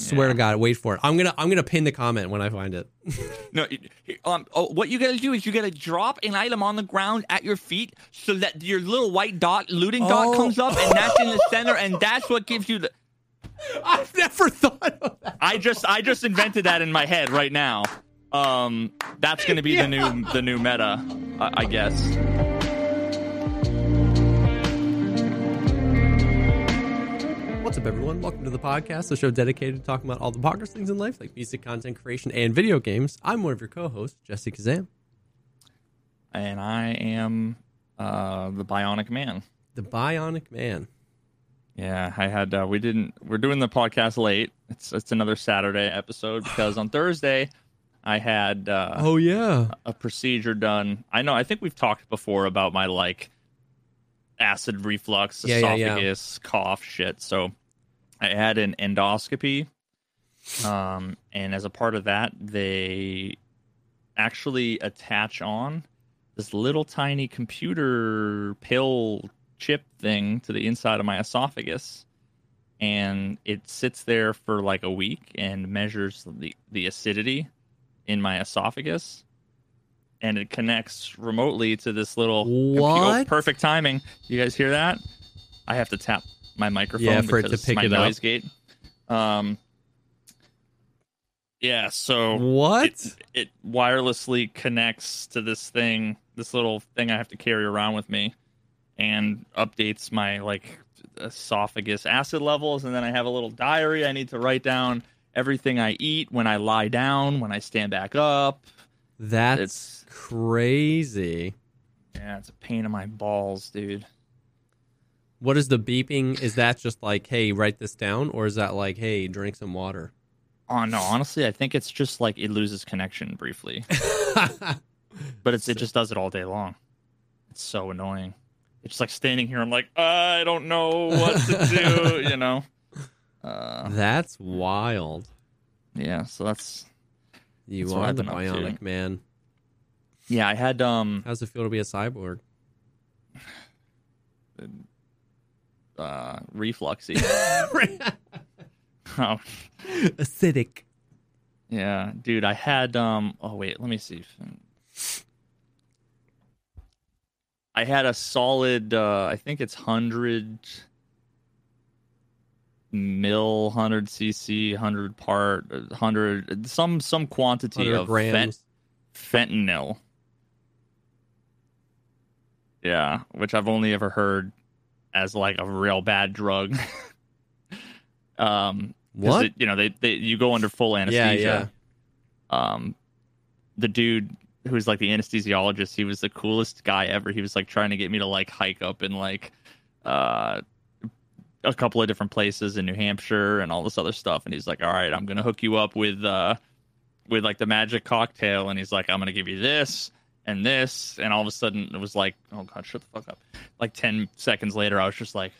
Swear to God, wait for it. I'm gonna I'm gonna pin the comment when I find it. No, um, oh, what you gotta do is you gotta drop an item on the ground at your feet so that your little white dot, looting dot, Oh. comes up, and that's in the center, and that's what gives you the. I've never thought of that. I just, I just invented that in my head right now. Um, that's gonna be the new, the new meta, I, I guess. What's up, everyone? Welcome to the Pogcast, the show dedicated to talking about all the bonkers things in life, like music, content creation, and video games. I'm one of your co-hosts, Jesse Kazam, And I am uh, the Bionic Man. the Bionic Man. Yeah, I had. Uh, we didn't. We're doing the podcast late. It's it's another Saturday episode because on Thursday I had uh, Oh yeah, a procedure done. I know. I think we've talked before about my like acid reflux, Yeah, yeah, yeah. esophagus, cough, shit. So I had an endoscopy, um, and as a part of that, they actually attach on this little tiny computer pill chip thing to the inside of my esophagus and it sits there for like a week and measures the, the acidity in my esophagus and it connects remotely to this little compu- oh, What? perfect timing. You guys hear that? I have to tap my microphone Yeah, for it to pick my it up. noise gate um yeah so what? it, it wirelessly connects to this thing, this little thing I have to carry around with me, and updates my like esophagus acid levels. And then I have a little diary I need to write down everything I eat when I lie down, when I stand back up. That's It's- crazy. Yeah, it's a pain in my balls, dude. What is the beeping? Is that just like, hey, write this down, or is that like, hey, drink some water? Oh no, honestly, I think it's just like it loses connection briefly, but it's it just does it all day long. It's so annoying. It's just like standing here. I'm like, I don't know what to do. you know. Uh, That's wild. yeah. So that's You That's are the Bionic. Man. yeah. I had um How's it feel to be a cyborg? uh refluxy. oh Acidic. yeah, dude. I had um. Oh wait, let me see. I had a solid. uh I think it's hundred mil, hundred cc, hundred part, hundred some some quantity 100 of grams. fent- fentanyl. Yeah, which I've only ever heard as like a real bad drug. um, What? it- you know, they, they you go under full yeah, anesthesia. yeah. Um, the dude who's like the anesthesiologist, he was the coolest guy ever. He was like trying to get me to like hike up in like uh a couple of different places in New Hampshire and all this other stuff. And he's like, "All right, I'm gonna hook you up with uh with like the magic cocktail." And he's like, "I'm gonna give you this." And this, and all of a sudden, it was like, oh god, shut the fuck up! Like ten seconds later, I was just like,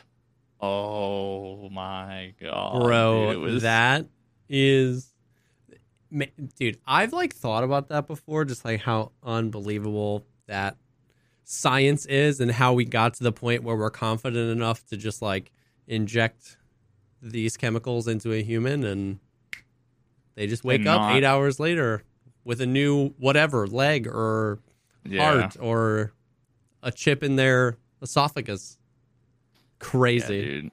oh my god, Bro, was that is dude, I've like thought about that before, just like how unbelievable that science is and how we got to the point where we're confident enough to just like inject these chemicals into a human and they just wake And up not- eight hours later with a new whatever leg or Yeah. heart or a chip in their esophagus. Yeah, Crazy. dude.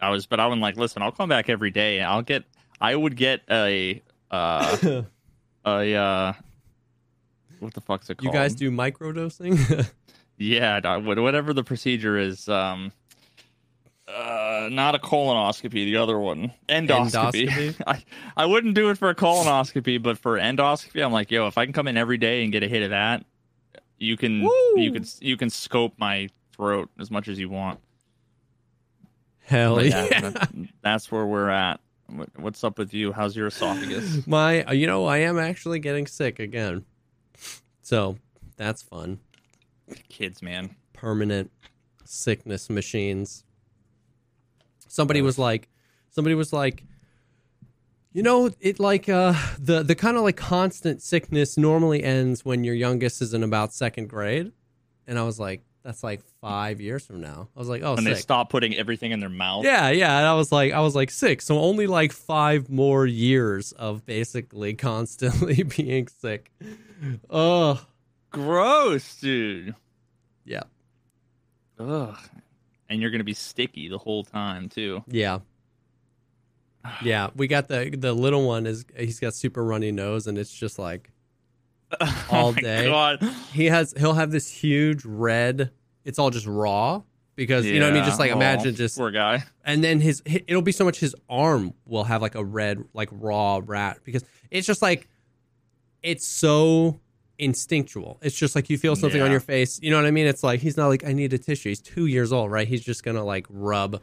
I was, but I was like, listen, I'll come back every day. and I'll get, I would get a, uh, a, uh, what the fuck's it called? you guys do microdosing? Yeah, whatever the procedure is. Um, uh, not a colonoscopy, the other one, endoscopy. Endoscopy? I, I wouldn't do it for a colonoscopy, but for endoscopy, I'm like, yo, if I can come in every day and get a hit of that, you can, Woo! you can, you can scope my throat as much as you want. Hell But yeah. that- that's where we're at. What's up with you? How's your esophagus? My, you know, I am actually getting sick again. So that's fun. Kids, man. Permanent sickness machines. Somebody was like, somebody was like, you know, it like uh the the kind of like constant sickness normally ends when your youngest is in about second grade, and I was like, that's like five years from now. I was like, oh, they sick. stop putting everything in their mouth. Yeah, yeah. And I was like, I was like six, so only like five more years of basically constantly being sick. Oh, Gross, dude. yeah, Ugh. And you're gonna be sticky the whole time too. yeah, yeah. We got the the little one is he's got super runny nose, and it's just like All oh day. God. he has he'll have this huge red. It's all just raw because you know what I mean. Just like imagine Aw, just poor guy. and then his it'll be so much his arm will have like a red like raw rat because it's just like it's so instinctual it's just like you feel something on your face you know what i mean it's like he's not like i need a tissue he's two years old right he's just gonna like rub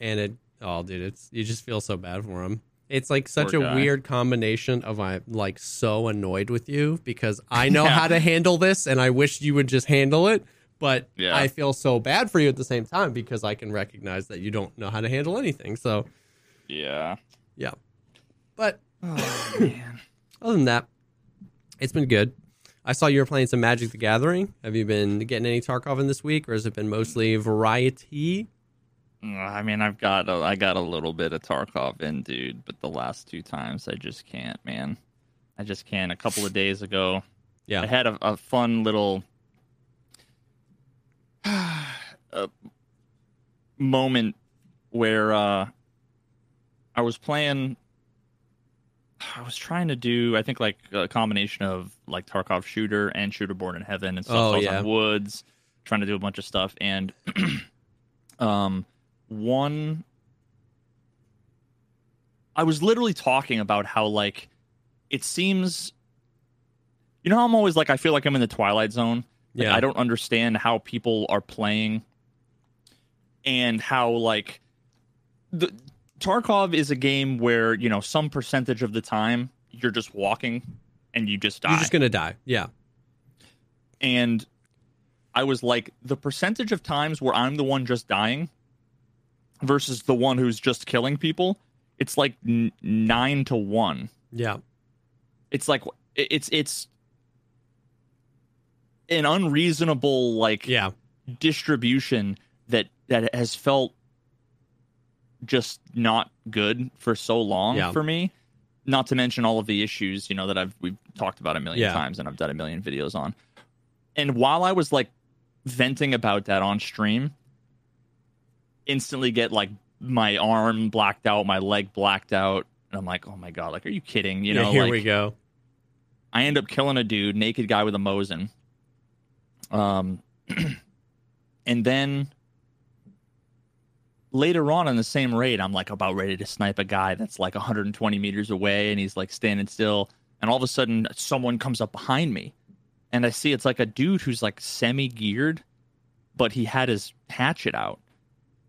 and it oh dude it's you just feel so bad for him it's like such Poor a guy. weird combination of i'm like so annoyed with you because i know Yeah. how to handle this and i wish you would just handle it but Yeah. i feel so bad for you at the same time because i can recognize that you don't know how to handle anything so Yeah. yeah. But Oh man. other than that, it's been good. I saw you were playing some Magic the Gathering. Have you been getting any Tarkov in this week, or has it been mostly variety? I mean, I've got a, I got a little bit of Tarkov in, dude, but the last two times I just can't, man. I just can't. A couple of days ago, Yeah. I had a, a fun little uh, moment where uh, I was playing. I was trying to do, I think, like a combination of like Tarkov Shooter and Shooter Born in Heaven and stuff. Oh, so yeah. Woods, trying to do a bunch of stuff, and um, one. I was literally talking about how like it seems. You know how I'm always like I feel like I'm in the twilight zone. Like, Yeah. I don't understand how people are playing and how like the Tarkov is a game where, you know, some percentage of the time you're just walking and you just die. You're just gonna die. Yeah. and I was like the percentage of times where I'm the one just dying versus the one who's just killing people, it's like n- 9 to 1. Yeah. It's like it's it's an unreasonable like Yeah. distribution that that has felt just not good for so long Yeah. for me. Not to mention all of the issues, you know, that I've we've talked about a million Yeah. times and I've done a million videos on. And while I was like venting about that on stream, instantly get like my arm blacked out, my leg blacked out, and I'm like, oh my god, like, are you kidding? You Yeah, know, here like, we go. I end up killing a dude, naked guy with a Mosin. Um, and then later on in the same raid, I'm like about ready to snipe a guy that's like 120 meters away, and he's like standing still, and all of a sudden someone comes up behind me, and I see it's like a dude who's like semi geared, but he had his hatchet out,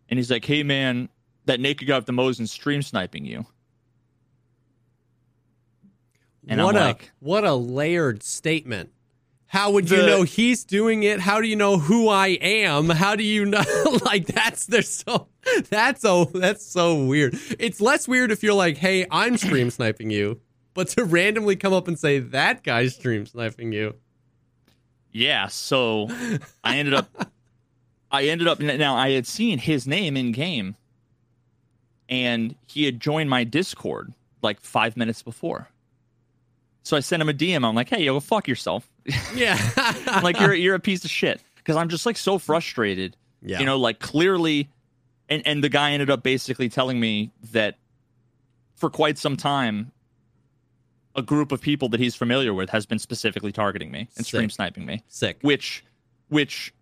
and he's like, "Hey man, that naked guy with the Mosin stream sniping you." And what I'm a like- what a layered statement. How would you know he's doing it? How do you know who I am? How do you know like that's there's so that's so that's so weird. It's less weird if you're like, "Hey, I'm stream sniping you." But to randomly come up and say that guy's stream sniping you. Yeah, so I ended up I ended up now I had seen his name in game and he had joined my Discord like 5 minutes before. So I sent him a DM. I'm like, "Hey, yo, fuck yourself." Yeah. like you're you're a piece of shit because I'm just like so frustrated. yeah. You know, like clearly, and and the guy ended up basically telling me that for quite some time, a group of people that he's familiar with has been specifically targeting me and stream Sick. sniping me, sick. which which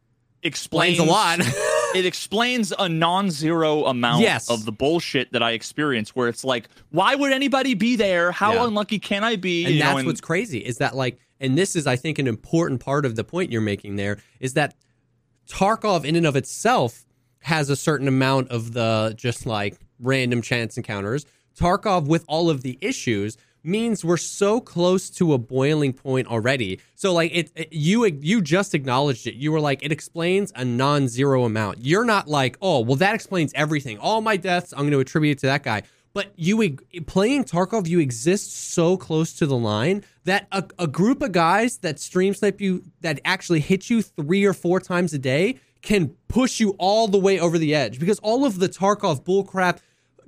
explains Explains a lot. it explains a non-zero amount Yes. of the bullshit that I experience where it's like, why would anybody be there? How Yeah. unlucky can I be? and You know, that's what's crazy is that like and this is i think an important part of the point you're making there is that tarkov in and of itself has a certain amount of the just like random chance encounters. Tarkov with all of the issues means we're so close to a boiling point already. So like it, it- you you just acknowledged it. You were like it explains a non-zero amount. You're not like oh well that explains everything. All my deaths i'm going to attribute it to that guy. But you playing Tarkov, you exist so close to the line that a, a group of guys that stream snipe you, that actually hit you three or four times a day, can push you all the way over the edge because all of the Tarkov bullcrap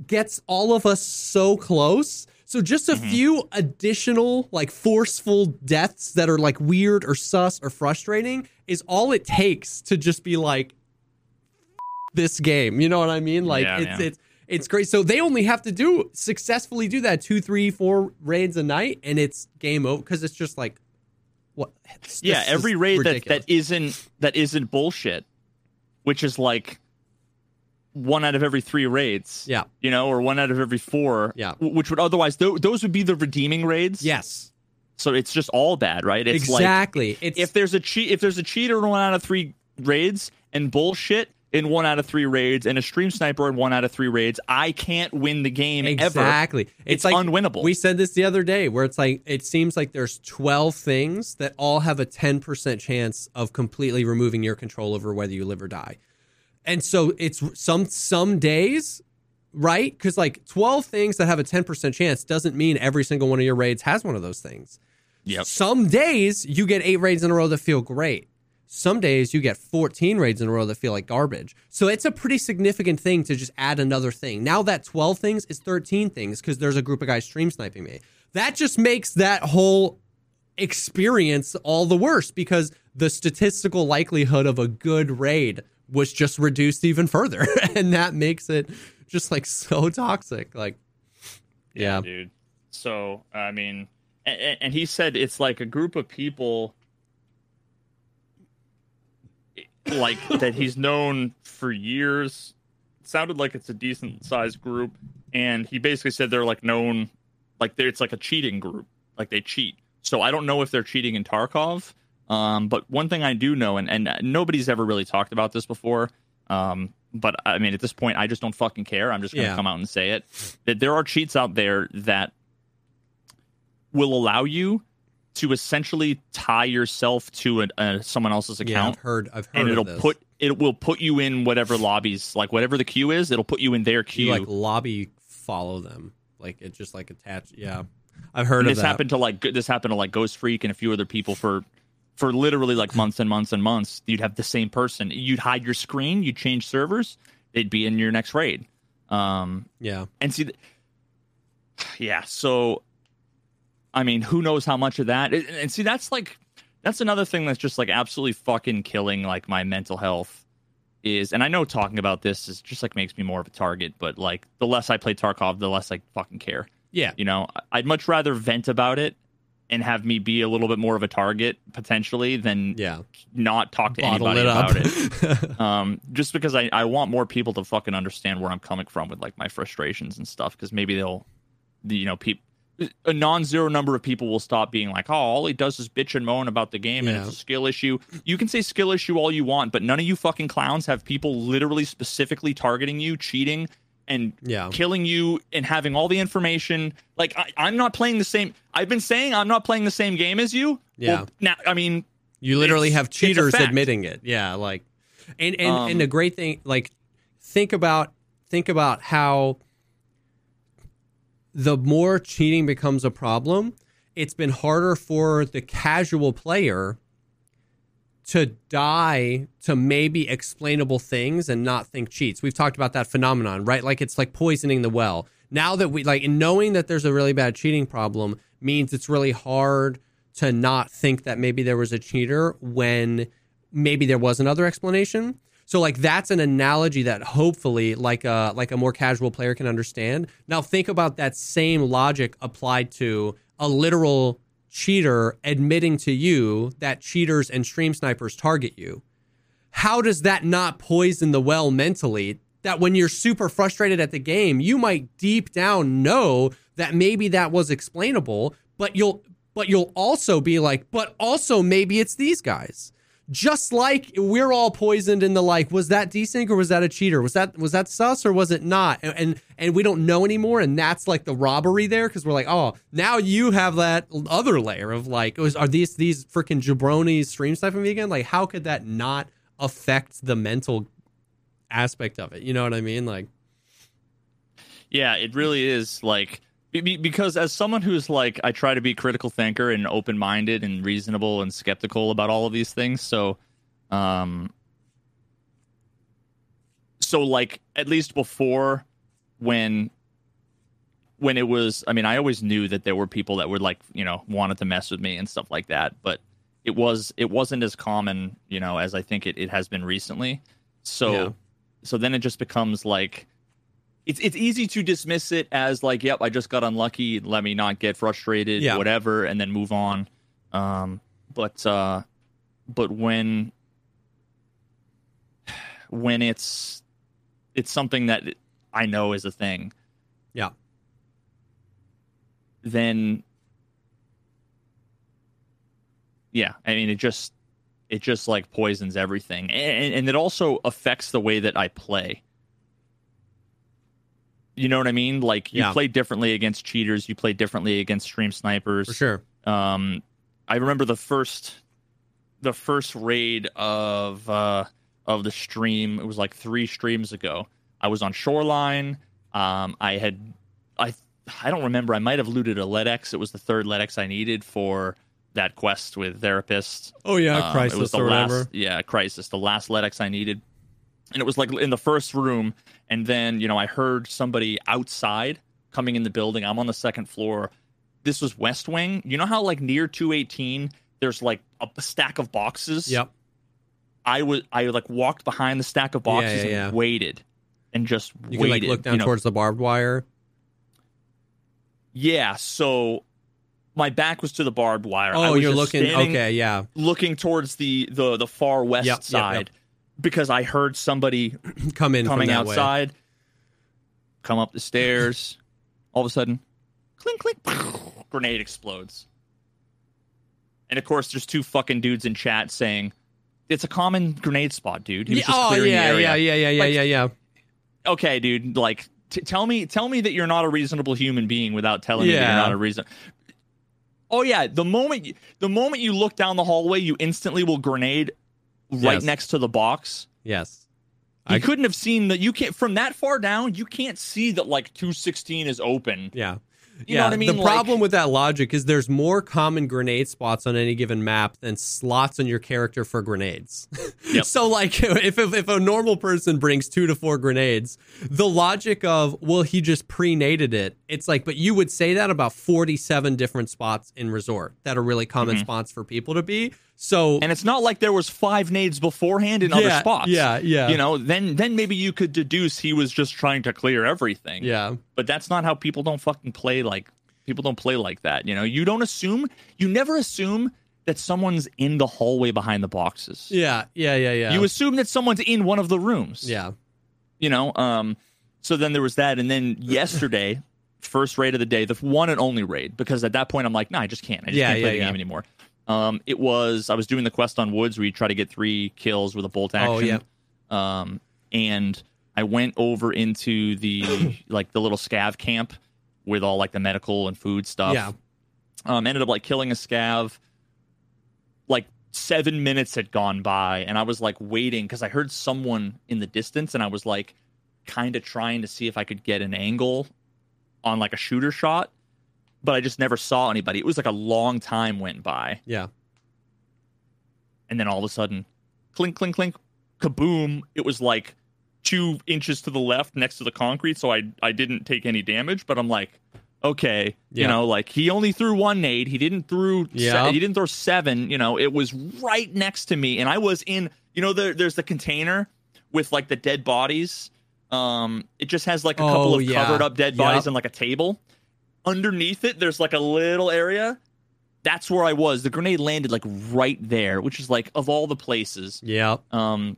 gets all of us so close. So just a mm-hmm. few additional like forceful deaths that are like weird or sus or frustrating is all it takes to just be like this game. You know what I mean? Like Yeah, it's yeah. it's it's great. So they only have to do successfully do that two, three, four raids a night, and it's game over because it's just like what? this yeah, every raid that, that isn't that isn't bullshit, which is like one out of every three raids. Yeah. you know, or one out of every four. Yeah. which would otherwise th- those would be the redeeming raids. yes, so it's just all bad, right? It's like exactly. it's if there's a cheat if there's a cheater in one out of three raids and bullshit in one out of three raids and a stream sniper in one out of three raids, I can't win the game ever. Exactly. It's like unwinnable. We said this the other day where it's like it seems like there's 12 things that all have a 10% chance of completely removing your control over whether you live or die. And so it's some some days, right? Cuz like 12 things that have a 10% chance doesn't mean every single one of your raids has one of those things. Yep. Some days you get 8 raids in a row that feel great. Some days you get 14 raids in a row that feel like garbage. So it's a pretty significant thing to just add another thing. Now that 12 things is 13 things because there's a group of guys stream sniping me. That just makes that whole experience all the worse because the statistical likelihood of a good raid was just reduced even further. and that makes it just like so toxic. Like, yeah. dude. So I mean, and, and he said it's like a group of people, like that he's known for years. sounded like it's a decent sized group, and he basically said they're like known, like it's like a cheating group, like they cheat. So I don't know if they're cheating in Tarkov. Um, but one thing I do know, and, and nobody's ever really talked about this before. Um, but I mean, at this point, I just don't fucking care. I'm just going to Yeah. come out and say it that there are cheats out there that will allow you to essentially tie yourself to a, a, someone else's account. Yeah, I've heard. I've heard and it'll this. put it will put you in whatever lobbies, like whatever the queue is. It'll put you in their queue. you like lobby follow them. Like it just like attach. Yeah, I've heard this that. happened to like this happened to like Ghost Freak and a few other people for for literally like months and months and months. You'd have the same person. You'd hide your screen. You'd change servers. They'd be in your next raid. Um, Yeah, and see, th- yeah. So, I mean, who knows how much of that? And and see, that's like that's another thing that's just like absolutely fucking killing like my mental health. Is and I know talking about this is just like makes me more of a target, but like the less I play Tarkov, the less I fucking care. yeah, You know, I'd much rather vent about it and have me be a little bit more of a target potentially than yeah. not talk to Bottle anybody it about it. Um, just because I, I want more people to fucking understand where I'm coming from with like my frustrations and stuff. Because maybe they'll, you know, people. A non-zero number of people will stop being like, "Oh, all he does is bitch and moan about the game, and it's a skill issue." You can say skill issue all you want, but none of you fucking clowns have people literally specifically targeting you, cheating, and Yeah. killing you and having all the information. Like I, I'm not playing the same. I've been saying I'm not playing the same game as you. Yeah. Well, now I mean, You literally have cheaters admitting it. Yeah, like, and and Um, and the great thing, like, think about think about how the more cheating becomes a problem, it's been harder for the casual player to die to maybe explainable things and not think cheats. We've talked about that phenomenon, right? Like it's like poisoning the well. Now that we like knowing that there's a really bad cheating problem means it's really hard to not think that maybe there was a cheater when maybe there was another explanation. So like that's an analogy that hopefully like a like a more casual player can understand. Now think about that same logic applied to a literal cheater admitting to you that cheaters and stream snipers target you. How does that not poison the well mentally? That when you're super frustrated at the game, you might deep down know that maybe that was explainable, but you'll but you'll also be like, but also maybe it's these guys just like we're all poisoned in the like was that desync or was that a cheater? Was that was that sus or was it not? And and, and we don't know anymore and that's like the robbery there because we're like oh now you have that other layer of like was, are these these freaking jabronis stream sniping me again? Like how could that not affect the mental aspect of it? You know what i mean? Like yeah it really is like because as someone who's like i try to be critical thinker and open-minded and reasonable and skeptical about all of these things so um so like at least before when when it was i mean i always knew that there were people that would like you know wanted to mess with me and stuff like that but it was it wasn't as common you know as i think it, it has been recently so yeah. so then it just becomes like it's it's easy to dismiss it as like, yep, I just got unlucky. Let me not get frustrated, yeah. whatever, and then move on. Um, but uh, but when when it's it's something that I know is a thing, yeah, then yeah, I mean, it just it just like poisons everything, and, and it also affects the way that I play you know what I mean? Like you yeah. play differently against cheaters, you play differently against stream snipers. For sure. Um, I remember the first the first raid of uh, of the stream. It was like three streams ago. I was on Shoreline. Um, I had I I don't remember. I might have looted a LEDX. It was the third LEDX I needed for that quest with therapist. Oh yeah, um, crisis. It was the last, yeah, crisis. The last LEDX I needed and it was like in the first room and then you know i heard somebody outside coming in the building. I'm on the second floor. This was west wing. You know how like near 218 there's like a stack of boxes? Yep. I was i like walked behind the stack of boxes yeah, yeah, and waited and just you waited. can like look down you know? towards the barbed wire? Yeah so my back was to the barbed wire. Oh you're looking okay yeah. looking towards the the the far west yep, side yep, yep because I heard somebody come in coming outside, way. come up the stairs. All of a sudden, clink clink, grenade explodes. And of course, there's two fucking dudes in chat saying it's a common grenade spot, dude. He was Yeah, oh yeah, yeah, yeah, yeah, yeah, like, yeah, yeah. Okay, dude. Like, t- tell me, tell me that you're not a reasonable human being without telling yeah. me that you're not a reason. Oh yeah, the moment you, the moment you look down the hallway, you instantly will grenade right yes. next to the box. Yes. You I couldn't have seen that. You can't from that far down. You can't see that like 216 is open. Yeah. You yeah, know what I mean? The like, problem with that logic is there's more common grenade spots on any given map than slots on your character for grenades. Yep. so, like, if, if, if a normal person brings two to four grenades, the logic of well, he just pre-nated it. It's like, but you would say that about 47 different spots in resort that are really common mm-hmm. spots for people to be. So and it's not like there was five nades beforehand in yeah, other spots. Yeah, yeah. You know, then then maybe you could deduce he was just trying to clear everything. Yeah. But that's not how people don't fucking play like people don't play like that. You know, you don't assume you never assume that someone's in the hallway behind the boxes. Yeah, yeah, yeah, yeah. You assume that someone's in one of the rooms. Yeah. You know, um, so then there was that, and then yesterday, first raid of the day, the one and only raid, because at that point I'm like, nah, I just can't. I just yeah, can't play yeah, the yeah. game anymore. Um, it was I was doing the quest on woods where you try to get three kills with a bolt oh, action. Oh, yeah. Um, and I went over into the like the little scav camp with all like the medical and food stuff. Yeah. Um, ended up like killing a scav. Like seven minutes had gone by, and I was like waiting because I heard someone in the distance, and I was like kind of trying to see if I could get an angle on like a shooter shot but I just never saw anybody. It was like a long time went by. Yeah. And then all of a sudden, clink, clink, clink, kaboom. It was like two inches to the left next to the concrete. So I, I didn't take any damage, but I'm like, okay, you know, like he only threw one nade. He didn't threw. se- Yeah. he didn't throw seven. You know, it was right next to me, and I was in. You know, there, there's the container with like the dead bodies. Um, it just has like a couple Oh, of yeah. covered up dead bodies Yep. and like a table. Underneath it, there's like a little area. That's where I was. The grenade landed like right there, which is like of all the places. Yeah. Um,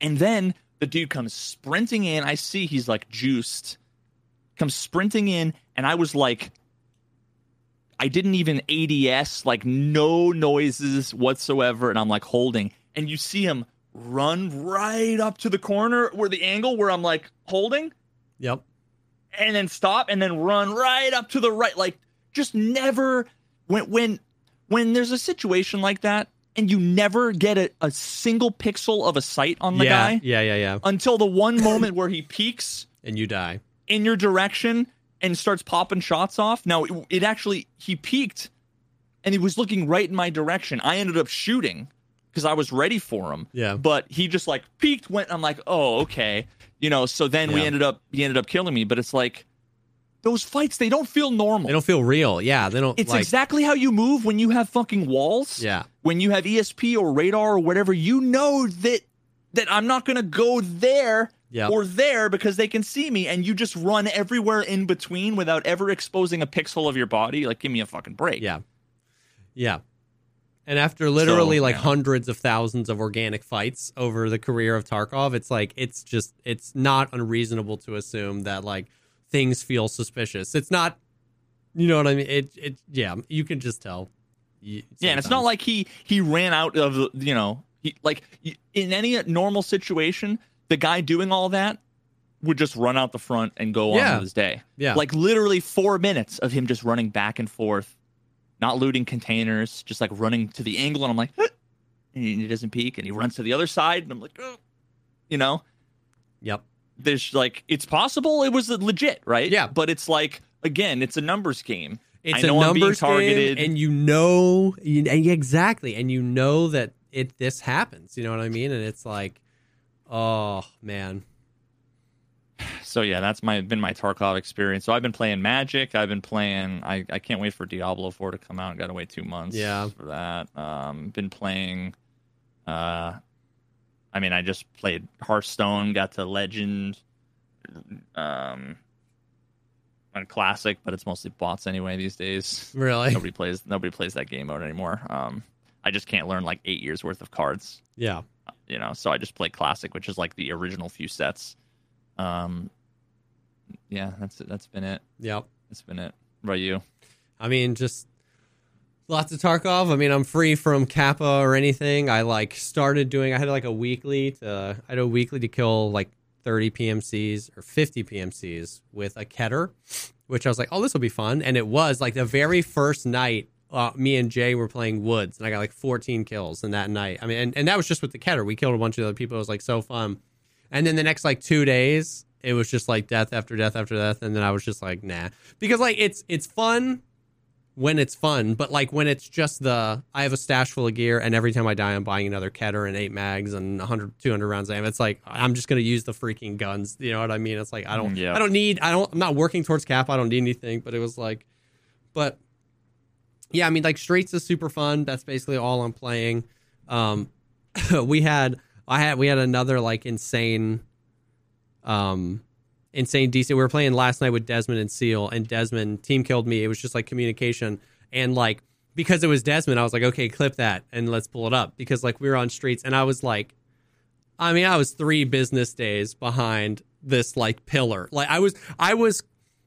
and then the dude comes sprinting in. I see he's like juiced. Comes sprinting in, and I was like, I didn't even ADS, like no noises whatsoever, and I'm like holding, and you see him run right up to the corner where the angle where I'm like holding, Yep. And then stop, and then run right up to the right, like just never when when when there's a situation like that, and you never get a, a single pixel of a sight on the yeah. guy Yeah. Yeah. Yeah. until the one moment where he peeks And you die. in your direction and starts popping shots off. Now, it, it actually, he peaked and he was looking right in my direction. I ended up shooting because I was ready for him. Yeah. But he just like peaked, went, I'm like, oh, okay. You know, so then we ended up, he ended up killing me. But it's like, those fights, they don't feel normal. They don't feel real. Yeah. They don't. it's like, exactly how you move when you have fucking walls. Yeah. When you have ESP or radar or whatever, you know that that I'm not going to go there Yep. or there because they can see me and you just run everywhere in between without ever exposing a pixel of your body. Like give me a fucking break. Yeah. Yeah. And after literally So, like yeah. hundreds of thousands of organic fights over the career of Tarkov, it's like it's just it's not unreasonable to assume that like things feel suspicious. It's not you know what I mean? It it yeah, you can just tell. You- Yeah, and it's not like he he ran out of the you know he like in any normal situation the guy doing all that would just run out the front and go on with his day. Yeah. Like literally four minutes of him just running back and forth, not looting containers, just like running to the angle, and I'm like, and he doesn't peek, and he runs to the other side, and I'm like, oh. you know, Yep. there's like it's possible it was legit, right? Yeah. but it's like again, it's a numbers game. It's I know a I'm being numbers targeted. game, and you know, you, and exactly, and you know that it this happens. You know what I mean? And it's like, oh man, So yeah, that's my been my Tarkov experience. So I've been playing Magic. I've been playing. I, I can't wait for Diablo Four to come out. Got to wait two months. Yeah. for that. Um, been playing. Uh, I mean, I just played Hearthstone. Got to Legend. Um, on Classic, but it's mostly bots anyway these days. really? nobody plays. Nobody plays that game mode anymore. Um, I just can't learn like eight years worth of cards Yeah. you know so i just play classic which is like the original few sets um yeah that's that's been it Yep. that's been it what about you I mean, just lots of Tarkov. I mean, I'm free from Kappa or anything. I like started doing. I had like a weekly to. I had a weekly to kill like 30 PMCs or 50 PMCs with a Kedr, which I was like, oh, this will be fun. And it was like the very first night. Uh, me and Jay were playing Woods, and I got like 14 kills in that night. I mean, and, and that was just with the Kedr. We killed a bunch of other people. It was like so fun. And then the next like two days, it was just like death after death after death. And then I was just like, nah, because like it's it's fun when it's fun, but like when it's just the I have a stash full of gear and every time I die I'm buying another Kedr and eight mags and 100 200 rounds of ammo. It's like I'm just going to use the freaking guns. You know what I mean? It's like I don't Yeah. I don't need I don't I'm not working towards cap. I don't need anything, but it was like but yeah, I mean like straights is super fun. That's basically all I'm playing. Um we had I had we had another like insane um insane decent. We were playing last night with Desmond and Seal, and Desmond team killed me. It was just like communication, and like because it was Desmond, I was like, okay, clip that and let's pull it up because like we were on streets, and I was like, I mean, I was three business days behind this like pillar. Like I was, I was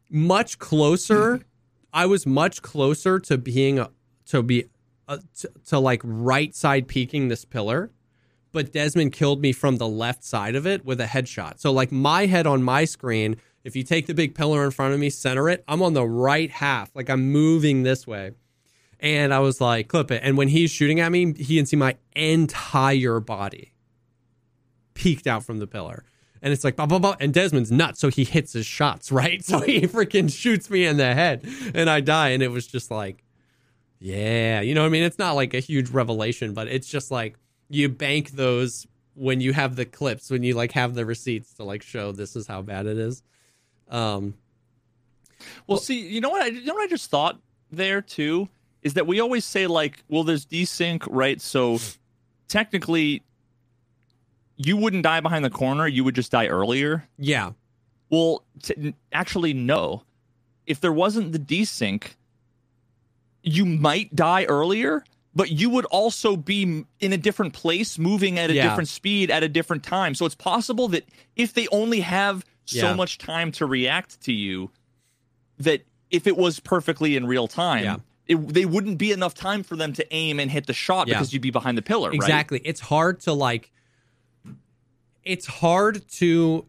much closer. I was much closer to being a, to be uh, to, to like right side peeking this pillar but Desmond killed me from the left side of it with a headshot. So like my head on my screen, if you take the big pillar in front of me, center it, I'm on the right half, like I'm moving this way. And I was like, clip it. And when he's shooting at me, he can see my entire body peeked out from the pillar. And it's like, blah, blah, blah. And Desmond's nuts. So he hits his shots, right? So he freaking shoots me in the head and I die. And it was just like, yeah, you know what I mean? It's not like a huge revelation, but it's just like you bank those when you have the clips, when you like have the receipts to like show this is how bad it is. Um Well, see, you know what? I, you know what I just thought there too is that we always say like, well, there's desync, right? So technically, you wouldn't die behind the corner; you would just die earlier. Yeah. Well, t- actually, no. If there wasn't the desync, you might die earlier, but you would also be in a different place, moving at a Yeah. different speed at a different time. So it's possible that if they only have so Yeah. much time to react to you, that if it was perfectly in real time, Yeah. it, they wouldn't be enough time for them to aim and hit the shot because you'd be behind the pillar, right? Exactly. It's hard to like it's hard to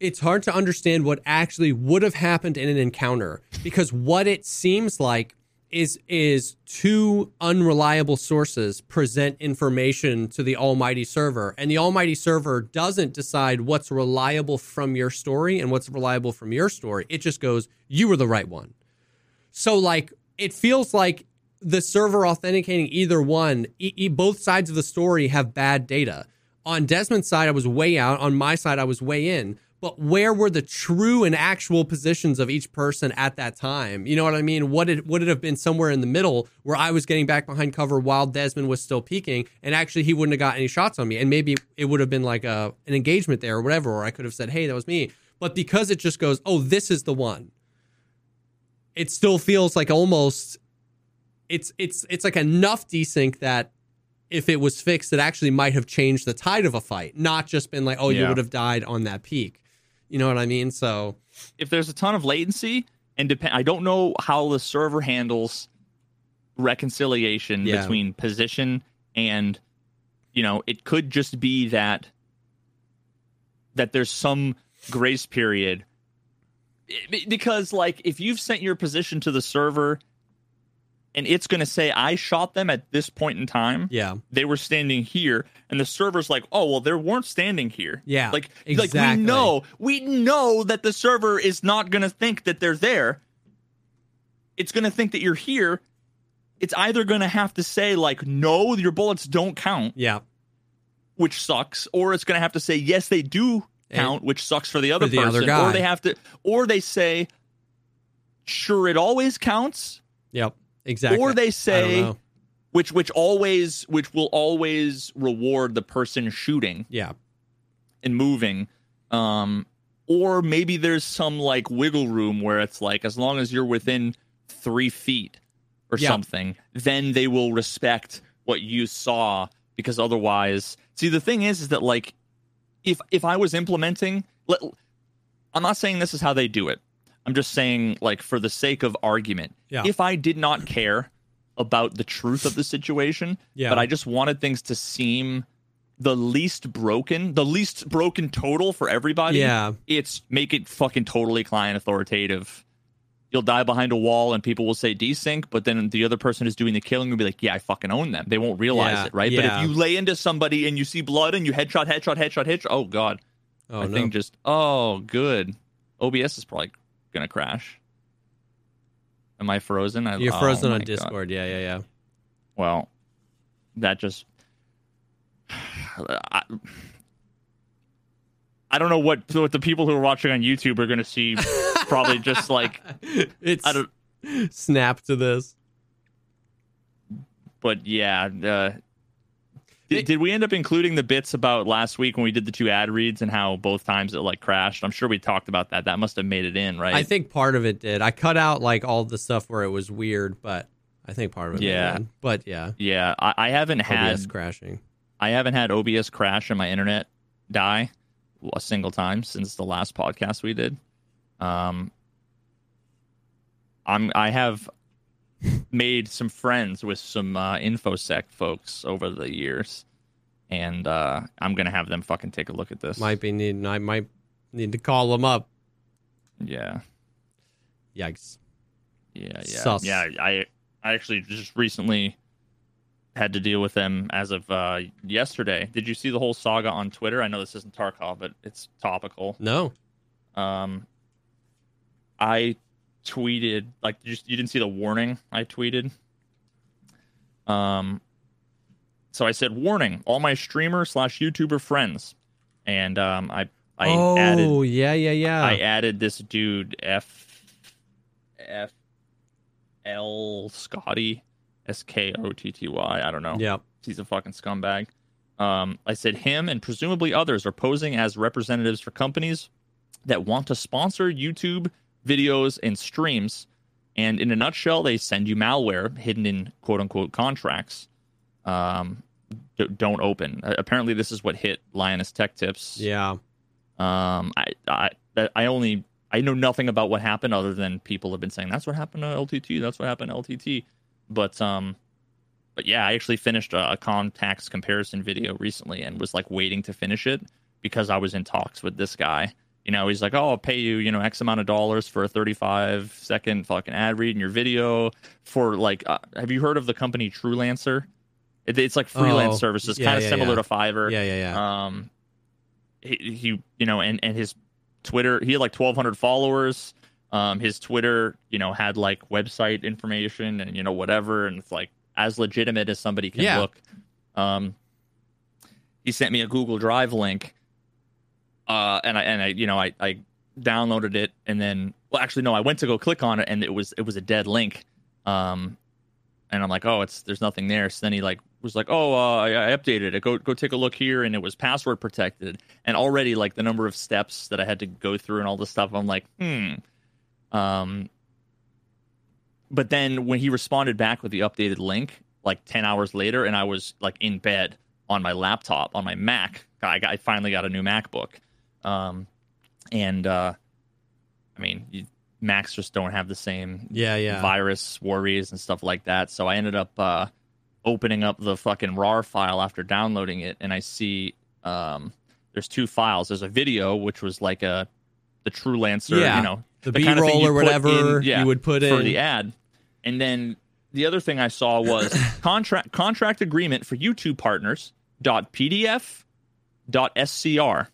it's hard to understand what actually would have happened in an encounter because what it seems like is is two unreliable sources present information to the almighty server and the almighty server doesn't decide what's reliable from your story and what's reliable from your story it just goes you were the right one so like it feels like the server authenticating either one, e- e- both sides of the story have bad data. On Desmond's side, I was way out. On my side, I was way in. But where were the true and actual positions of each person at that time? You know what I mean? Would it would it have been somewhere in the middle where I was getting back behind cover while Desmond was still peeking, and actually he wouldn't have got any shots on me, and maybe it would have been like a an engagement there or whatever, or I could have said, "Hey, that was me." But because it just goes, "Oh, this is the one," it still feels like almost it's it's it's like enough desync that if it was fixed, it actually might have changed the tide of a fight, not just been like, oh, you would have died on that peak. You know what I mean? So if there's a ton of latency and depend I don't know how the server handles reconciliation Yeah. between position and you know it could just be that that there's some grace period because like if you've sent your position to the server and it's going to say I shot them at this point in time. Yeah, they were standing here and the server's like oh well they weren't standing here. Yeah, like like we know we know that the server is not going to think that they're there. It's going to think that you're here. It's either going to have to say like no your bullets don't count yeah, which sucks or it's going to have to say yes they do count which sucks for the other For the person other guy. or they have to or they say sure it always counts. Yep, exactly. or they say which which always which will always reward the person shooting yeah, and moving um or maybe there's some like wiggle room where it's like as long as you're within three feet or Yeah. something then they will respect what you saw because otherwise see the thing is is that like if if i was implementing let, i'm not saying this is how they do it i'm just saying like for the sake of argument Yeah. if i did not care about the truth of the situation Yeah. but i just wanted things to seem the least broken the least broken total for everybody Yeah. it's make it fucking totally client authoritative you'll die behind a wall and people will say desync, but then the other person who's doing the killing will be like, yeah, I fucking own them. They won't realize Yeah, it, right? But if you lay into somebody and you see blood and you headshot, headshot, headshot, headshot, oh god, oh I no, think just oh good. OBS is probably gonna crash. Am I frozen? I, you're oh frozen my on God. Discord. Yeah, yeah, yeah. Well, that just. I, I don't know what what the people who are watching on YouTube are going to see. Probably just like It's I don't. snap to this. But yeah, uh, did, did we end up including the bits about last week when we did the two ad reads and how both times it like crashed? I'm sure we talked about that. That must have made it in, right? I think part of it did. I cut out like all the stuff where it was weird, but I think part of it. Yeah. But yeah, Yeah, I, I haven't had OBS crashing. I haven't had OBS crash and my internet die a single time since the last podcast we did. Um, I'm I have made some friends with some uh, infosec folks over the years, and uh, I'm gonna have them fucking take a look at this. Might be needing. I might need to call them up. yeah, Yikes. yeah, yeah, Sus. yeah. I I actually just recently had to deal with them as of uh, yesterday. Did you see the whole saga on Twitter? I know this isn't Tarkov, but it's topical. No. um i tweeted like you, just, you didn't see the warning i tweeted um so i said warning all my streamer slash youtuber friends and um i I oh, added yeah, yeah, yeah. I added this dude F F L Scotty S K O T T Y. I don't know. Yeah, He's a fucking scumbag. Um, I said him and presumably others are posing as representatives for companies that want to sponsor YouTube videos and streams. And in a nutshell, they send you malware hidden in quote unquote contracts. Um, don't open. Apparently, this is what hit Linus Tech Tips. Yeah. Um, I, I, I only, I know nothing about what happened other than people have been saying that's what happened to LTT. That's what happened to LTT. But, um, but yeah, I actually finished a, a contacts comparison video recently and was like waiting to finish it because I was in talks with this guy. You know, he's like, "Oh, I'll pay you, you know, X amount of dollars for a 35 second fucking ad read in your video." For like, uh, have you heard of the company TrueLancer? It, it's like freelance Oh, services, yeah, kind of yeah, similar yeah. to Fiverr. Yeah, yeah, yeah. Um, he, he, you know, and and his Twitter, he had like 1,200 followers. Um, his Twitter, you know, had like website information and you know whatever, and it's like as legitimate as somebody can look. Um, he sent me a Google Drive link, uh, and I and I, you know, I I downloaded it, and then well, actually no, I went to go click on it, and it was it was a dead link. Um, and I'm like, oh, it's there's nothing there. So then he like was like, oh, uh, I, I updated it. Go go take a look here, and it was password protected. And already like the number of steps that I had to go through and all this stuff, I'm like, hmm. Um, but then when he responded back with the updated link, like ten hours later, and I was like in bed on my laptop on my Mac. I, got, I finally got a new MacBook, um, and uh, I mean, you, Macs just don't have the same yeah, yeah. virus worries and stuff like that. So I ended up uh, opening up the fucking RAR file after downloading it, and I see um, there's two files. There's a video which was like a the True Lancer, Yeah, you know, the kind of thing B-roll or whatever in- yeah, you would put for in. the ad, and then the other thing I saw was contract contract agreement for YouTube partners dot PDF dot SCR,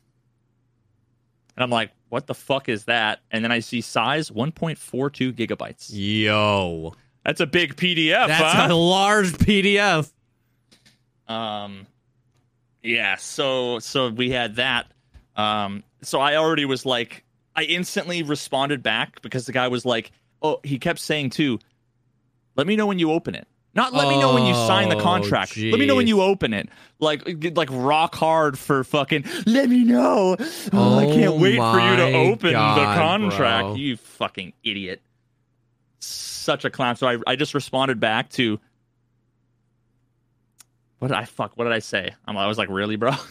and I'm like, what the fuck is that? And then I see size 1.42 gigabytes. Yo, That's a big PDF. that's huh? a large PDF. Um, yeah. So so we had that. Um, so I already was like, I instantly responded back because the guy was like, oh, he kept saying too, let me know when you open it. Not let me know when you sign the Oh, contract. Let me know when you open it. Like like rock hard for fucking. Let me know. Oh, I can't Oh wait for you to open the contract. bro. You fucking idiot. Such a clown. So I I just responded back to what did I fuck? What did I say? I'm, I was like, really, bro?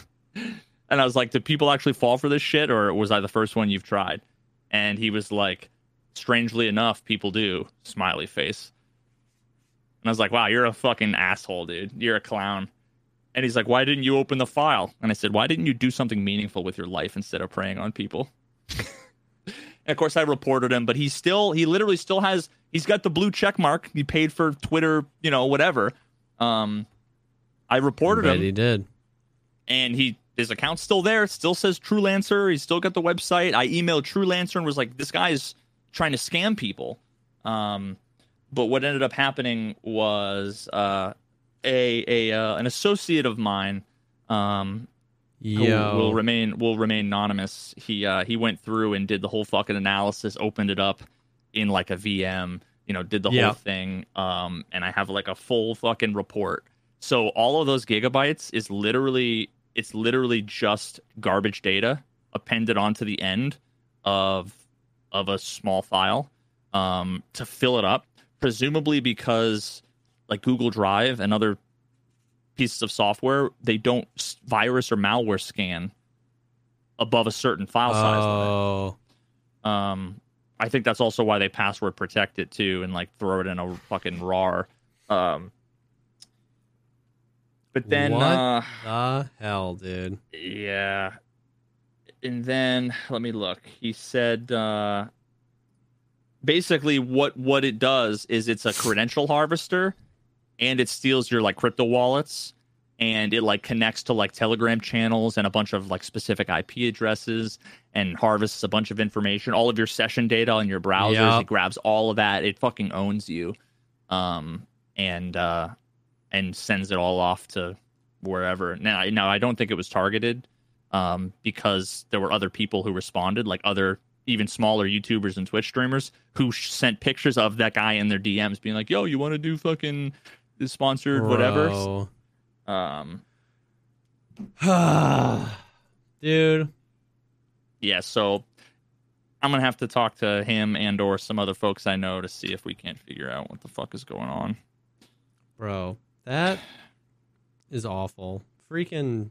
And I was like, do people actually fall for this shit, or was I the first one you've tried? And he was like, strangely enough, people do. Smiley face. And I was like, wow, you're a fucking asshole, dude. You're a clown. And he's like, why didn't you open the file? And I said, why didn't you do something meaningful with your life instead of preying on people? and of course, I reported him, but he still, he literally still has, he's got the blue check mark. He paid for Twitter, you know, whatever. Um, I reported Bet him he did. and he his account's still there. Still says True Lancer. He's still got the website. I emailed True Lancer and was like, "This guy's trying to scam people." Um, but what ended up happening was uh, a a uh, an associate of mine um, who Yo, will remain will remain anonymous. He uh, he went through and did the whole fucking analysis, opened it up in like a VM, you know, did the Yeah. whole thing. Um, and I have like a full fucking report. So all of those gigabytes is literally it's literally just garbage data appended onto the end of of a small file um, to fill it up, presumably because like Google Drive and other pieces of software they don't virus or malware scan above a certain file size limit. oh, Um, I think that's also why they password protect it too, and like throw it in a fucking RAR. Um, but then, What? uh, the hell, dude. yeah, and then let me look. He said, uh, basically, what what it does is it's a credential harvester, and it steals your like crypto wallets, and it like connects to like Telegram channels and a bunch of like specific IP addresses, and harvests a bunch of information, all of your session data on your browsers. Yep. It grabs all of that. It fucking owns you, um, and uh, and sends it all off to wherever. Now, now I don't think it was targeted. um, because there were other people who responded, like other even smaller YouTubers and Twitch streamers who sh- sent pictures of that guy in their DMs, being like, "Yo, you want to do fucking this sponsored whatever?" Um, Dude. yeah, so I'm gonna have to talk to him and or some other folks I know to see if we can't figure out what the fuck is going on. Bro, that is awful. Freaking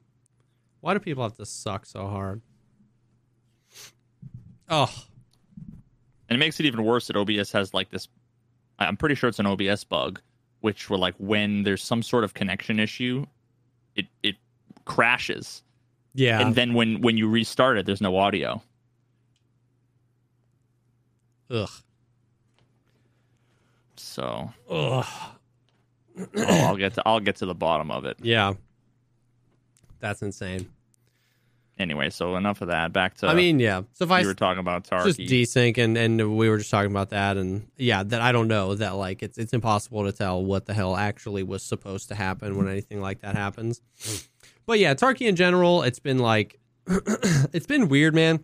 why do people have to suck so hard? Oh, And it makes it even worse that OBS has like this. I'm pretty sure it's an OBS bug, which will like when there's some sort of connection issue, it it crashes, yeah. and then when when you restart it, there's no audio. Ugh. So Ugh. I'll get to I'll get to the bottom of it. Yeah. That's insane. Anyway, so enough of that. Back to I mean, yeah. So if I you were talking about just Tarky. desync and and we were just talking about that and yeah that i don't know that like it's it's impossible to tell what the hell actually was supposed to happen when anything like that happens but yeah turkey in general it's been like it's been weird man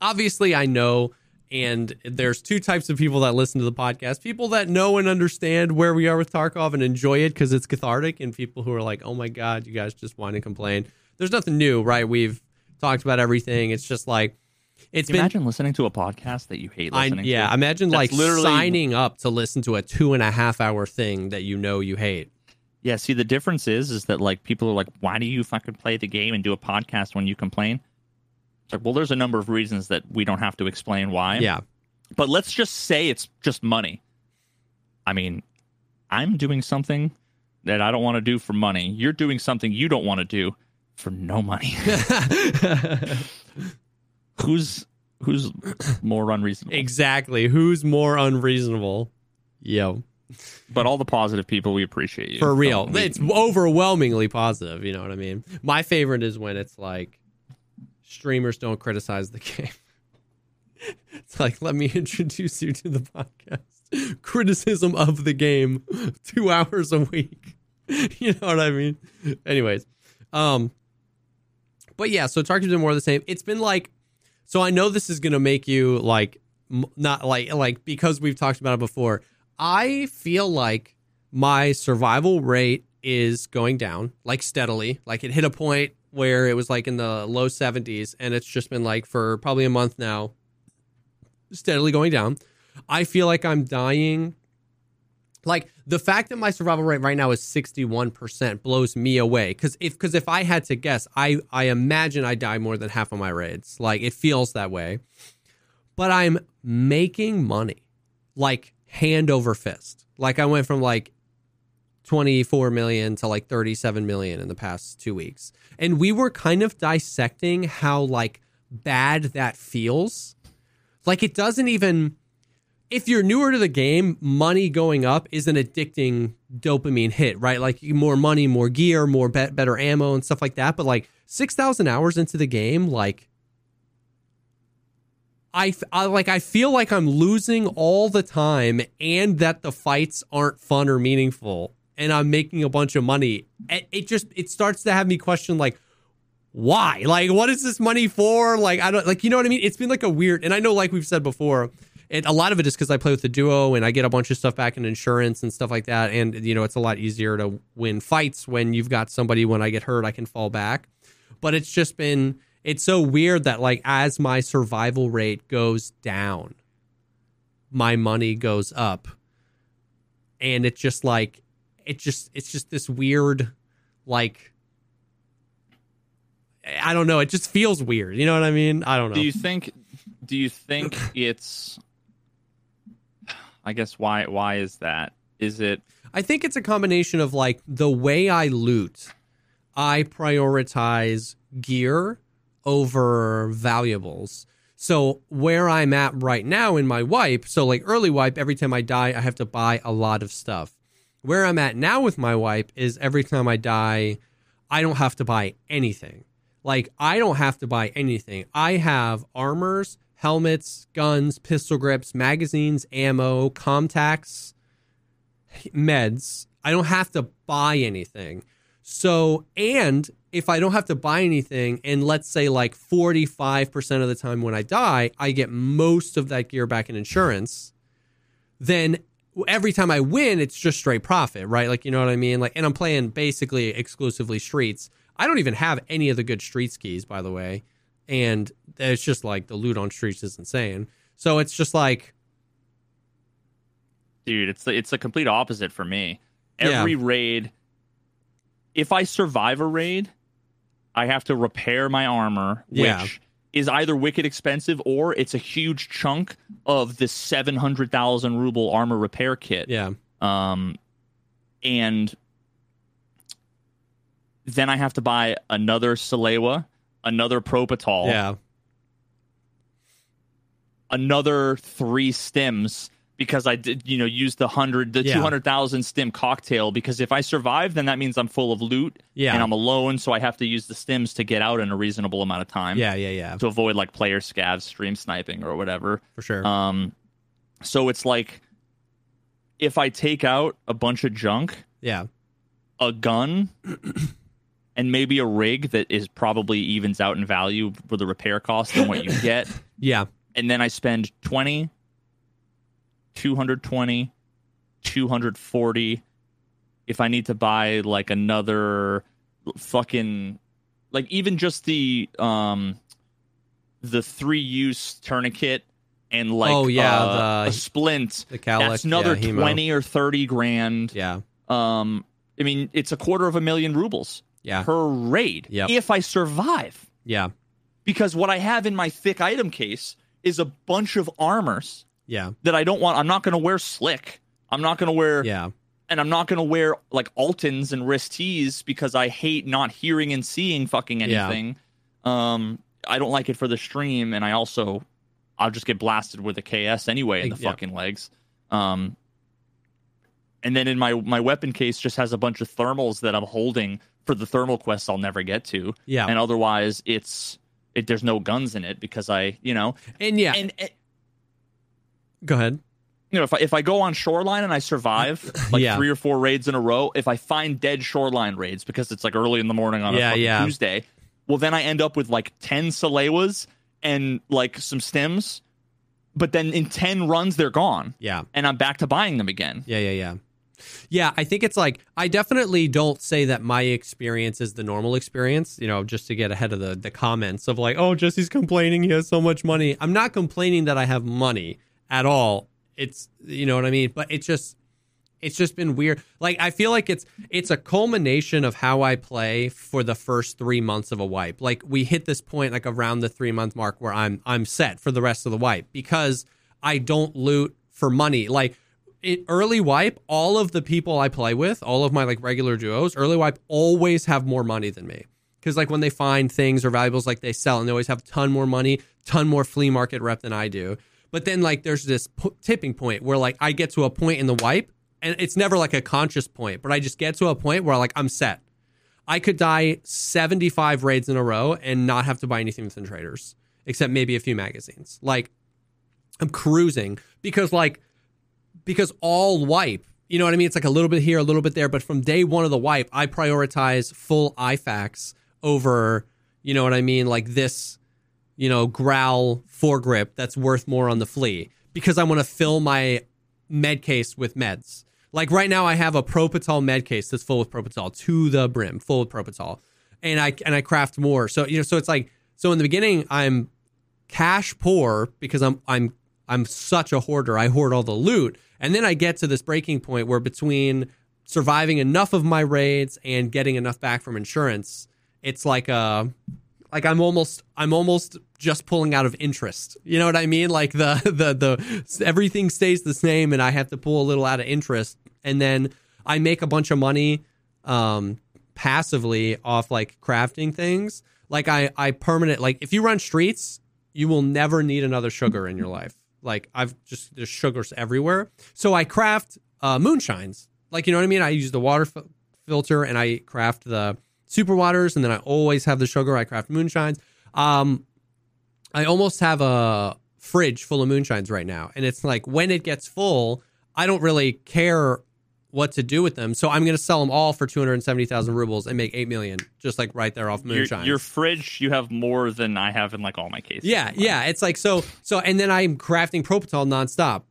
obviously i know and there's two types of people that listen to the podcast people that know and understand where we are with tarkov and enjoy it because it's cathartic and people who are like oh my god you guys just want to complain there's nothing new right we've talked about everything it's just like it's been imagine listening to a podcast that you hate I, yeah, to. imagine That's like literally- signing up to listen to a two and a half hour thing that you know you hate. Yeah, see the difference is is that like people are like, why do you fucking play the game and do a podcast when you complain? It's like, well, there's a number of reasons that we don't have to explain why. Yeah, But let's just say it's just money. I mean, I'm doing something that I don't want to do for money. You're doing something you don't want to do for no money. who's who's more unreasonable? exactly. Who's more unreasonable? Yo, But all the positive people, we appreciate you for real, So we- it's overwhelmingly positive. You know what I mean? My favorite is when it's like streamers don't criticize the game. It's like, let me introduce you to the podcast. Criticism of the game, two hours a week. You know what I mean? Anyways, um, but yeah, so Tarkov's been more of the same. It's been like, so I know this is gonna make you like, not like like because we've talked about it before. I feel like my survival rate is going down like steadily. Like it hit a point where it was like in the low 70s and it's just been like for probably a month now steadily going down. I feel like I'm dying like the fact that my survival rate right now is 61% blows me away cuz if cuz if I had to guess, I I imagine I die more than half of my raids. Like it feels that way. But I'm making money like hand over fist. Like I went from like 24 million to like 37 million in the past 2 weeks. And we were kind of dissecting how like bad that feels. Like it doesn't even if you're newer to the game, money going up is an addicting dopamine hit, right? Like more money, more gear, more be- better ammo and stuff like that. But like 6,000 hours into the game, like I, like I feel like I'm losing all the time and that the fights aren't fun or meaningful and I'm making a bunch of money. It just it starts to have me question like why? Like what is this money for? Like I don't like you know what I mean? It's been like a weird and I know like we've said before and a lot of it is because I play with the duo and I get a bunch of stuff back in insurance and stuff like that. And you know, it's a lot easier to win fights when you've got somebody when I get hurt, I can fall back. But it's just been it's so weird that like as my survival rate goes down, my money goes up. And it's just like it just it's just this weird like I don't know, it just feels weird. You know what I mean? I don't know. Do you think? Do you think it's? I guess why? Why is that? Is it? I think it's a combination of like the way I loot, I prioritize gear over valuables. So where I'm at right now in my wipe, so like early wipe, every time I die, I have to buy a lot of stuff. Where I'm at now with my wipe is every time I die, I don't have to buy anything. Like I don't have to buy anything. I have armors, helmets, guns, pistol grips, magazines, ammo, Comtacs, meds. I don't have to buy anything. So, and if I don't have to buy anything, and let's say like 45% of the time when I die, I get most of that gear back in insurance, then every time I win, it's just straight profit, right? Like, you know what I mean? Like, and I'm playing basically exclusively streets. I don't even have any of the good streets keys, by the way. And it's just like the loot on streets is insane. So it's just like, dude, it's the, it's the complete opposite for me. Yeah. Every raid, if I survive a raid, I have to repair my armor, which Yeah. is either wicked expensive or it's a huge chunk of the seven hundred thousand ruble armor repair kit. yeah, Um, and then I have to buy another Salewa, another Propital. yeah, another three stims because I did, you know, use the hundred, the Yeah. two hundred thousand stim cocktail. Because if I survive, then that means I'm full of loot, Yeah. and I'm alone, so I have to use the stims to get out in a reasonable amount of time, yeah, yeah, yeah, to avoid like player scavs, stream sniping, or whatever. for sure. Um, so it's like if I take out a bunch of junk, yeah, a gun. And maybe a rig that is probably evens out in value for the repair cost than what you get. yeah, and then I spend 20, 220, 240. If I need to buy like another fucking like even just the um the three use tourniquet and like Oh, yeah, uh, the- a splint the Calic, that's another yeah, 20 or 30 grand yeah, um i mean it's a quarter of a million rubles yeah, per raid Yep. if i survive yeah, because what I have in my thick item case is a bunch of armors yeah, that I don't want. I'm not going to wear slick. I'm not going to wear, yeah, and I'm not going to wear like Altyns and Rys-Ts because I hate not hearing and seeing fucking Yeah. anything. Um, I don't like it for the stream, and I also I'll just get blasted with a KS anyway in the Yeah. fucking legs. Um, and then in my my weapon case just has a bunch of thermals that I'm holding for the thermal quests I'll never get to yeah. and otherwise it's it there's no guns in it because I you know And yeah, and, and go ahead. you know if I if I go on shoreline and I survive like Yeah. three or four raids in a row if I find dead shoreline raids because it's like early in the morning on a Yeah. Tuesday well then I end up with like 10 Salewas and like some stems but then in 10 runs they're gone Yeah. and I'm back to buying them again Yeah, yeah, yeah. Yeah, I think it's like I definitely don't say that my experience is the normal experience, you know, just to get ahead of the the comments of like, "Oh, Jesse's complaining he has so much money." I'm not complaining that I have money at all. It's you know what I mean, but it's just it's just been weird. Like I feel like it's it's a culmination of how I play for the first 3 months of a wipe. Like we hit this point like around the 3 month mark where I'm I'm set for the rest of the wipe because I don't loot for money. Like it, early wipe, all of the people I play with, all of my like regular duos, early wipe always have more money than me. Because like when they find things or valuables, like they sell, and they always have a ton more money, ton more flea market rep than I do. But then like there's this p- tipping point where like I get to a point in the wipe, and it's never like a conscious point, but I just get to a point where like I'm set. I could die 75 raids in a row and not have to buy anything within traders, except maybe a few magazines. Like I'm cruising because like because all wipe, you know what I mean? It's like a little bit here, a little bit there, but from day one of the wipe, I prioritize full IFAKs over, you know what I mean, like this, you know, growl foregrip that's worth more on the flea because I want to fill my med case with meds. Like right now, I have a Propital med case that's full with Propital to the brim, full with Propital, and I and I craft more. So you know, so it's like so in the beginning, I'm cash poor because I'm I'm I'm such a hoarder. I hoard all the loot. And then I get to this breaking point where between surviving enough of my raids and getting enough back from insurance, it's like a like I'm almost I'm almost just pulling out of interest. You know what I mean? Like the the the everything stays the same and I have to pull a little out of interest and then I make a bunch of money um passively off like crafting things. Like I I permanent like if you run streets, you will never need another sugar in your life. Like I've just there's sugars everywhere. So I craft uh moonshines. Like you know what I mean? I use the water fil- filter and I craft the super waters and then I always have the sugar. I craft moonshines. Um I almost have a fridge full of moonshines right now. And it's like when it gets full, I don't really care what to do with them. So I'm going to sell them all for 270,000 rubles and make 8 million just like right there off Your, moonshine. your fridge, you have more than I have in like all my cases. Yeah, yeah. It's like so so and then I'm crafting Propital nonstop.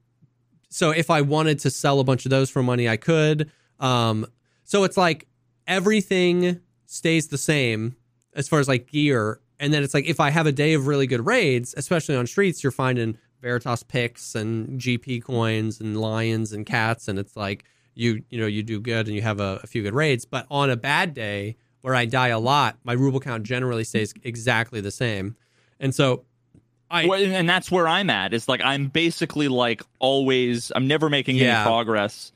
So if I wanted to sell a bunch of those for money, I could. Um so it's like everything stays the same as far as like gear. And then it's like if I have a day of really good raids, especially on streets, you're finding Veritas picks and GP coins and lions and cats, and it's like you you know you do good and you have a, a few good raids. But on a bad day where I die a lot, my ruble count generally stays exactly the same. And so I Well, and that's where I'm at. It's like I'm basically like always. I'm never making Yeah. any progress.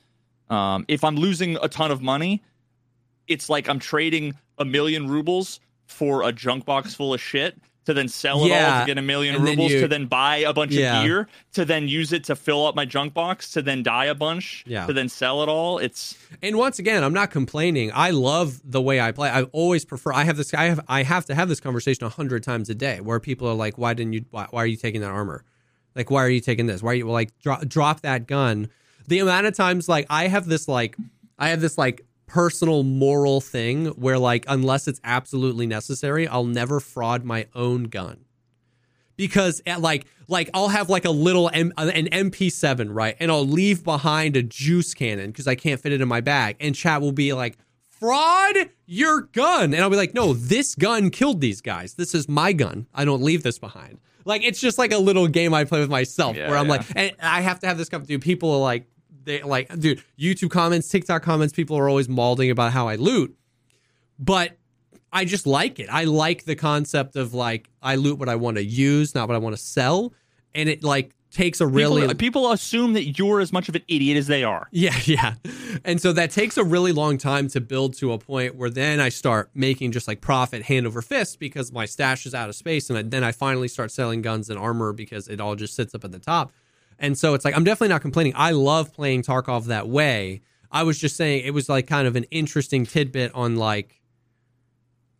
Um, if I'm losing a ton of money, it's like I'm trading a million rubles for a junk box full of shit to then sell it all to get a million and rubles you- to then buy a bunch Yeah. of gear to then use it to fill up my junk box to then die a bunch Yeah. to then sell it all. It's And once again, I'm not complaining. I love the way I play. I always prefer. I have this. I have. I have to have this conversation a hundred times a day, where people are like, "Why didn't you? Why, why are you taking that armor? Like, why are you taking this? Why are you like drop drop that gun?" The amount of times, like, I have this like, I have this like personal moral thing where like, unless it's absolutely necessary, I'll never fraud my own gun because at like like I'll have like a little M- uh, an MP7 right, and I'll leave behind a juice cannon because I can't fit it in my bag, and chat will be like, "Fraud your gun," and I'll be like, "No, this gun killed these guys. This is my gun. I don't leave this behind." Like it's just like a little game I play with myself Yeah, where I'm yeah. like, and I have to have this conversation. Dude, people are like, they like, dude, YouTube comments, TikTok comments, people are always mauling about how I loot, but I just like it. I like the concept of like I loot what I want to use, not what I want to sell, and it like takes a really people, people assume that you're as much of an idiot as they are. yeah, yeah. And so that takes a really long time to build to a point where then I start making just like profit hand over fist because my stash is out of space. And I, then I finally start selling guns and armor because it all just sits up at the top. And so it's like, I'm definitely not complaining. I love playing Tarkov that way. I was just saying it was like kind of an interesting tidbit on like,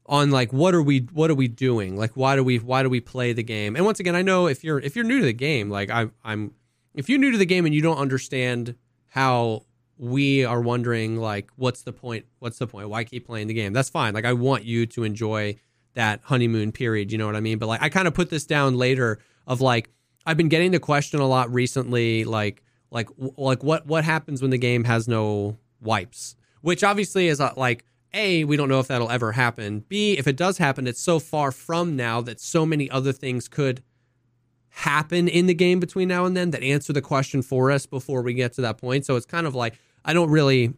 on like what are we what are we doing? Like why do we why do we play the game? And once again i know if you're if you're new to the game like I, i'm if you're new to the game and you don't understand how we are wondering like what's the point what's the point? Why keep playing the game? That's fine. Like i want you to enjoy that honeymoon period. You know what i mean? But like i kind of put this down later of like i've been getting the question a lot recently like like like what what happens when the game has no wipes which obviously is uh, like a we don't know if that'll ever happen b if it does happen it's so far from now that so many other things could happen in the game between now and then that answer the question for us before we get to that point. So it's kind of like I don't really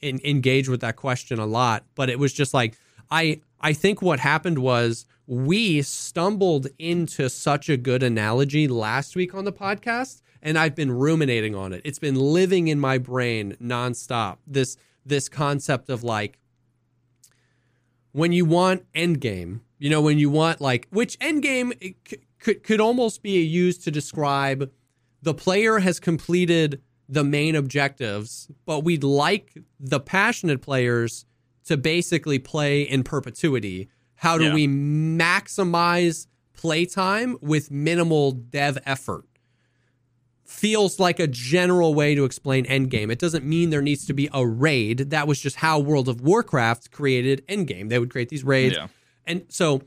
in, engage with that question a lot, but it was just like I I think what happened was we stumbled into such a good analogy last week on the podcast and I've been ruminating on it. It's been living in my brain nonstop. This this concept of like when you want endgame, you know, when you want like which endgame c- could could almost be used to describe the player has completed the main objectives, but we'd like the passionate players to basically play in perpetuity. How do Yeah. we maximize playtime with minimal dev effort? feels like a general way to explain Endgame. It doesn't mean there needs to be a raid. That was just how World of Warcraft created Endgame. They would create these raids. Yeah. And so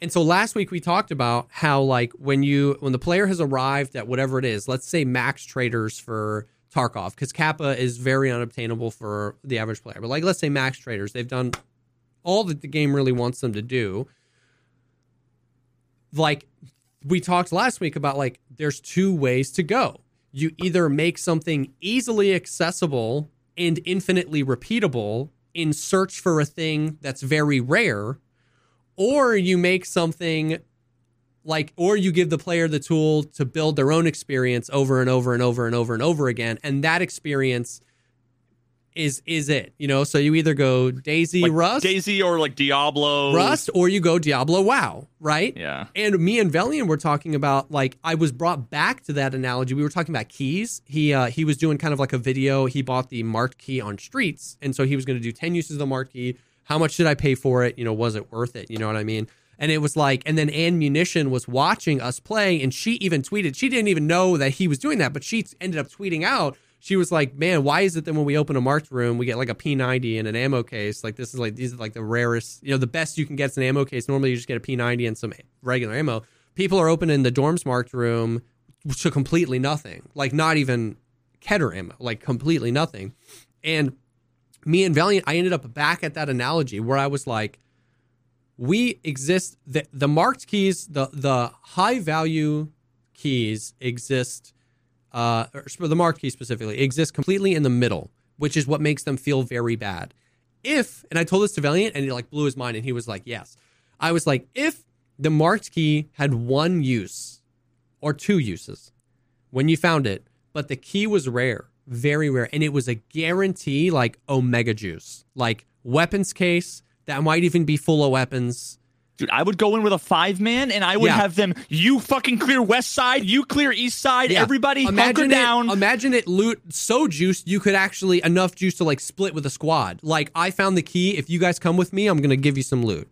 and so last week we talked about how like when you when the player has arrived at whatever it is, let's say max traders for Tarkov cuz Kappa is very unobtainable for the average player. But like let's say max traders, they've done all that the game really wants them to do. Like we talked last week about like there's two ways to go. You either make something easily accessible and infinitely repeatable in search for a thing that's very rare, or you make something like or you give the player the tool to build their own experience over and over and over and over and over again and that experience is is it you know so you either go DayZ Like rust DayZ or like Diablo. rust or you go diablo wow right Yeah. and me and Velian were talking about like I was brought back to that analogy. We were talking about keys. He uh, he was doing kind of like a video. He bought the marked key on streets, and so he was going to do ten uses of the marked key. How much did I pay for it? You know, was it worth it? You know what I mean? And it was like, and then AnneMunition was watching us play, and she even tweeted. She didn't even know that he was doing that, but she ended up tweeting out she was like, "Man, why is it that when we open a marked room, we get like a P90 and an ammo case? Like this is like these are like the rarest, you know, the best you can get is an ammo case. Normally, you just get a P90 and some regular ammo. People are opening the dorms marked room to completely nothing, like not even Keter ammo, like completely nothing. And me and Valiant, I ended up back at that analogy where I was like, we exist the the marked keys, the the high value keys exist uh or the marked key specifically exists completely in the middle, which is what makes them feel very bad. If and I told this to Valiant and he like blew his mind and he was like, "Yes." I was like, "If the marked key had one use or two uses when you found it, but the key was rare, very rare, and it was a guarantee like Omega Juice, like weapons case that might even be full of weapons. Dude, I would go in with a five man and I would Yeah. have them. You fucking clear west side. You clear east side. Yeah. Everybody hunker imagine it, down. Imagine it loot so juiced you could actually enough juice to like split with a squad. Like I found the key. If you guys come with me, I'm gonna give you some loot.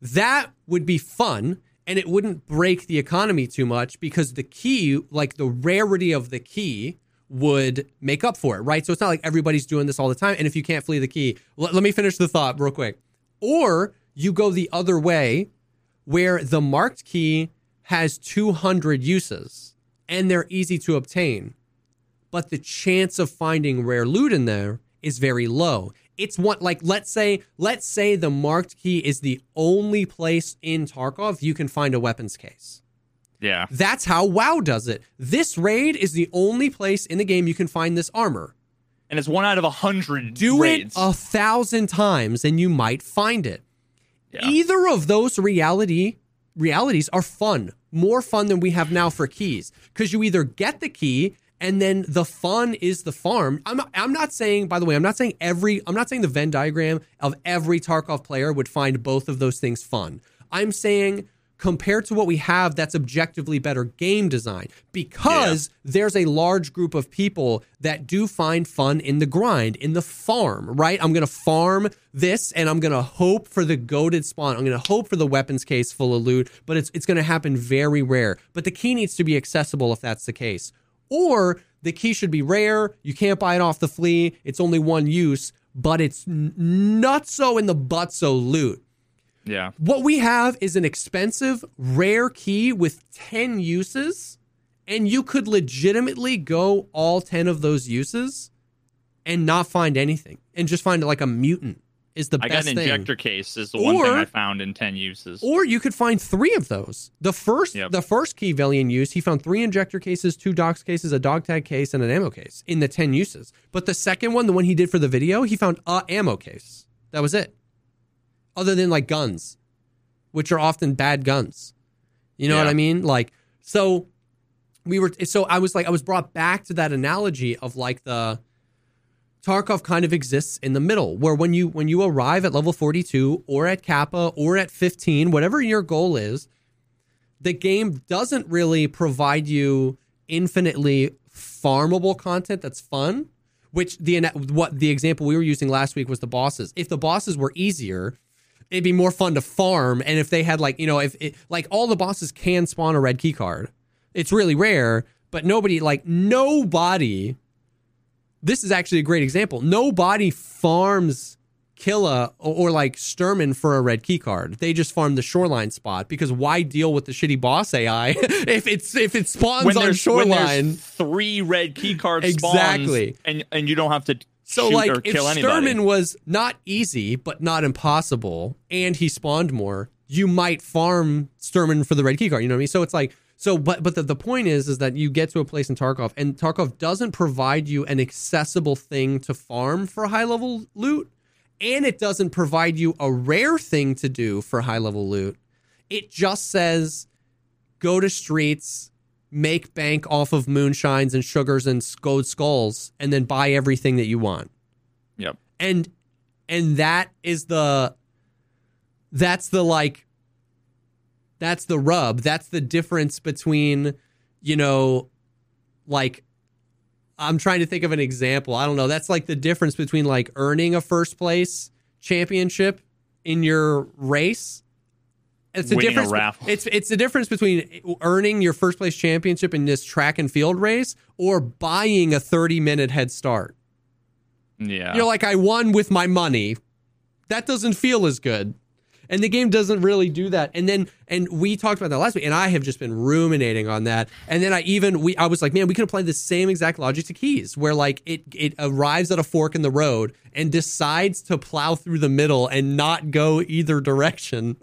That would be fun, and it wouldn't break the economy too much because the key, like the rarity of the key, would make up for it, right? So it's not like everybody's doing this all the time. And if you can't flea the key, let, let me finish the thought real quick. Or you go the other way where the marked key has 200 uses and they're easy to obtain, but the chance of finding rare loot in there is very low. It's one like let's say let's say the marked key is the only place in Tarkov you can find a weapons case. yeah. That's how WoW does it. This raid is the only place in the game you can find this armor. And it's one out of a hundred Do raids. it a thousand times and you might find it. Yeah. Either of those reality realities are fun, more fun than we have now for keys, because you either get the key and then the fun is the farm. I'm not, I'm not saying, by the way, I'm not saying every, I'm not saying the Venn diagram of every Tarkov player would find both of those things fun. I'm saying compared to what we have, that's objectively better game design because there's a large group of people that do find fun in the grind, in the farm, right? I'm going to farm this and I'm going to hope for the goaded spawn. I'm going to hope for the weapons case full of loot, but it's, it's going to happen very rare. But the key needs to be accessible if that's the case. Or the key should be rare. You can't buy it off the flea. It's only one use, but it's n- not so in the butt so loot. Yeah. What we have is an expensive, rare key with 10 uses, and you could legitimately go all 10 of those uses and not find anything and just find like a mutant is the I got best an thing. injector case. Is the one thing I found in ten uses. Or you could find three of those. The first, Yep. the first key Velian used, he found three injector cases, two docs cases, a dog tag case, and an ammo case in the ten uses. But the second one, the one he did for the video, he found a ammo case. That was it. Other than like guns, which are often bad guns. You know what I mean? Like so, we were. So I was like, I was brought back to that analogy of like the. Tarkov kind of exists in the middle, where when you when you arrive at level 42 or at Kappa or at 15, whatever your goal is, the game doesn't really provide you infinitely farmable content that's fun. Which the what the example we were using last week was the bosses. If the bosses were easier, it'd be more fun to farm. And if they had like you know if it, like all the bosses can spawn a red key card, it's really rare. But nobody like nobody this is actually a great example. Nobody farms Killa or, or like Sturman for a red key card. They just farm the shoreline spot because why deal with the shitty boss AI if it's if it spawns when on shoreline? three red key cards Exactly. spawns and and you don't have to So like if. Sturman was not easy but not impossible and he spawned more, you might farm Sturman for the red key card. You know what I mean? So it's like so but but the, the point is is that you get to a place in Tarkov and Tarkov doesn't provide you an accessible thing to farm for high level loot and it doesn't provide you a rare thing to do for high level loot. It just says go to streets, make bank off of moonshines and sugars and gold skulls, and then buy everything that you want. Yep. And and that is the that's the like that's the rub. That's the difference between, you know, like I'm trying to think of an example. I don't know. That's like the difference between like earning a first place championship in your race it's a winning difference. a raffle. It's it's the difference between earning your first place championship in this track and field race or buying a 30 minute head start. yeah. You're like, I won with my money. That doesn't feel as good. And the game doesn't really do that. And then, and we talked about that last week, and I have just been ruminating on that. And then I even, we, I was like, man, we could apply the same exact logic to keys, where like it, it arrives at a fork in the road and decides to plow through the middle and not go either direction.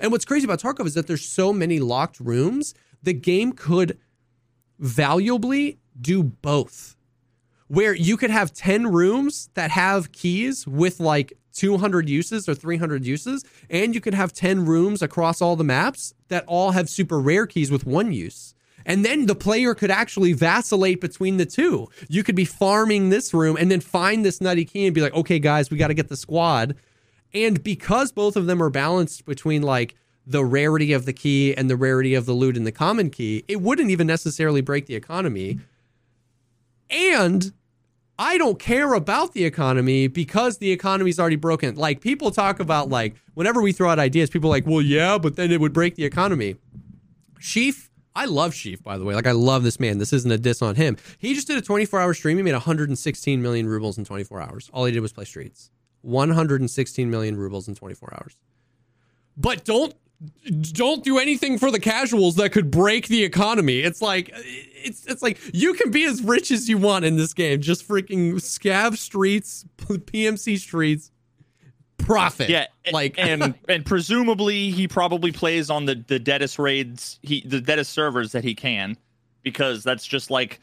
And what's crazy about Tarkov is that there's so many locked rooms, the game could valuably do both where you could have 10 rooms that have keys with like 200 uses or 300 uses, and you could have 10 rooms across all the maps that all have super rare keys with one use. And then the player could actually vacillate between the two. You could be farming this room and then find this nutty key and be like, okay, guys, we got to get the squad. And because both of them are balanced between like the rarity of the key and the rarity of the loot and the common key, it wouldn't even necessarily break the economy. And I don't care about the economy because the economy's already broken. Like people talk about like whenever we throw out ideas, people are like, well, yeah, but then it would break the economy. Sheaf, I love Sheaf, by the way. Like I love this man. This isn't a diss on him. He just did a 24 hour stream. He made 116 million rubles in 24 hours. All he did was play streets. 116 million rubles in 24 hours. But don't don't do anything for the casuals that could break the economy. It's like it's it's like you can be as rich as you want in this game. Just freaking scav streets, PMC streets, profit. Yeah, like and and presumably he probably plays on the the deadest raids he the deadest servers that he can because that's just like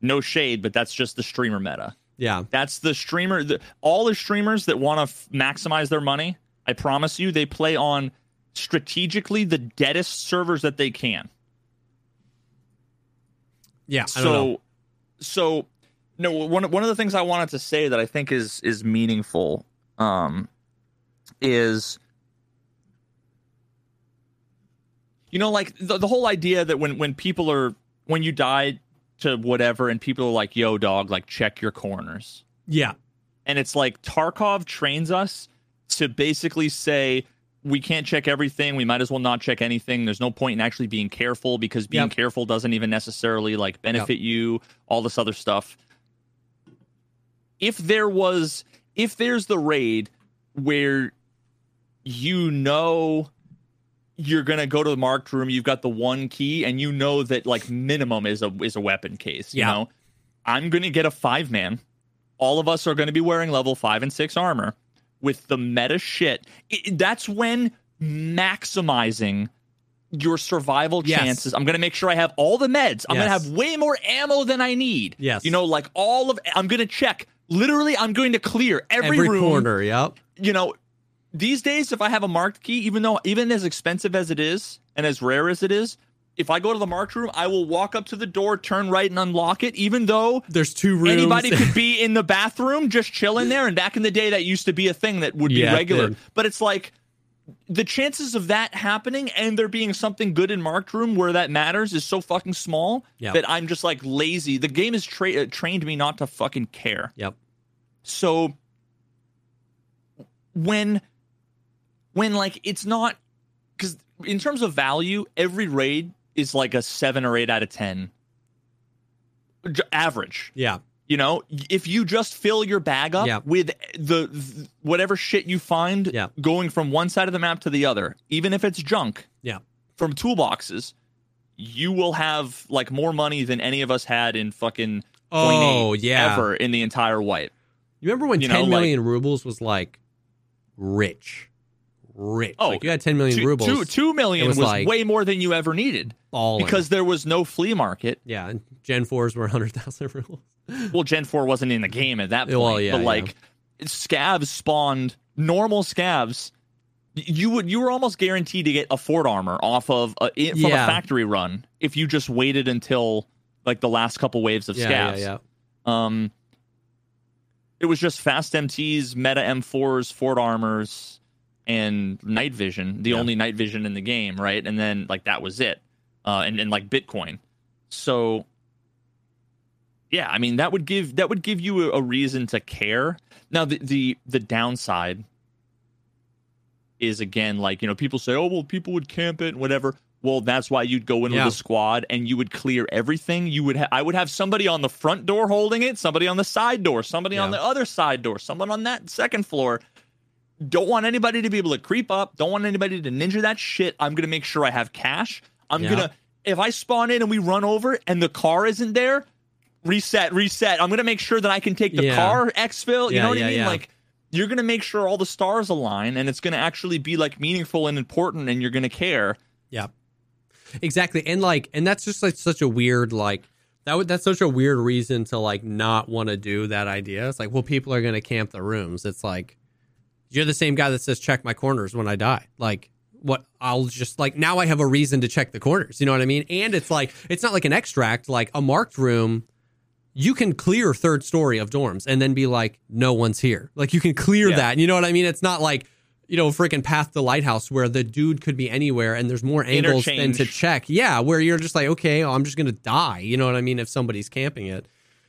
no shade, but that's just the streamer meta. yeah, That's the streamer. The, all the streamers that want to f- maximize their money, I promise you, they play on strategically the deadest servers that they can. Yeah. I don't know. so so no one one of the things I wanted to say that I think is is meaningful um is you know like the, the whole idea that when when people are when you die to whatever and people are like yo dog like check your corners Yeah, and it's like Tarkov trains us to basically say we can't check everything. We might as well not check anything. There's no point in actually being careful because being Yep. careful doesn't even necessarily like benefit you. All this other stuff. If there was, if there's the raid where you know you're gonna go to the marked room, you've got the one key, and you know that like minimum is a is a weapon case. You Yeah. know, I'm gonna get a five man all of us are going to be wearing level five and six armor with the meta shit. It, that's when maximizing your survival Yes. chances. I'm going to make sure I have all the meds. I'm going to have way more ammo than I need. Yes. You know, like all of, I'm going to check. Literally, I'm going to clear every, every room. corner. Yep. You know, these days, if I have a marked key, even though, even as expensive as it is and as rare as it is, if I go to the marked room, I will walk up to the door, turn right, and unlock it, even though There's two rooms. Anybody could be in the bathroom just chilling there. And back in the day, that used to be a thing that would be it regular. did. But it's like the chances of that happening and there being something good in marked room where that matters is so fucking small Yeah. that I'm just like lazy. The game has tra- uh, trained me not to fucking care. Yep. So when when like it's not because in terms of value, every raid is like a seven or eight out of ten. J- average. Yeah. You know, if you just fill your bag up Yeah. with the, th- whatever shit you find Yeah. going from one side of the map to the other, even if it's junk Yeah. from toolboxes, you will have like more money than any of us had in fucking Oh, yeah. ever in the entire wipe. You remember when You ten know, million like- rubles was like rich, rich? Oh, like you had ten million Two, rubles. two, two million was, was like- way more than you ever needed ballin'. because there was no flea market. yeah, and Gen fours were hundred thousand rubles. Well, Gen 4 wasn't in the game at that point. Well, yeah, but yeah. like scavs spawned normal scavs. You would you were almost guaranteed to get a Fort armor off of a, from Yeah. a factory run if you just waited until like the last couple waves of Yeah, scavs. yeah, yeah. Um, it was just fast MTs, meta M4s, Fort armors, and night vision. The Yeah. only night vision in the game, right? And then like that was it. Uh, and and like Bitcoin. So yeah, I mean that would give that would give you a, a reason to care. Now the the the downside is again like you know people say, oh well, people would camp it and whatever. Well, that's why you'd go in Yeah. with a squad and you would clear everything. You would ha- I would have somebody on the front door holding it, somebody on the side door, somebody on the other side door, someone on that second floor. Don't want anybody to be able to creep up. Don't want anybody to ninja that shit. I'm gonna make sure I have cash. I'm Yeah. gonna if I spawn in and we run over and the car isn't there, reset, reset. I'm gonna make sure that I can take the Yeah. car exfil. You Yeah, know what I mean? Like you're gonna make sure all the stars align and it's gonna actually be like meaningful and important and you're gonna care. Yeah. Exactly. And like and that's just like such a weird like that would that's such a weird reason to like not want to do that idea. It's like, well, people are gonna camp the rooms. It's like you're the same guy that says check my corners when I die. Like what I'll just like now I have a reason to check the corners. You know what I mean? And it's like it's not like an extract, like a marked room. You can clear third story of dorms and then be like, no one's here. Like you can clear Yeah. that. You know what I mean? It's not like you know, freaking path to lighthouse where the dude could be anywhere and there's more angles than to check. Yeah, where you're just like, okay, oh, I'm just gonna die. You know what I mean? If somebody's camping it.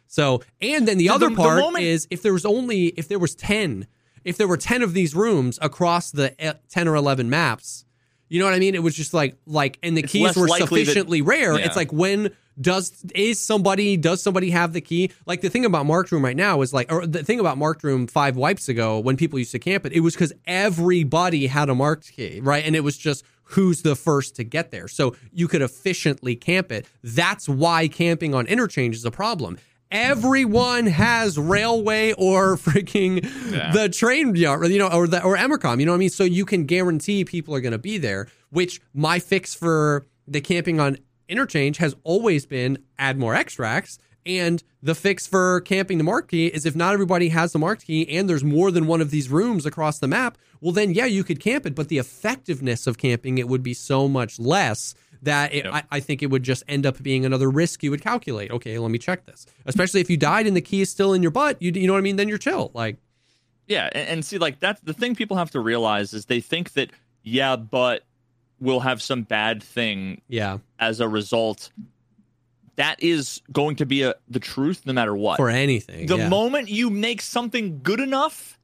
So, and then the So other the- the part moment- is if there was only if there was ten, if there were ten of these rooms across the eh, ten or eleven maps, you know what I mean? It was just like like, and the It's keys were likely that- sufficiently rare. Yeah. It's like when does is somebody does somebody have the key? Like the thing about marked room right now is like, or the thing about marked room five wipes ago when people used to camp it, it was because everybody had a marked key, right? And it was just who's the first to get there, so you could efficiently camp it. That's why camping on interchange is a problem. Everyone has railway or freaking Yeah. the train yard, you know, or the or Emercom, you know what I mean? So you can guarantee people are going to be there. Which my fix for the camping on interchange has always been add more extracts. And the fix for camping the marked key is if not everybody has the marked key and there's more than one of these rooms across the map, well, then yeah, you could camp it, but the effectiveness of camping it would be so much less that it, Yep. I, I think it would just end up being another risk you would calculate. Okay, let me check this. Especially if you died and the key is still in your butt, you, you know what I mean? Then you're chill. Like, Yeah, and, and see, like that's the thing people have to realize is they think that yeah, but we'll have some bad thing yeah, as a result. That is going to be a, the truth no matter what. for anything. the yeah. moment you make something good enough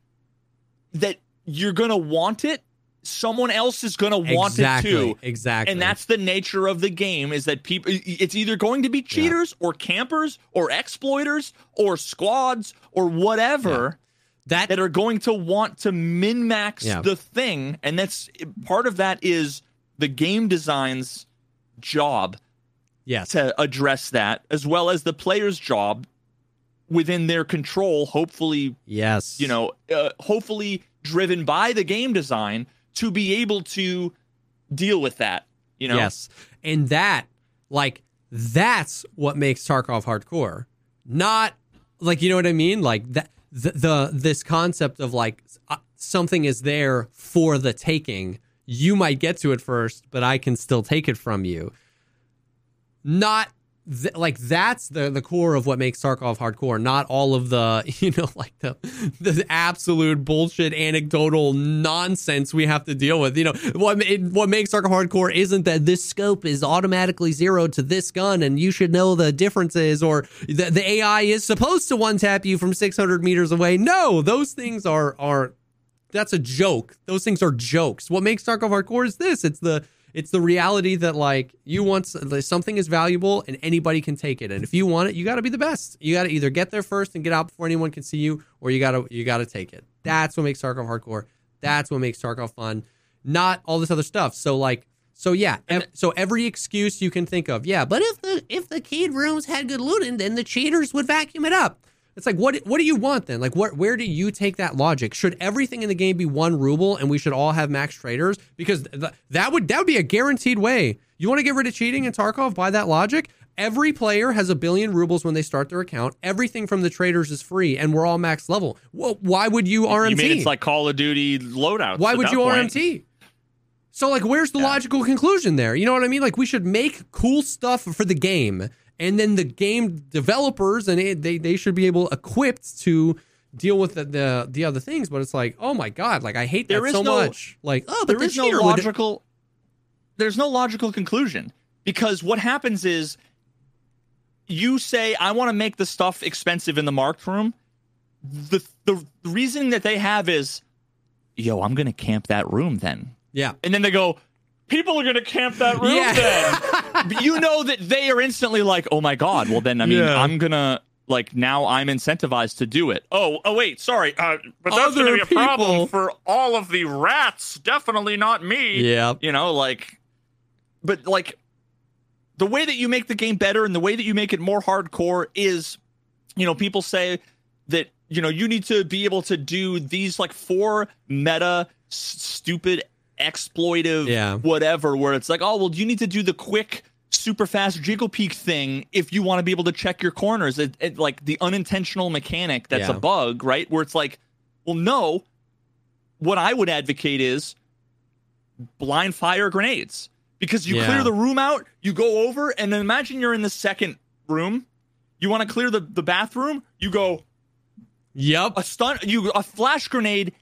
that you're gonna want it, someone else is gonna want exactly, it too. Exactly. And that's the nature of the game is that people it's either going to be cheaters or campers or exploiters or squads or whatever that. that are going to want to min max Yeah. the thing and that's part of that is the game design's job yes. to address that as well as the player's job within their control hopefully Yes. you know uh, hopefully driven by the game design to be able to deal with that you know Yes. And that, like, that's what makes Tarkov hardcore. Not like you know what I mean. Like that. The, the this concept of like uh, something is there for the taking. You might get to it first, but I can still take it from you. Not th- like that's the the core of what makes Tarkov hardcore. Not all of the you know like the the absolute bullshit anecdotal nonsense we have to deal with. You know what it, what makes Tarkov hardcore isn't that this scope is automatically zeroed to this gun and you should know the differences or the, the AI is supposed to one tap you from 600 meters away. No, those things are are that's a joke. Those things are jokes. What makes Tarkov hardcore is this. It's the it's the reality that like you want something is valuable and anybody can take it. And if you want it, you got to be the best. You got to either get there first and get out before anyone can see you, or you got to you got to take it. That's what makes Tarkov hardcore. That's what makes Tarkov fun. Not all this other stuff. So like so yeah, ev- so every excuse you can think of. Yeah, but if the if the keyed rooms had good looting, then the cheaters would vacuum it up. It's like what what do you want then? Like what where do you take that logic? Should everything in the game be one ruble and we should all have max traders? Because th- that would that would be a guaranteed way. You want to get rid of cheating in Tarkov by that logic? Every player has a billion rubles when they start their account. Everything from the traders is free, and we're all max level. Well, why would you RMT? you mean it's like call of duty loadouts Why would you point. RMT? So like where's the logical conclusion there? You know what I mean? Like we should make cool stuff for the game and then the game developers and it, they they should be able equipped to deal with the, the the other things, but it's like, "Oh my god, like I hate that There is so no- much." Like, "Oh, but there the is no cheater would- logical there's no logical conclusion because what happens is you say i want to make the stuff expensive in the marked room the the reasoning that they have is yo, I'm gonna camp that room then. Yeah. And then they go, people are gonna camp that room Yeah. then. You know that they are instantly like, oh my god. Well then, I mean, Yeah. I'm gonna like now I'm incentivized to do it. Oh, oh wait, sorry, uh, but that's Other gonna be a problem for all of the rats. Definitely not me. Yeah. You know, like, but like the way that you make the game better and the way that you make it more hardcore is, you know, people say that you know you need to be able to do these like four meta s- stupid exploitive Yeah. whatever where it's like oh well you need to do the quick super fast jiggle peek thing if you want to be able to check your corners it, it- like the unintentional mechanic that's a bug right where it's like well no what i would advocate is blind fire grenades because you Yeah. clear the room out, you go over, and then imagine you're in the second room. You want to clear the, the bathroom, you go Yep. a stun you a flash grenade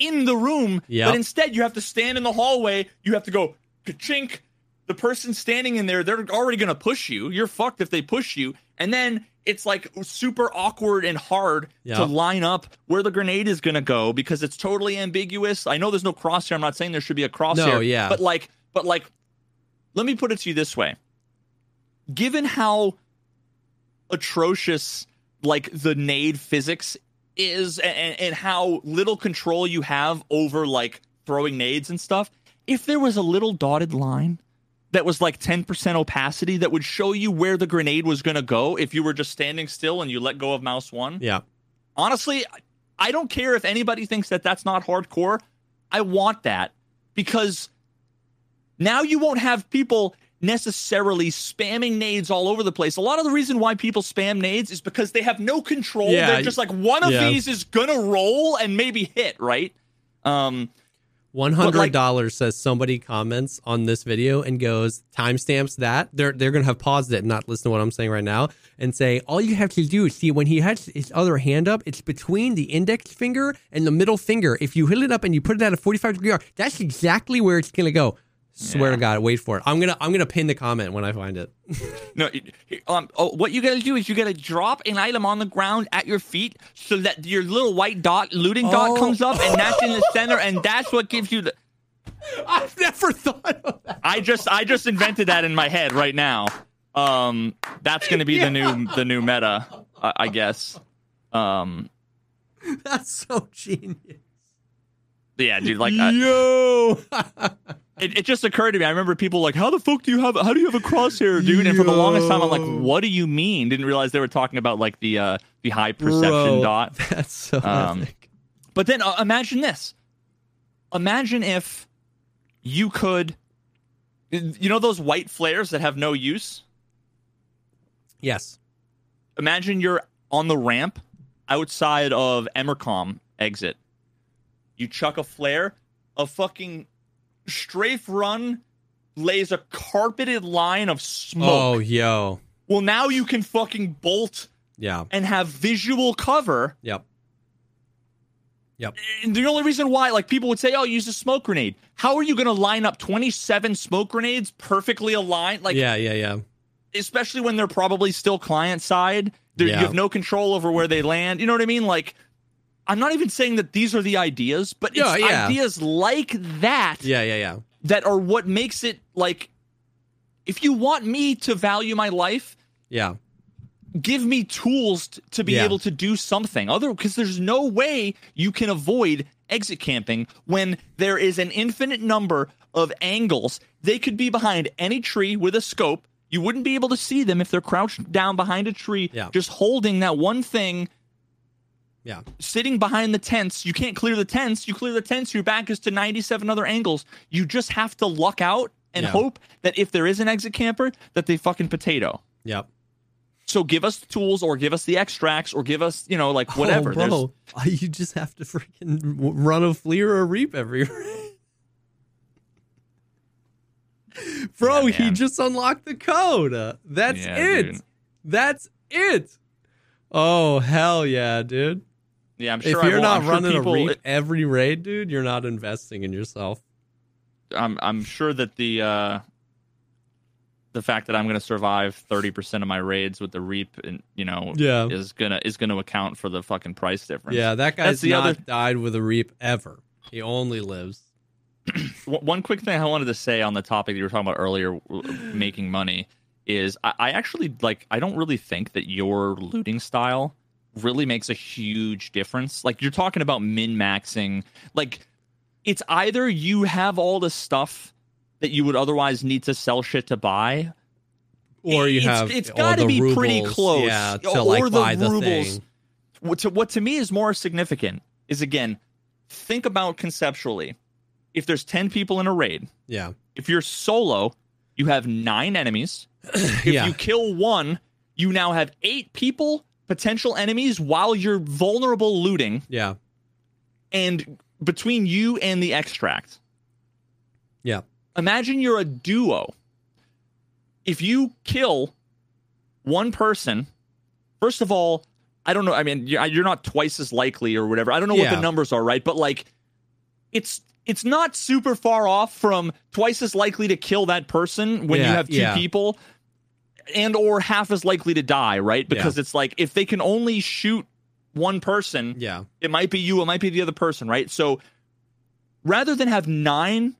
in the room, Yep. but instead you have to stand in the hallway, you have to go chink. The person standing in there, they're already gonna push you. You're fucked if they push you. And then it's like super awkward and hard to line up where the grenade is gonna go because it's totally ambiguous. I know there's no crosshair. I'm not saying there should be a crosshair. No, yeah. But like, but like, let me put it to you this way. Given how atrocious like the nade physics is and, and how little control you have over like throwing nades and stuff if there was a little dotted line that was like 10% opacity that would show you where the grenade was going to go if you were just standing still and you let go of mouse 1 Yeah. honestly i don't care if anybody thinks that that's not hardcore i want that because now you won't have people necessarily spamming nades all over the place. A lot of the reason why people spam nades is because they have no control. Yeah, They're just like one of yeah. these is gonna roll and maybe hit, right? Um One hundred dollars says somebody comments on this video and goes timestamps that they're they're gonna have paused it and not listen to what I'm saying right now and say all you have to do is see when he has his other hand up, it's between the index finger and the middle finger. If you hit it up and you put it at a 45 degree arc, that's exactly where it's gonna go. Swear to God, wait for it. I'm gonna I'm gonna pin the comment when I find it. no um oh, what you gotta do is you gotta drop an item on the ground at your feet so that your little white dot looting Oh. dot comes up and that's in the center and that's what gives you the I've never thought of that. I just I just invented that in my head right now. Um, that's gonna be the new the new meta, I, I guess. Um, That's so genius. yeah, dude. Like, I, Yo. it, it just occurred to me. I remember people like, "How the fuck do you have? How do you have a crosshair, dude?" And for the longest time, I'm like, "What do you mean?" Didn't realize they were talking about like the uh the high perception Bro, dot. That's so Um. But then uh, imagine this. Imagine if you could, you know, those white flares that have no use. Yes. imagine you're on the ramp outside of Emercom exit. You chuck a flare, a fucking strafe run lays a carpeted line of smoke. Oh, yo. Well, now you can fucking bolt Yeah. and have visual cover. Yep. Yep. And the only reason why, like, people would say, "Oh, use a smoke grenade." How are you going to line up twenty-seven smoke grenades perfectly aligned? Like, yeah, yeah, yeah. especially when they're probably still client side. Yeah. You have no control over where they land. You know what I mean? Like, I'm not even saying that these are the ideas, but it's Yeah, yeah. ideas like that Yeah, yeah, yeah. that are what makes it like. If you want me to value my life, Yeah. give me tools t- to be Yeah. able to do something. Other because there's no way you can avoid exit camping when there is an infinite number of angles. They could be behind any tree with a scope. You wouldn't be able to see them if they're crouched down behind a tree, Yeah. just holding that one thing, Yeah. sitting behind the tents. You can't clear the tents. You clear the tents, your back is to 97 other angles. You just have to luck out and Yeah. hope that if there is an exit camper, that they fucking potato. Yep. So give us the tools or give us the extracts or give us, you know, like whatever. Oh, There's- bro. You just have to freaking run a flea or a reap every. bro, Yeah, he just unlocked the code. That's Yeah, it. dude. That's it. Oh hell yeah, dude! Yeah, I'm sure. if I you're not I'm sure running people, a reap every raid, dude, you're not investing in yourself. I'm I'm sure that the uh, the fact that I'm going to survive 30 percent of my raids with the reap, and you know, Yeah. is gonna is going to account for the fucking price difference. Yeah, that guy's the not other- died with a reap ever. He only lives. One quick thing I wanted to say on the topic that you were talking about earlier, making money, is I, I actually like. I don't really think that your looting style really makes a huge difference. Like you're talking about min maxing, like it's either you have all the stuff that you would otherwise need to sell shit to buy, Or you It's- have it's gotta the be pretty close. yeah, to Or like the buy the rubles. thing. what to what to me is more significant is again think about conceptually if there's 10 people in a raid Yeah, if you're solo you have nine enemies if yeah, you kill one you now have eight people potential enemies while you're vulnerable looting yeah, and between you and the extract yeah, imagine you're a duo. If you kill one person, first of all, I don't know. I mean, you're not twice as likely or whatever. I don't know what the numbers are, right? But like, it's it's not super far off from twice as likely to kill that person when you have two yeah. people, and or half as likely to die, right? Because it's like if they can only shoot one person, yeah, it might be you, it might be the other person, right? So rather than have nine,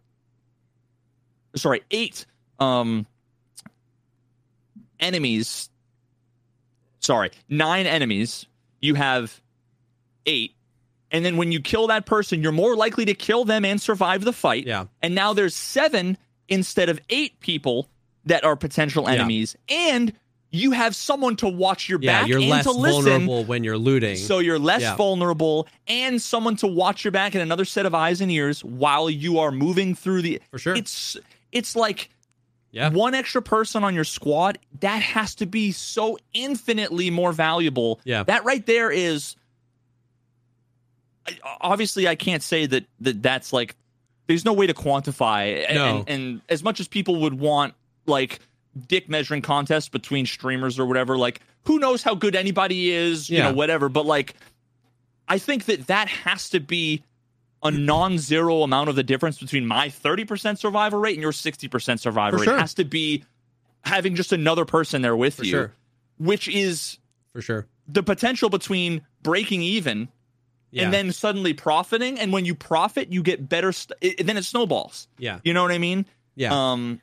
sorry, eight um enemies, sorry, nine enemies, you have eight. And then when you kill that person, you're more likely to kill them and survive the fight. yeah, And now there's seven instead of eight people that are potential Yeah. enemies. And you have someone to watch your yeah. back You're and less to listen. vulnerable when you're looting. So you're less Yeah. vulnerable and someone to watch your back and another set of eyes and ears while you are moving through the For sure. It's it's like yeah, one extra person on your squad, that has to be so infinitely more valuable. Yeah. That right there is obviously I can't say that, that that's like there's no way to quantify No. and, and as much as people would want like dick measuring contests between streamers or whatever like who knows how good anybody is you Yeah. know whatever but like i think that that has to be a non-zero amount of the difference between my 30% survival rate and your 60% survival For rate sure. has to be having just another person there with for you sure, which is for sure. the potential between breaking even Yeah, and then suddenly profiting and when you profit you get better st- it, then it snowballs yeah, you know what i mean yeah. um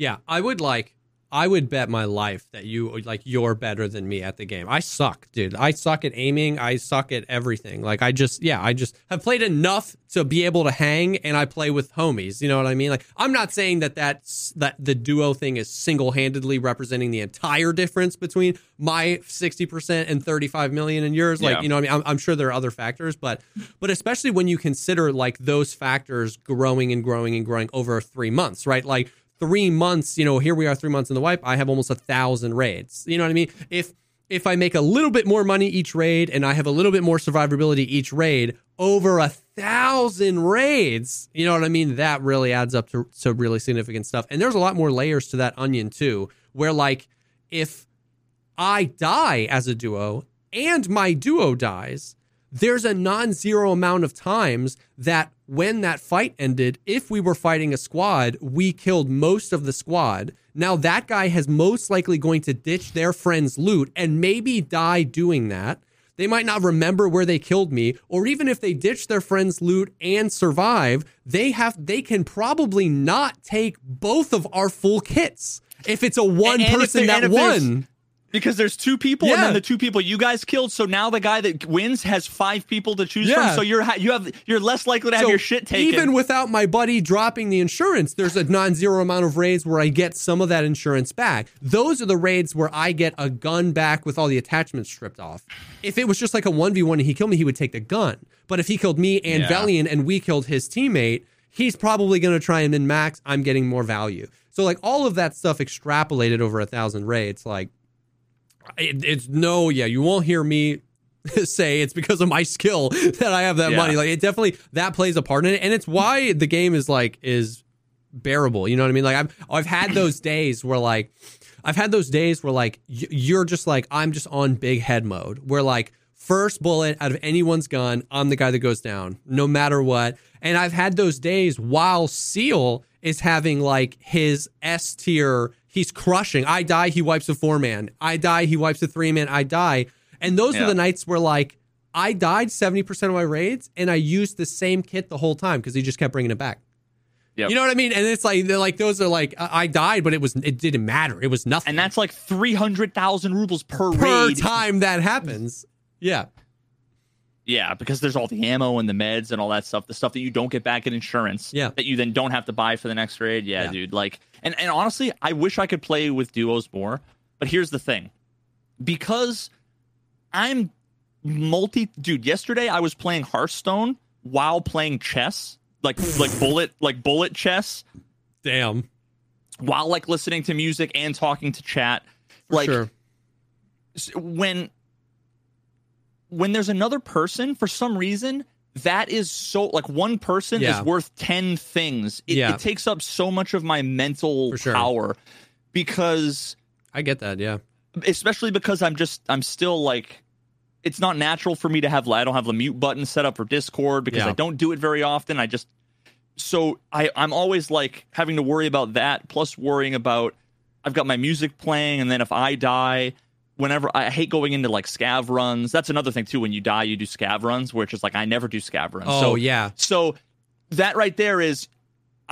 Yeah, I would like I would bet my life that you like you're better than me at the game. I suck, dude. I suck at aiming. I suck at everything. Like I just yeah, I just have played enough to be able to hang and I play with homies. You know what I mean? Like I'm not saying that that's that the duo thing is single-handedly representing the entire difference between my 60% and 35 million and yours. Like, Yeah. you know what I mean? I'm, I'm sure there are other factors, but but especially when you consider like those factors growing and growing and growing over 3 months, right? Like three months, you know, here we are three months in the wipe. I have almost a thousand raids. You know what I mean? If if I make a little bit more money each raid and I have a little bit more survivability each raid, over a thousand raids, you know what I mean? That really adds up to, to really significant stuff. And there's a lot more layers to that onion too, where like if I die as a duo and my duo dies, there's a non zero amount of times that when that fight ended, if we were fighting a squad, we killed most of the squad. Now that guy has most likely going to ditch their friend's loot and maybe die doing that. They might not remember where they killed me, or even if they ditch their friend's loot and survive, they have they can probably not take both of our full kits. If it's a one And if person and that won. Because there's two people and then the two people you guys killed so now the guy that wins has five people to choose Yeah. from so you're ha- you have you're less likely to have So your shit taken Even without my buddy dropping the insurance, there's a non-zero amount of raids where I get some of that insurance back. Those are the raids where I get a gun back with all the attachments stripped off. If it was just like a 1v1 and he killed me, he would take the gun. But if he killed me and Yeah. Valiant and we killed his teammate, he's probably going to try and min max. I'm getting more value. So like all of that stuff extrapolated over a thousand raids, like it, it's no, yeah, you won't hear me say it's because of my skill that I have that Yeah. money. Like it definitely that plays a part in it, and it's why the game is like is bearable. You know what I mean? Like I've I've had those days where like I've had those days where like you're just like I'm just on big head mode where like first bullet out of anyone's gun, I'm the guy that goes down no matter what. And I've had those days while Seal is having like his S tier, he's crushing. I die, he wipes a four man. I die, he wipes a three man. I die. And those are the nights where like I died 70% of my raids and I used the same kit the whole time because he just kept bringing it back. Yep. You know what I mean? And it's like they're like those are like I died, but it was it didn't matter. It was nothing And that's like 300,000 rubles per, raid. per raid. time that happens. Yeah. Yeah, because there's all the ammo and the meds and all that stuff, the stuff that you don't get back in insurance. Yeah. That you then don't have to buy for the next raid. Yeah, Yeah. dude. Like and, and honestly, I wish I could play with duos more. But here's the thing. Because I'm multi dude, yesterday I was playing Hearthstone while playing chess. Like like bullet like bullet chess Damn. while like listening to music and talking to chat. For like sure. when when there's another person for some reason that is so like one person Yeah. is worth 10 things it, Yeah. it takes up so much of my mental sure. power because I get that. Yeah. especially because i'm just i'm still like it's not natural for me to have i don't have the mute button set up for discord because Yeah. i don't do it very often i just so i i'm always like having to worry about that plus worrying about i've got my music playing and then if i die whenever i hate going into like scav runs that's another thing too when you die you do scav runs where it's just like i never do scav runs Oh so yeah. so that right there is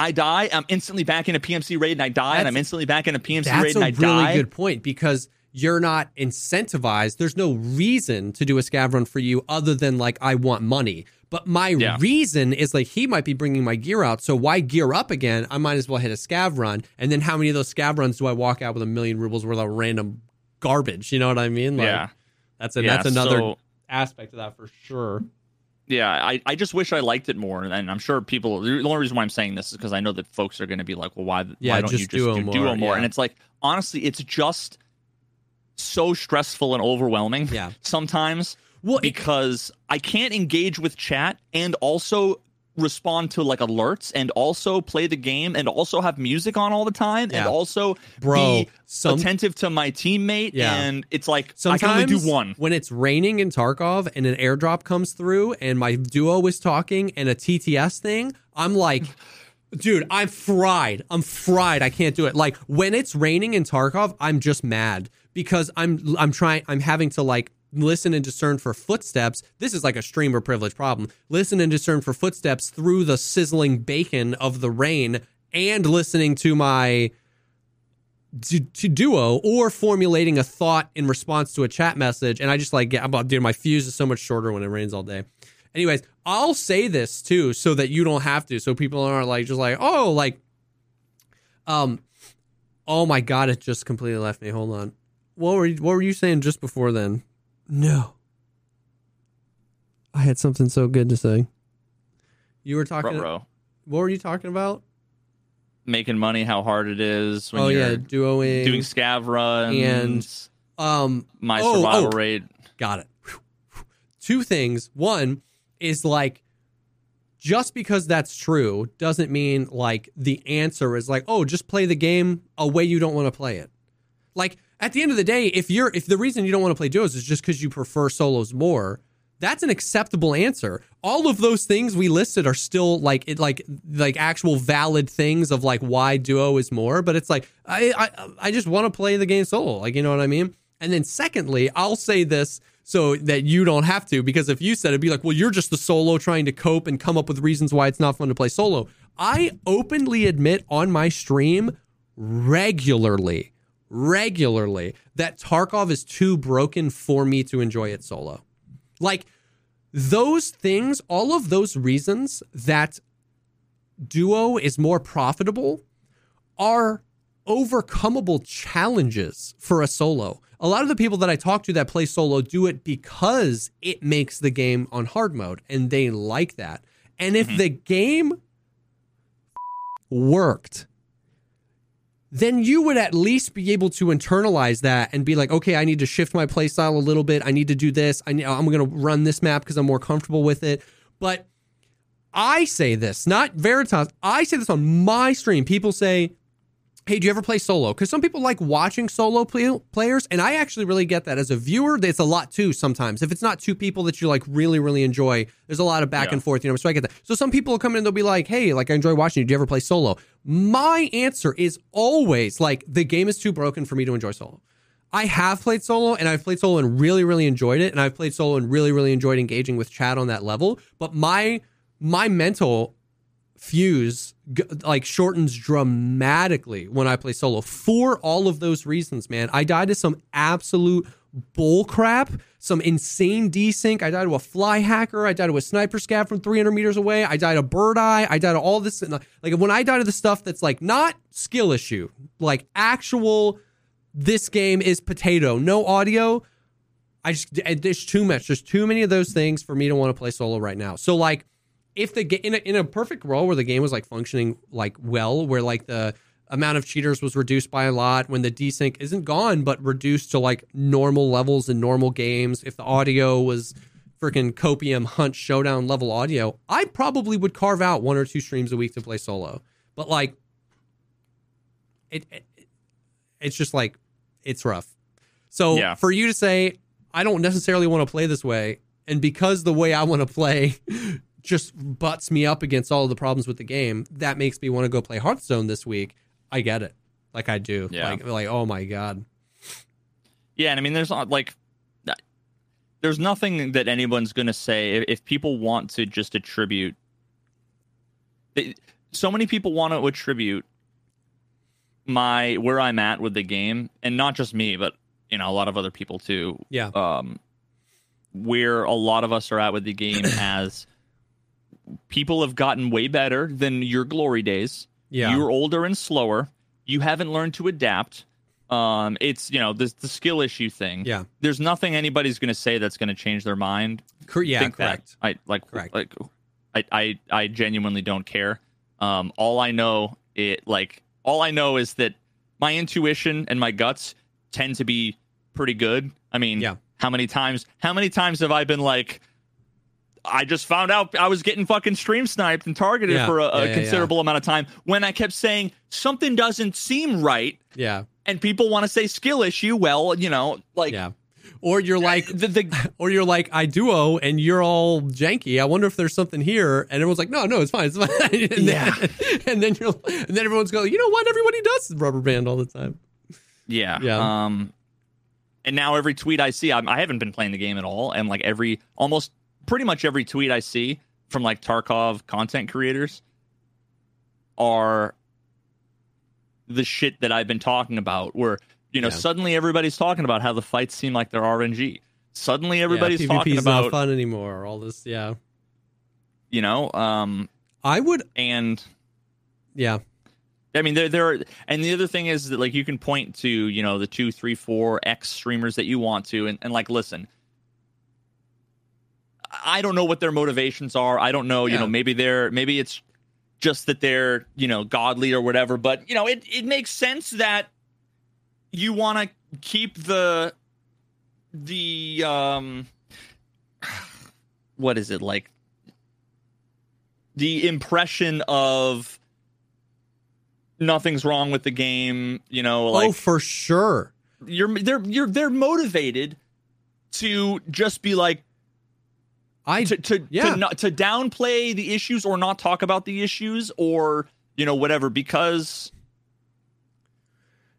I die, I'm instantly back in a PMC raid and I die, and I'm instantly back in a PMC That's raid a and I really die. That's a really good point because you're not incentivized. There's no reason to do a scav run for you other than like I want money. But my Yeah. reason is like he might be bringing my gear out, so why gear up again? I might as well hit a scav run. And then how many of those scav runs do I walk out with a million rubles worth of random garbage? You know what I mean? Like, yeah. that's a, Yeah, that's another so- aspect of that for sure. Yeah, I, I just wish I liked it more, and I'm sure people. The only reason why I'm saying this is because I know that folks are going to be like, "Well, why, Yeah, why don't just you just duo do more, duo more?" yeah. And it's like, honestly, it's just so stressful and overwhelming. Yeah. sometimes. Well, it- because I can't engage with chat and also respond to like alerts and also play the game and also have music on all the time Yeah. and also Bro, be some- attentive to my teammate Yeah. and it's like Sometimes I can only do one. When it's raining in Tarkov and an airdrop comes through and my duo is talking and a TTS thing, I'm like, dude, I'm fried. I'm fried. I can't do it. Like when it's raining in Tarkov, I'm just mad because I'm I'm trying I'm having to like listen and discern for footsteps. This is like a streamer privilege problem. Listen and discern for footsteps through the sizzling bacon of the rain and listening to my to, duo or formulating a thought in response to a chat message. And i just like get about dude my fuse is so much shorter when it rains all day. Anyways i'll say this too so that you don't have to. So people aren't like just like oh like um oh my god it just completely left me. Hold on. What were you, what were you saying just before then no i had something so good to say you were talking Bro, what were you talking about making money, how hard it is when oh you're yeah duoing doing scav runs And- um my oh, survival oh. rate. Got it. Two things. One is like, just because that's true doesn't mean like the answer is like, oh, just play the game a way you don't want to play it. Like at the end of the day, if you're if the reason you don't want to play duos is just because you prefer solos more, that's an acceptable answer. All of those things we listed are still like it like like actual valid things of like why duo is more, but it's like I I, I just want to play the game solo. Like you know what I mean? And then secondly, I'll say this so that you don't have to because if you said it, it'd be like, well, you're just the solo trying to cope and come up with reasons why it's not fun to play solo. I openly admit on my stream regularly, regularly that Tarkov is too broken for me to enjoy it solo. Like those things, all of those reasons that duo is more profitable are overcomable challenges for a solo. A lot of the people that I talk to that play solo do it because it makes the game on hard mode and they like that. And if mm-hmm. the game worked, then you would at least be able to internalize that and be like, okay, I need to shift my playstyle a little bit. I need to do this. I, I'm going to run this map because I'm more comfortable with it. But I say this, not Veritas. I say this on my stream. People say, hey, do you ever play solo? Because some people like watching solo play- players, and I actually really get that as a viewer. It's a lot too sometimes. If it's not two people that you like really, really enjoy, there's a lot of back Yeah. and forth. You know, so I get that. So some people will come in and they'll be like, hey, like I enjoy watching you. Do you ever play solo? My answer is always like the game is too broken for me to enjoy solo. I have played solo and I've played solo and really, really enjoyed it. And I've played solo and really, really enjoyed engaging with chat on that level. But my my mental fuse like shortens dramatically when I play solo for all of those reasons, man. I died to some absolute bull crap, some insane desync. I died to a fly hacker. I died to a sniper scav from 300 meters away. I died to bird eye. I died to all this. Like when I die to the stuff that's like not skill issue, like actual, this game is potato, no audio. I just, there's too much. There's too many of those things for me to want to play solo right now. So like, if the in a, in a perfect world where the game was like functioning like well, where like the amount of cheaters was reduced by a lot, when the desync isn't gone but reduced to like normal levels in normal games, if the audio was freaking copium hunt showdown level audio, I probably would carve out one or two streams a week to play solo. But like, it, it it's just like it's rough. So Yeah. for you to say I don't necessarily want to play this way, and because the way I want to play just butts me up against all of the problems with the game, that makes me want to go play Hearthstone this week. I get it, like I do. Yeah. Like like oh my god. Yeah, and I mean, there's not like, there's nothing that anyone's going to say if, if people want to just attribute. They, so many people want to attribute my where I'm at with the game, and not just me, but you know a lot of other people too. Yeah. Um, where a lot of us are at with the game as people have gotten way better than your glory days. Yeah. You're older and slower. You haven't learned to adapt. Um, it's you know the the skill issue thing. Yeah. There's nothing anybody's going to say that's going to change their mind. Cor- yeah, Think that. correct. I like Correct. like I, I I genuinely don't care. Um, all I know it like all I know is that my intuition and my guts tend to be pretty good. I mean, Yeah. how many times how many times have I been like I just found out I was getting fucking stream sniped and targeted Yeah. for a, a yeah, considerable amount of time when I kept saying something doesn't seem right Yeah. and people want to say skill issue. Well, you know, like Yeah. Or you're like the, the or you're like I duo and you're all janky. I wonder if there's something here. And everyone's like, no, no, it's fine, it's fine. and then, Yeah. and then you're and then everyone's going, you know what? Everybody does rubber band all the time. Yeah. Yeah. Um, and now every tweet I see, I'm, I haven't been playing the game at all, and like every almost pretty much every tweet I see from like Tarkov content creators are the shit that I've been talking about. Where you know Yeah. suddenly everybody's talking about how the fights seem like they're RNG. Suddenly everybody's yeah, talking PvP's about not fun anymore. All this, yeah. you know, um, I would, and yeah, I mean, there, there, are, and the other thing is that like you can point to, you know, the two, three, four X streamers that you want to, and, and like listen. I don't know what their motivations are. I don't know, you Yeah. know, maybe they're maybe it's just that they're, you know, godly or whatever. But you know, it it makes sense that you want to keep the the um what is it like the impression of nothing's wrong with the game you know oh like for sure. you're they're you're they're motivated to just be like I to to Yeah. to, not, to downplay the issues or not talk about the issues or you know whatever because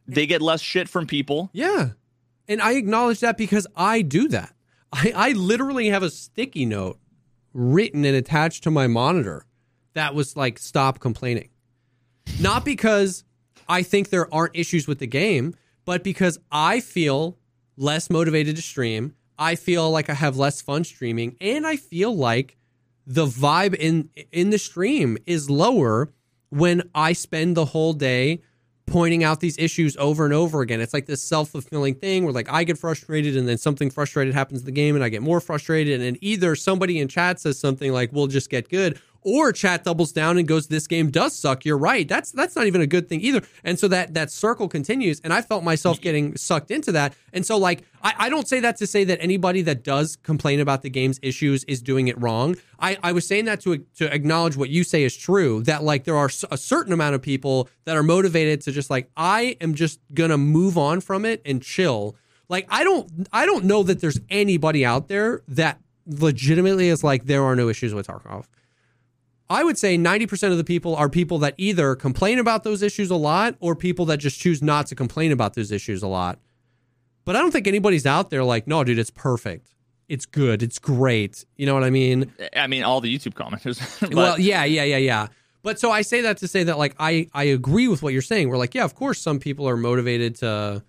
they get less shit from people Yeah. And I acknowledge that because I do that. I, I literally have a sticky note written and attached to my monitor that was like, stop complaining. Not because I think there aren't issues with the game, but because I feel less motivated to stream. I feel like I have less fun streaming, and I feel like the vibe in in the stream is lower when I spend the whole day pointing out these issues over and over again. It's like this self-fulfilling thing where like I get frustrated and then something frustrated happens in the game and I get more frustrated and either somebody in chat says something like we'll just get good or chat doubles down and goes this game does suck. You're right. That's that's not even a good thing either. And so that that circle continues and I felt myself getting sucked into that. And so like I, I don't say that to say that anybody that does complain about the game's issues is doing it wrong. I, I was saying that to to acknowledge what you say is true. That like there are a certain amount of people that are motivated to just like I am just gonna move on from it and chill. Like I don't I don't know that there's anybody out there that legitimately is like there are no issues with Tarkov. I would say 90% of the people are people that either complain about those issues a lot or people that just choose not to complain about those issues a lot. But I don't think anybody's out there like, no, dude, it's perfect. It's good. It's great. You know what I mean? I mean, all the YouTube commenters. but- well, yeah, yeah, yeah, yeah. But so I say that to say that like I I agree with what you're saying. We're like, yeah, of course, some people are motivated to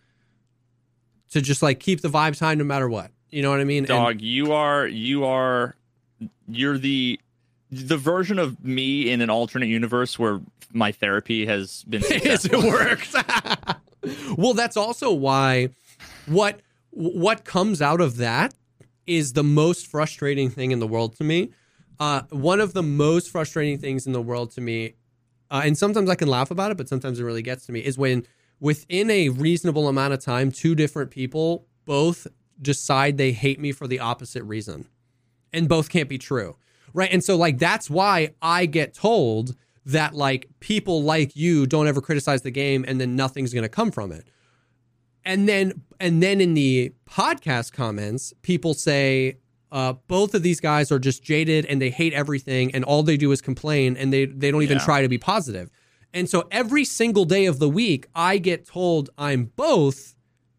to just like keep the vibes high no matter what. You know what I mean? And- dog you are you are you're the the version of me in an alternate universe where my therapy has been Yes, it works. well, that's also why what what comes out of that is the most frustrating thing in the world to me. Uh, one of the most frustrating things in the world to me, uh, and sometimes I can laugh about it, but sometimes it really gets to me, is when within a reasonable amount of time, two different people both decide they hate me for the opposite reason, and both can't be true, right? And so, like, that's why I get told that like people like you don't ever criticize the game, and then nothing's going to come from it and then and then in the podcast comments people say uh, both of these guys are just jaded and they hate everything and all they do is complain and they they don't even Yeah. try to be positive. positive and so every single day of the week i get told i'm both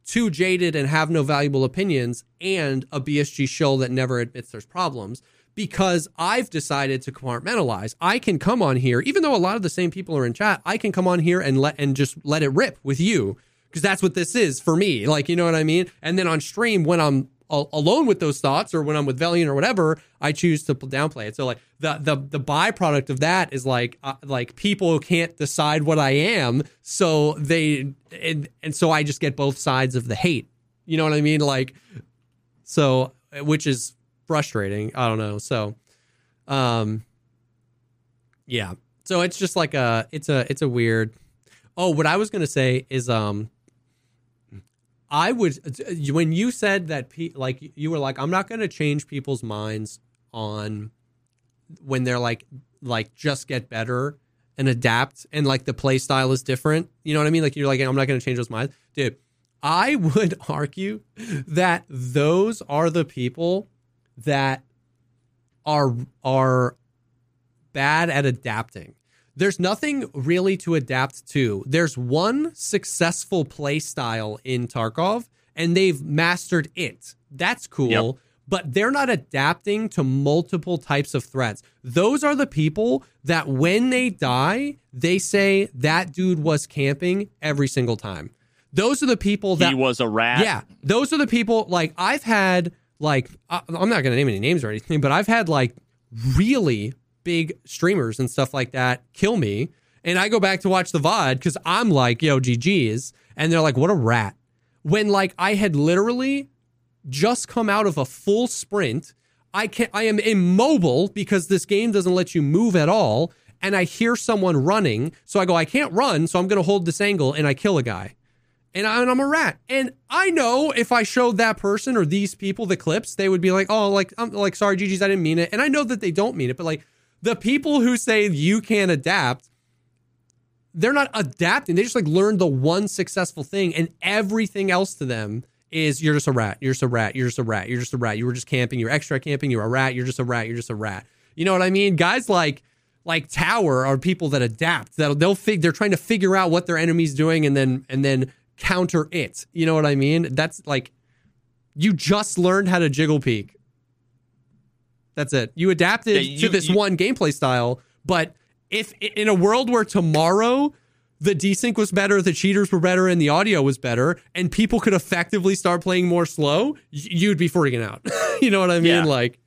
too jaded and have no valuable opinions and a bsg show that never admits there's problems because i've decided to compartmentalize i can come on here even though a lot of the same people are in chat i can come on here and let and just let it rip with you because that's what this is for me. Like, you know what I mean? And then on stream, when I'm alone with those thoughts or when I'm with Valiant or whatever, I choose to downplay it. So like the the the byproduct of that is like uh, like people can't decide what I am, so they and and so I just get both sides of the hate. You know what I mean? Like so which is frustrating. I don't know. So um yeah. So it's just like a it's a it's a weird Oh, what I was to say is um I would when you said that pe- like you were like I'm not to change people's minds on when they're like like just get better and adapt and like the play style is different. You know what I mean? Like you're like I'm not to change those minds. Dude, I would argue that those are the people that are are bad at adapting. There's nothing really to adapt to. There's one successful play style in Tarkov, and they've mastered it. That's cool. Yep. But they're not adapting to multiple types of threats. Those are the people that when they die, they say that dude was camping every single time. Those are the people that he was a rat. yeah, those are the people. Like I've had, like I- I'm not going to name any names or anything, but I've had like really big streamers and stuff like that kill me, and I go back to watch the VOD because I'm like, yo, GG's, and they're like, what a rat. When like I had literally just come out of a full sprint, I can I am immobile because this game doesn't let you move at all, and I hear someone running, so I go, I can't run, so I'm going to hold this angle, and I kill a guy and, I, I'm a rat. And I know if I showed that person or these people the clips, they would be like, "Oh, like I'm like sorry, GG's, I didn't mean it." And I know that they don't mean it, but like the people who say you can't adapt, they're not adapting. They just like learned the one successful thing, and everything else to them is you're just a rat. You're just a rat. You're just a rat. You're just a rat. You were just camping. You're extra camping. You're a rat. You're just a rat. You're just a rat. You know what I mean? Guys like like Tower are people that adapt. That they'll fig. They're trying to figure out what their enemy's doing and then and then counter it. You know what I mean? That's like you just learned how to jiggle peek. That's it. You adapted Yeah, you- to this you- one gameplay style, but if in a world where tomorrow the desync was better, the cheaters were better, and the audio was better, and people could effectively start playing more slow, you'd be freaking out. you know what I mean? Yeah. Like,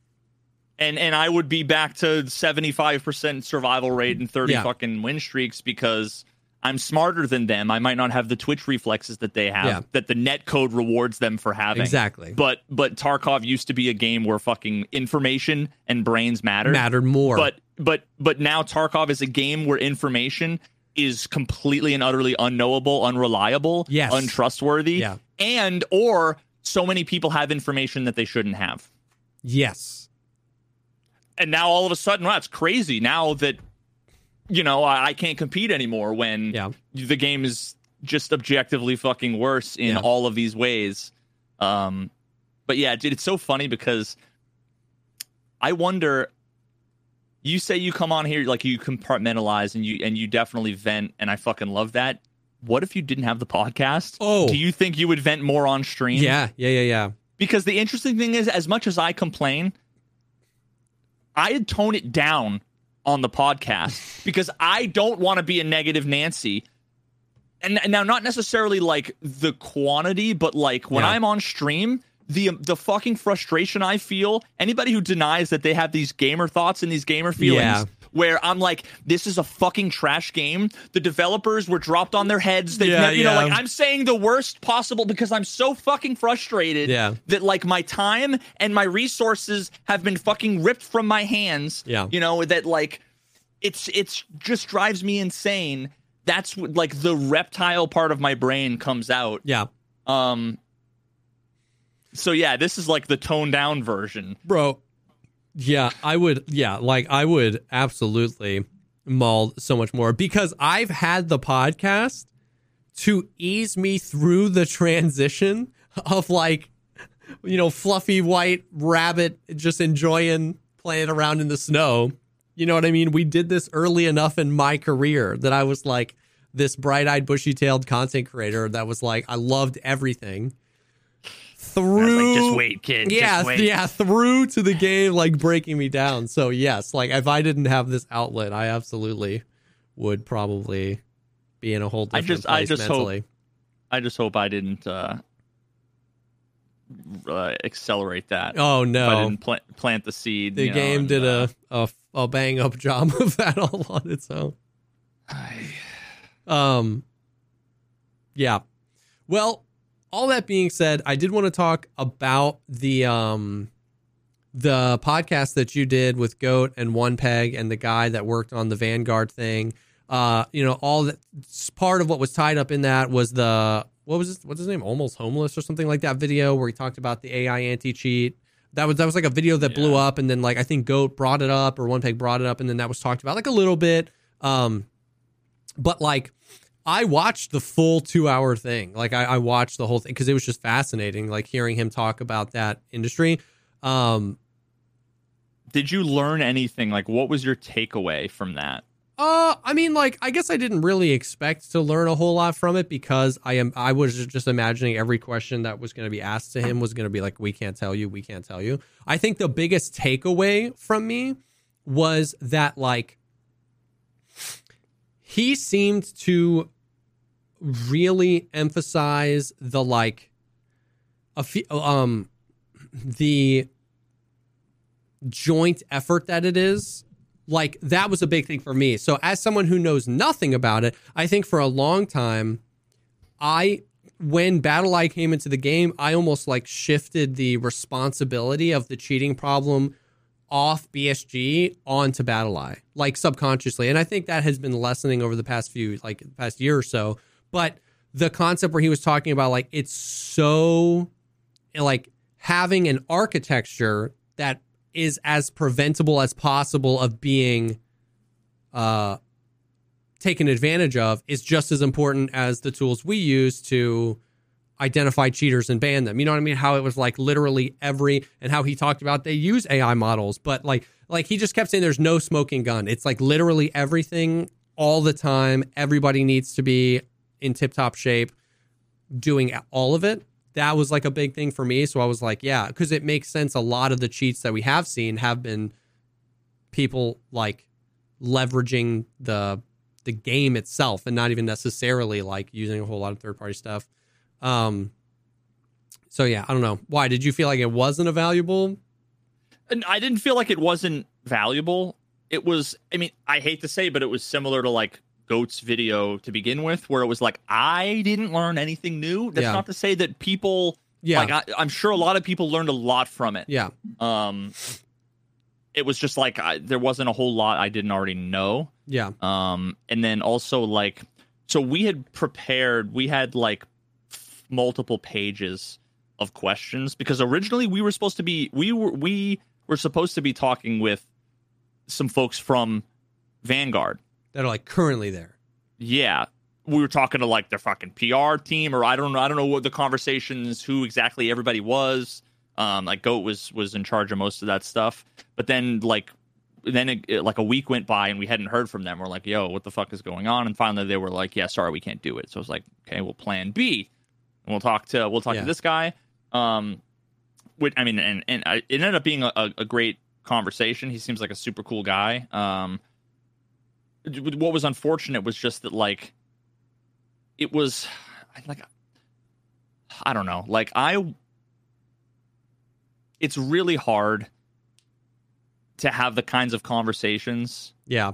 and and I would be back to seventy five percent survival rate and thirty Yeah. fucking win streaks because I'm smarter than them. I might not have the twitch reflexes that they have Yeah. that the net code rewards them for having. Exactly. But but Tarkov used to be a game where fucking information and brains mattered. mattered more. But but but now Tarkov is a game where information is completely and utterly unknowable, unreliable, Yes. untrustworthy, Yeah. and or so many people have information that they shouldn't have yes. and now all of a sudden, wow, it's crazy. Now that you know, I, I can't compete anymore when Yeah. the game is just objectively fucking worse in Yeah. all of these ways. Um, but yeah, dude, it's so funny because I wonder. You say you come on here like you compartmentalize and you and you definitely vent, and I fucking love that. what if you didn't have the podcast? Oh. do you think you would vent more on stream? Yeah, yeah, yeah, yeah. because the interesting thing is, as much as I complain, I tone it down on the podcast because I don't want to be a negative Nancy. And, and now, not necessarily like the quantity, but like when Yeah. I'm on stream, the the fucking frustration I feel. Anybody who denies that they have these gamer thoughts and these gamer feelings, Yeah. Where I'm like, this is a fucking trash game. The developers were dropped on their heads. They, Yeah, you know, yeah. like I'm saying the worst possible because I'm so fucking frustrated Yeah. that like my time and my resources have been fucking ripped from my hands. Yeah. You know, that like it's it's just drives me insane. That's what, like the reptile part of my brain comes out. Yeah. Um so yeah, this is like the toned down version. Bro. Yeah, I would yeah, like I would absolutely maul so much more because I've had the podcast to ease me through the transition of like you know, fluffy white rabbit just enjoying playing around in the snow. You know what I mean? We did this early enough in my career that I was like this bright-eyed, bushy-tailed content creator that was like I loved everything. Through just wait, kid. yeah, just wait. yeah, through to the game, like breaking me down. So yes, like if I didn't have this outlet, I absolutely would probably be in a whole I different just- I place just hope mentally. I just hope I didn't uh, uh accelerate that. oh If I no, didn't plant plant the seed. the you know, game and, did uh, a, a a bang up job of that all on its own. Um, yeah. Well, all that being said, I did want to talk about the um the podcast that you did with Goat and One Peg and the guy that worked on the Vanguard thing. Uh, you know, all that part of what was tied up in that was the what was his, what's his name? Almost homeless or something like that video where he talked about the AI anti cheat. That was that was like a video that blew up, and then like I think Goat brought it up or One Peg brought it up, and then that was talked about like a little bit. Um, but like I watched the full two hour thing. Like I, I watched the whole thing because it was just fascinating, like hearing him talk about that industry. Um, Did you learn anything? Like, what was your takeaway from that? uh, I mean, like I guess I didn't really expect to learn a whole lot from it because I am I was just imagining every question that was going to be asked to him was going to be like, we can't tell you, we can't tell you. I think the biggest takeaway from me was that like he seemed to really emphasize the like a fe- um the joint effort that it is like that was a big thing for me. So as someone who knows nothing about it i think for a long time i when BattlEye came into the game i almost like shifted the responsibility of the cheating problem off bsg onto BattlEye like subconsciously. And i think that has been lessening over the past few like past year or so but the concept where he was talking about like it's so like having an architecture that is as preventable as possible of being uh taken advantage of is just as important as the tools we use to identify cheaters and ban them. You know what I mean? How it was like literally every and how he talked about they use AI models, but like like he just kept saying there's no smoking gun. It's like literally everything all the time. Everybody needs to be in tip top shape doing all of it. That was like a big thing for me. So I was like, yeah, because it makes sense. A lot of the cheats that we have seen have been people like leveraging the the game itself and not even necessarily like using a whole lot of third party stuff. Um so yeah, I don't know. Why did you feel like it wasn't a valuable? And I didn't feel like it wasn't valuable. It was, I mean, I hate to say, but it was similar to like Goat's video to begin with, where it was like, I didn't learn anything new. That's Yeah. not to say that people, Yeah. like, I, I'm sure a lot of people learned a lot from it. yeah. Um, it was just like, I, there wasn't a whole lot I didn't already know. Yeah. Um, and then also like, so we had prepared, we had like f- multiple pages of questions because originally we were supposed to be, we were, we were supposed to be talking with some folks from Vanguard. That are like currently there. Yeah. We were talking to like their fucking PR team, or I don't know. I don't know what the conversations, who exactly everybody was. Um, like Goat was was in charge of most of that stuff. But then like then it, it- like a week went by and we hadn't heard from them. We're like, yo, what the fuck is going on? And finally they were like, yeah, sorry, we can't do it. So I was like, okay, well, plan B. And we'll talk to we'll talk Yeah. to this guy. Um, which I mean, and and I, it ended up being a, a, a great conversation. He seems like a super cool guy. Um, what was unfortunate was just that like it was like I don't know, like I it's really hard to have the kinds of conversations Yeah.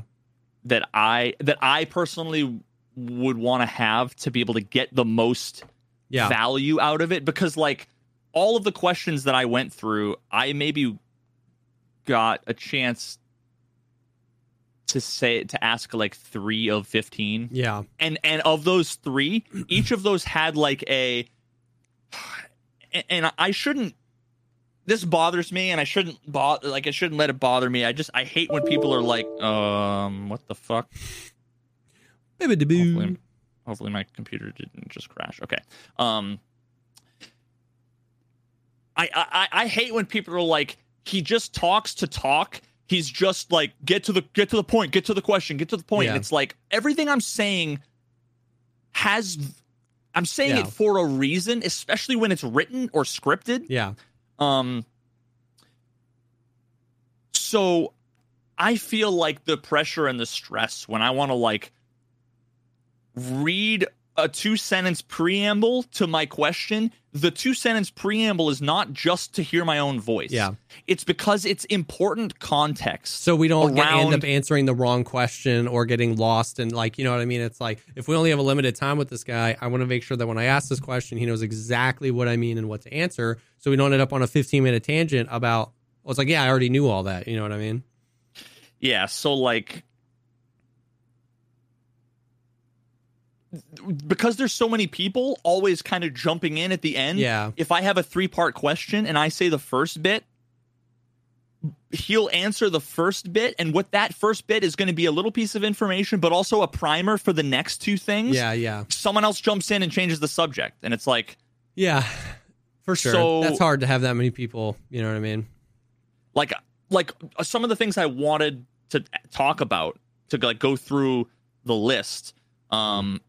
that I that I personally would want to have to be able to get the most Yeah. value out of it because like all of the questions that I went through, I maybe got a chance to say to ask like 3 of 15 Yeah. and and of those three, each of those had like a, and- and I shouldn't. This bothers me, and I shouldn't bother. Like I shouldn't let it bother me. I just I hate when people are like, um, what the fuck. Hopefully, hopefully my computer didn't just crash. Okay. Um. I, I I hate when people are like he just talks to talk. He's just like get to the get to the point, get to the question, get to the point. Yeah. And it's like everything I'm saying has I'm saying Yeah. it for a reason, especially when it's written or scripted. Yeah. Um so I feel like the pressure and the stress when I want to like read a two sentence preamble to my question, the two sentence preamble is not just to hear my own voice. Yeah. It's because it's important context. So we don't get, end up answering the wrong question or getting lost and like you know what I mean. It's like if we only have a limited time with this guy, I want to make sure that when I ask this question, he knows exactly what I mean and what to answer, so we don't end up on a 15 minute tangent about. Well, it's like yeah, I already knew all that. You know what I mean? Yeah, so like because there's so many people always kind of jumping in at the end. Yeah. If I have a three-part question and I say the first bit, he'll answer the first bit and what that first bit is going to be a little piece of information but also a primer for the next two things. Yeah. Yeah. Someone else jumps in and changes the subject and it's like Yeah. For sure. So- That's hard to have that many people. You know what I mean? like like uh, some of the things I wanted to talk about to like go through the list. Um,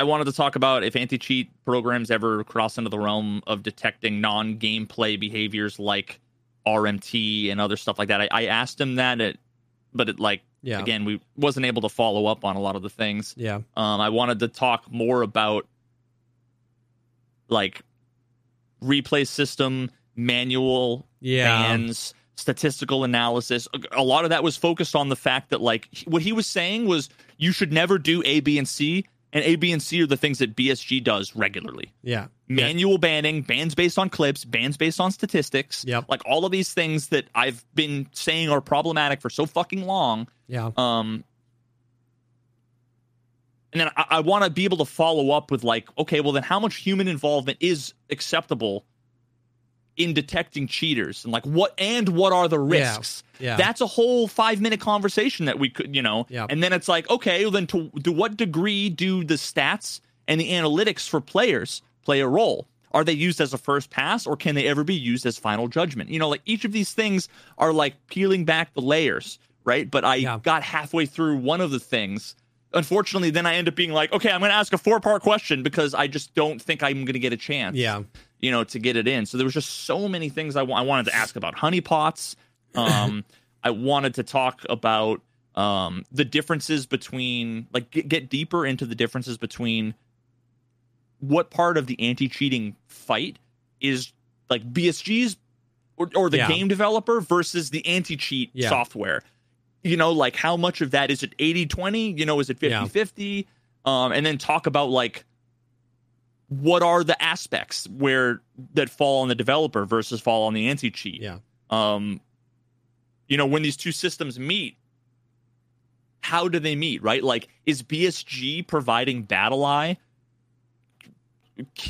I wanted to talk about if anti-cheat programs ever cross into the realm of detecting non-gameplay behaviors like RMT and other stuff like that. I, I asked him that, it, but it like Yeah. again we wasn't able to follow up on a lot of the things. Yeah. Um, I wanted to talk more about like replay system, manual Yeah. bans, statistical analysis. A lot of that was focused on the fact that like what he was saying was you should never do A, B, and C, and A, B, and C are the things that BSG does regularly. Yeah. Manual banning, bans based on clips, bans based on statistics. Yep. Like all of these things that I've been saying are problematic for so fucking long. Yeah. Um, and then I, I want to be able to follow up with like, okay, well then how much human involvement is acceptable in detecting cheaters and like what and what are the risks? Yeah. That's a whole five minute conversation that we could, you know. Yeah. And then it's like, okay, well then to to what degree do the stats and the analytics for players play a role? Are they used as a first pass or can they ever be used as final judgment? You know, like each of these things are like peeling back the layers, right? But I Yeah. got halfway through one of the things. Unfortunately, then I end up being like, okay, I'm going to ask a four part question because I just don't think I'm going to get a chance Yeah. You know, to get it in. So there was just so many things I wa- I wanted to ask about honeypots. Um, I wanted to talk about um, the differences between, like, get, get deeper into the differences between what part of the anti-cheating fight is like BSG's or, or the Yeah. game developer versus the anti-cheat Yeah. software. You know, like how much of that is it 80-20? You know, is it 50-50? Um, and then talk about like what are the aspects where that fall on the developer versus fall on the anti-cheat Yeah. um you know when these two systems meet how do they meet right like is bsg providing BattlEye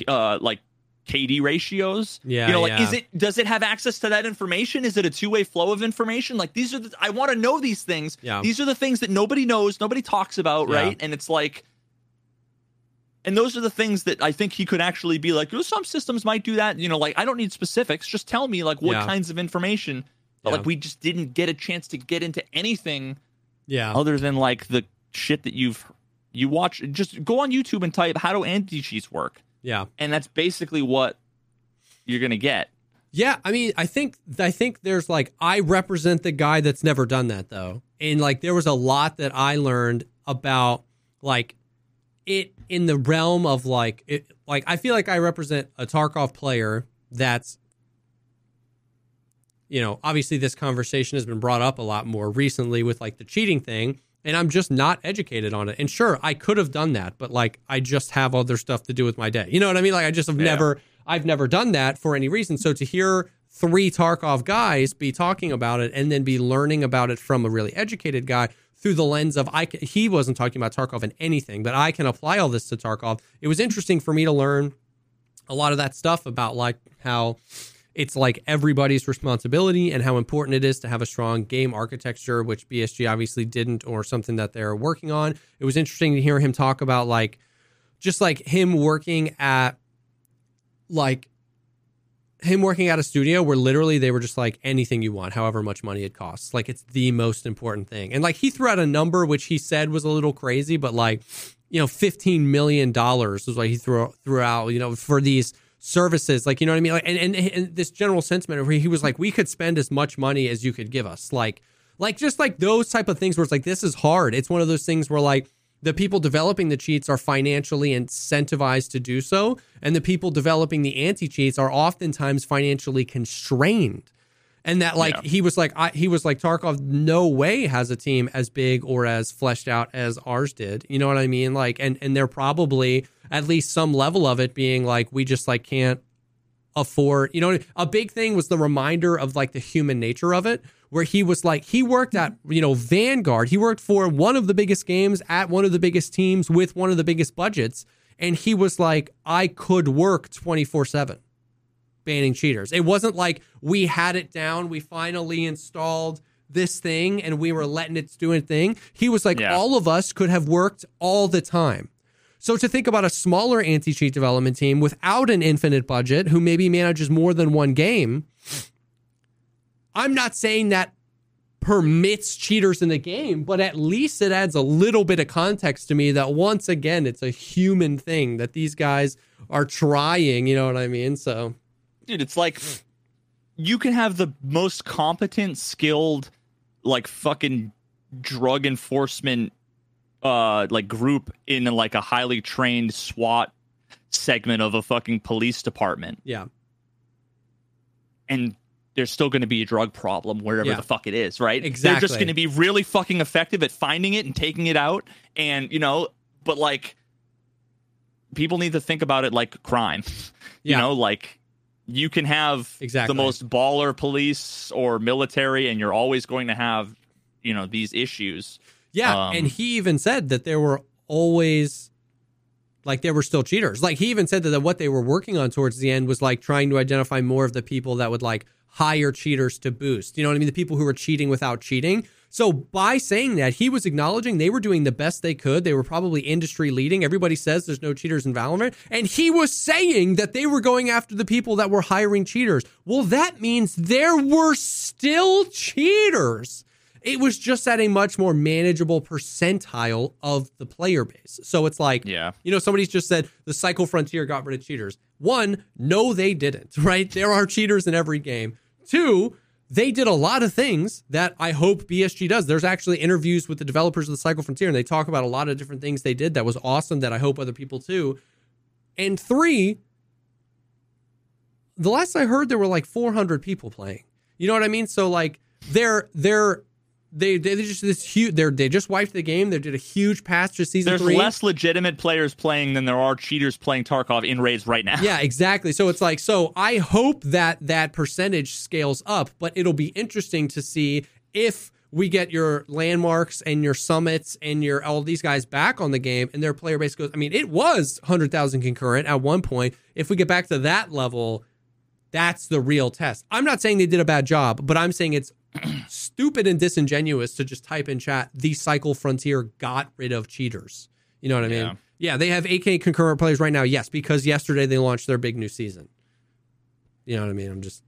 uh like kd ratios Yeah, you know like yeah. is it does it have access to that information is it a two-way flow of information like these are the i want to know these things Yeah. these are the things that nobody knows nobody talks about Yeah. right and it's like and those are the things that I think he could actually be like, "Oh, some systems might do that. You know, like I don't need specifics. Just tell me like what Yeah. kinds of information But Yeah. like we just didn't get a chance to get into anything Yeah. other than like the shit that you've you watch. Just go on YouTube and type how do anti cheats work, Yeah. and that's basically what you're gonna get. Yeah, I mean, I think I think there's like I represent the guy that's never done that though. And like there was a lot that I learned about like it in the realm of like it like I feel like I represent a Tarkov player that's you know, obviously this conversation has been brought up a lot more recently with like the cheating thing and I'm just not educated on it. And sure, I could have done that, but like I just have other stuff to do with my day. You know what I mean? Like I just have Yeah. never I've never done that for any reason. So to hear three Tarkov guys be talking about it and then be learning about it from a really educated guy through the lens of I he wasn't talking about Tarkov in anything, but I can apply all this to Tarkov. It was interesting for me to learn a lot of that stuff about like how it's like everybody's responsibility and how important it is to have a strong game architecture, which BSG obviously didn't, or something that they're working on. It was interesting to hear him talk about like just like him working at like him working at a studio where literally they were just like anything you want, however much money it costs. Like it's the most important thing. And like he threw out a number which he said was a little crazy, but like, you know, fifteen million dollars was what he threw threw out, you know, for these services. Like, you know what I mean? Like and, and, and this general sentiment where he was like, we could spend as much money as you could give us. Like like just like those type of things where it's like this is hard. It's one of those things where like the people developing the cheats are financially incentivized to do so, and the people developing the anti cheats are oftentimes financially constrained. And that, like, Yeah. he was like, I, he was like, Tarkov, no way has a team as big or as fleshed out as ours did. You know what I mean? Like, and and they're probably at least some level of it being like, we just like can't afford you know a big thing was the reminder of like the human nature of it where he was like he worked at you know vanguard. He worked for one of the biggest games at one of the biggest teams with one of the biggest budgets and he was like i could work 24-7 banning cheaters. It wasn't like we had it down we finally installed this thing and we were letting it do a thing. He was like Yeah. all of us could have worked all the time so to think about a smaller anti-cheat development team without an infinite budget who maybe manages more than one game, I'm not saying that permits cheaters in the game, but at least it adds a little bit of context to me that once again it's a human thing that these guys are trying, you know what I mean? So dude it's like you can have the most competent skilled like fucking drug enforcement uh like group in like a highly trained SWAT segment of a fucking police department yeah. and there's still going to be a drug problem wherever Yeah. the fuck it is, right? Exactly. They're just going to be really fucking effective at finding it and taking it out and you know, but like people need to think about it like crime. Yeah. you know, like you can have Exactly. the most baller police or military and you're always going to have, you know, these issues. Yeah, Um, and he even said that there were always like there were still cheaters. Like he even said that what they were working on towards the end was like trying to identify more of the people that would like hire cheaters to boost. You know what I mean? The people who were cheating without cheating. So by saying that, he was acknowledging they were doing the best they could. They were probably industry leading. Everybody says there's no cheaters in Valorant, and he was saying that they were going after the people that were hiring cheaters. Well, that means there were still cheaters. It was just at a much more manageable percentile of the player base. So it's like, Yeah. you know, somebody's just said the Cycle Frontier got rid of cheaters. One, no, they didn't, right? There are cheaters in every game. Two, they did a lot of things that I hope BSG does. There's actually interviews with the developers of the Cycle Frontier, and they talk about a lot of different things they did that was awesome that I hope other people too. And three, the last I heard, there were like 400 people playing. You know what I mean? So like they're they're they they just this huge they they just wiped the game. They did a huge pass to season There's three. less legitimate players playing than there are cheaters playing Tarkov in raids right now. Yeah, exactly. So it's like, so I hope that that percentage scales up, but it'll be interesting to see if we get your landmarks and your summits and your all these guys back on the game and their player base goes. I mean, it was 100,000 concurrent at one point. If we get back to that level, that's the real test. I'm not saying they did a bad job, but I'm saying it's stupid and disingenuous to just type in chat, the Cycle Frontier got rid of cheaters. You know what I mean? Yeah. Yeah, they have 8K concurrent players right now. Yes, because yesterday they launched their big new season. You know what I mean? I'm just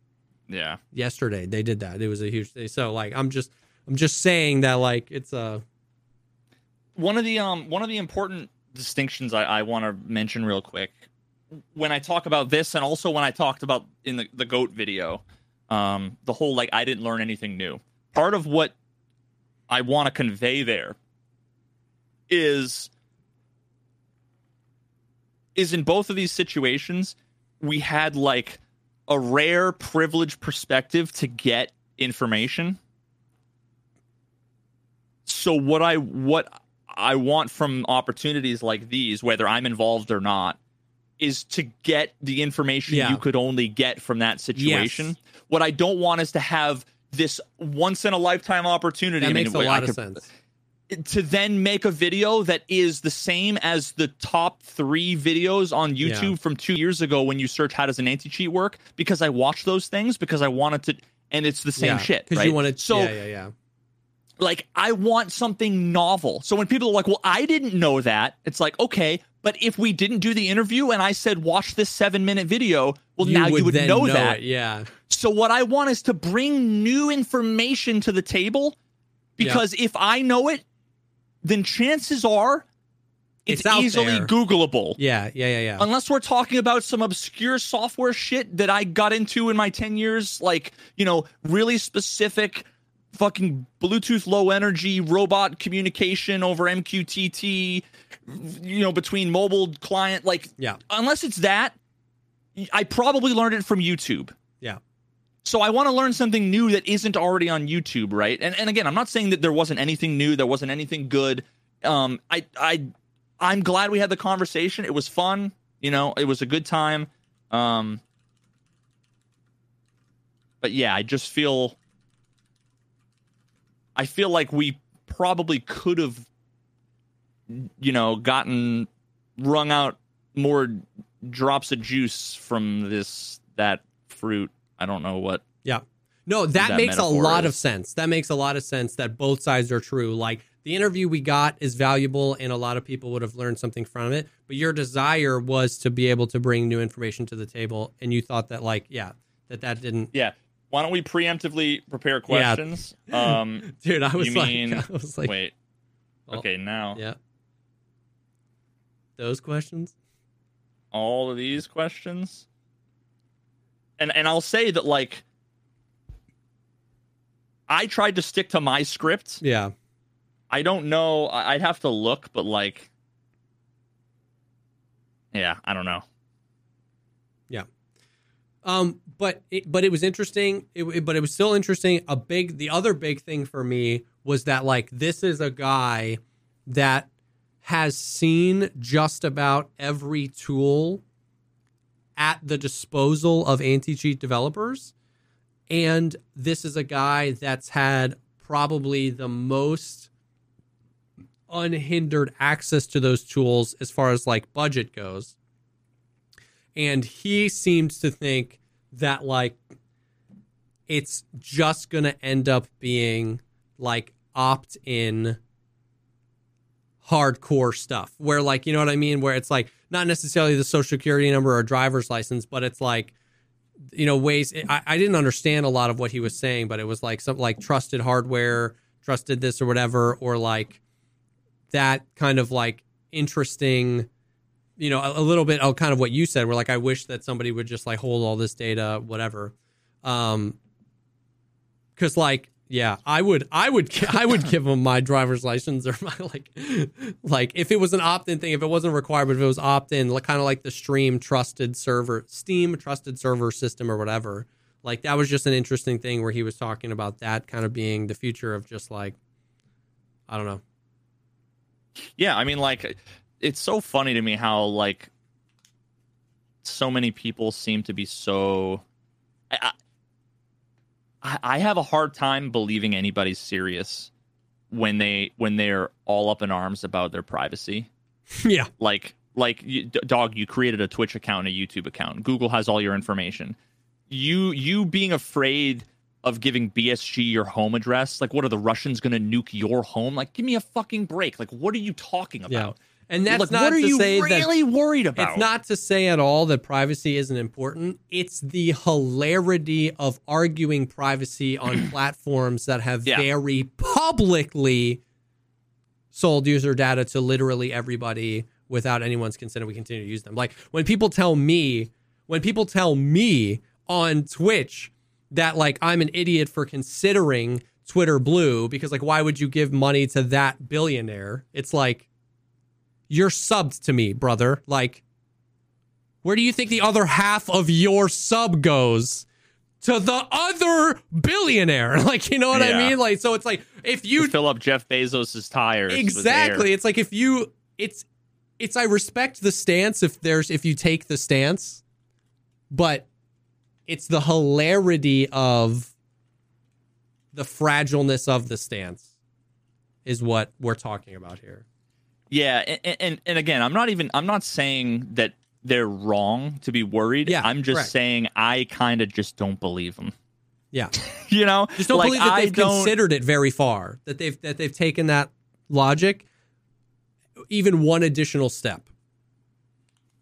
Yeah. yesterday. They did that. It was a huge thing. So like I'm just I'm just saying that like it's a one of the um one of the important distinctions I, I want to mention real quick when I talk about this and also when I talked about in the, the goat video, um, the whole like I didn't learn anything new. Part of what I want to convey there is is in both of these situations we had like a rare privileged perspective to get information so what i what i want from opportunities like these whether i'm involved or not is to get the information Yeah. you could only get from that situation Yes. what i don't want is to have this once in a lifetime opportunity that I mean, makes a lot of sense. to then make a video that is the same as the top three videos on YouTube Yeah. from two years ago when you search how does an anti cheat work because I watched those things because I wanted to, and it's the same yeah, shit. because right? you wanted. so yeah, yeah, yeah. like I want something novel. So when people are like, "Well, I didn't know that," it's like, okay, but if we didn't do the interview and I said, "Watch this seven minute video," well, now you would then know, that. it, Yeah, So what I want is to bring new information to the table because if I know it, then chances are it's, It's easily there. Googleable. yeah, yeah, yeah, yeah. Unless we're talking about some obscure software shit that I got into in my 10 years, like, you know, really specific fucking Bluetooth low energy robot communication over MQTT, you know, between mobile client. Like, Yeah. unless it's that, I probably learned it from YouTube. Yeah. So I want to learn something new that isn't already on YouTube, right? And and again, I'm not saying that there wasn't anything new, there wasn't anything good. Um, I I I'm glad we had the conversation. It was fun, you know, it was a good time. Um, but yeah, I just feel I feel like we probably could have, you know, gotten wrung out more drops of juice from this that fruit. I don't know what. Yeah. No, that, that makes a lot of sense. That makes a lot of sense that both sides are true. Like the interview we got is valuable and a lot of people would have learned something from it, but your desire was to be able to bring new information to the table and you thought that like, yeah, that that didn't Yeah. Why don't we preemptively prepare Yeah. questions? Um, Dude, I was like mean? I was like wait. Oh, Okay, now Yeah. Those questions? all of these questions, and and I'll say that like I tried to stick to my script. Yeah. I don't know. I'd have to look, but like, yeah, I don't know. Yeah. Um, but it, but it was interesting. It, it- but it was still interesting. A big, the other big thing for me was that like this is a guy that has seen just about every tool at the disposal of anti-cheat developers, and this is a guy that's had probably the most unhindered access to those tools as far as like budget goes. And he seems to think that like it's just going to end up being like opt in hardcore stuff where like you know what i mean? Where it's like not necessarily the social security number or driver's license but it's like you know ways I, I didn't understand a lot of what he was saying but it was like something like trusted hardware trusted this or whatever or like that kind of like interesting you know a, a little bit of kind of what you said where like i wish that somebody would just like hold all this data whatever. Um because like yeah i would i would i would give them my driver's license or my like like if it was an opt-in thing if it wasn't required but if it was opt-in like, kind of like the stream trusted server steam trusted server system or whatever like that was just an interesting thing where he was talking about that kind of being the future of just like i don't know Yeah, I mean, like, it's so funny to me how like so many people seem to be so. I, I, I have a hard time believing anybody's serious when they when they're all up in arms about their privacy. yeah Like, like you, dog, you created a Twitch account, a YouTube account. Google has all your information. You you being afraid of giving BSG your home address, like, what are the Russians going to nuke your home? Like, give me a fucking break. Like, what are you talking about? Yeah. And that's like, not what are to you say that really worried about? It's not to say at all that privacy isn't important. It's the hilarity of arguing privacy on platforms that have Yeah. very publicly sold user data to literally everybody without anyone's consent and we continue to use them. Like when people tell me, when people tell me on Twitch that like I'm an idiot for considering Twitter blue because like why would you give money to that billionaire? It's like you're subbed to me, brother. Like, where do you think the other half of your sub goes? To the other billionaire. Like, you know what I mean? Like, so it's like if you To fill up Jeff Bezos's tires. exactly, it's like if you it's it's I respect the stance if there's if you take the stance, but it's the hilarity of the fragileness of the stance is what we're talking about here. Yeah, and, and and again, I'm not even I'm not saying that they're wrong to be worried. Yeah, I'm just correct. saying I kind of just don't believe them. Yeah. You know, Just don't Like, believe that I they've don't- considered it very far. That they've that they've taken that logic even one additional step.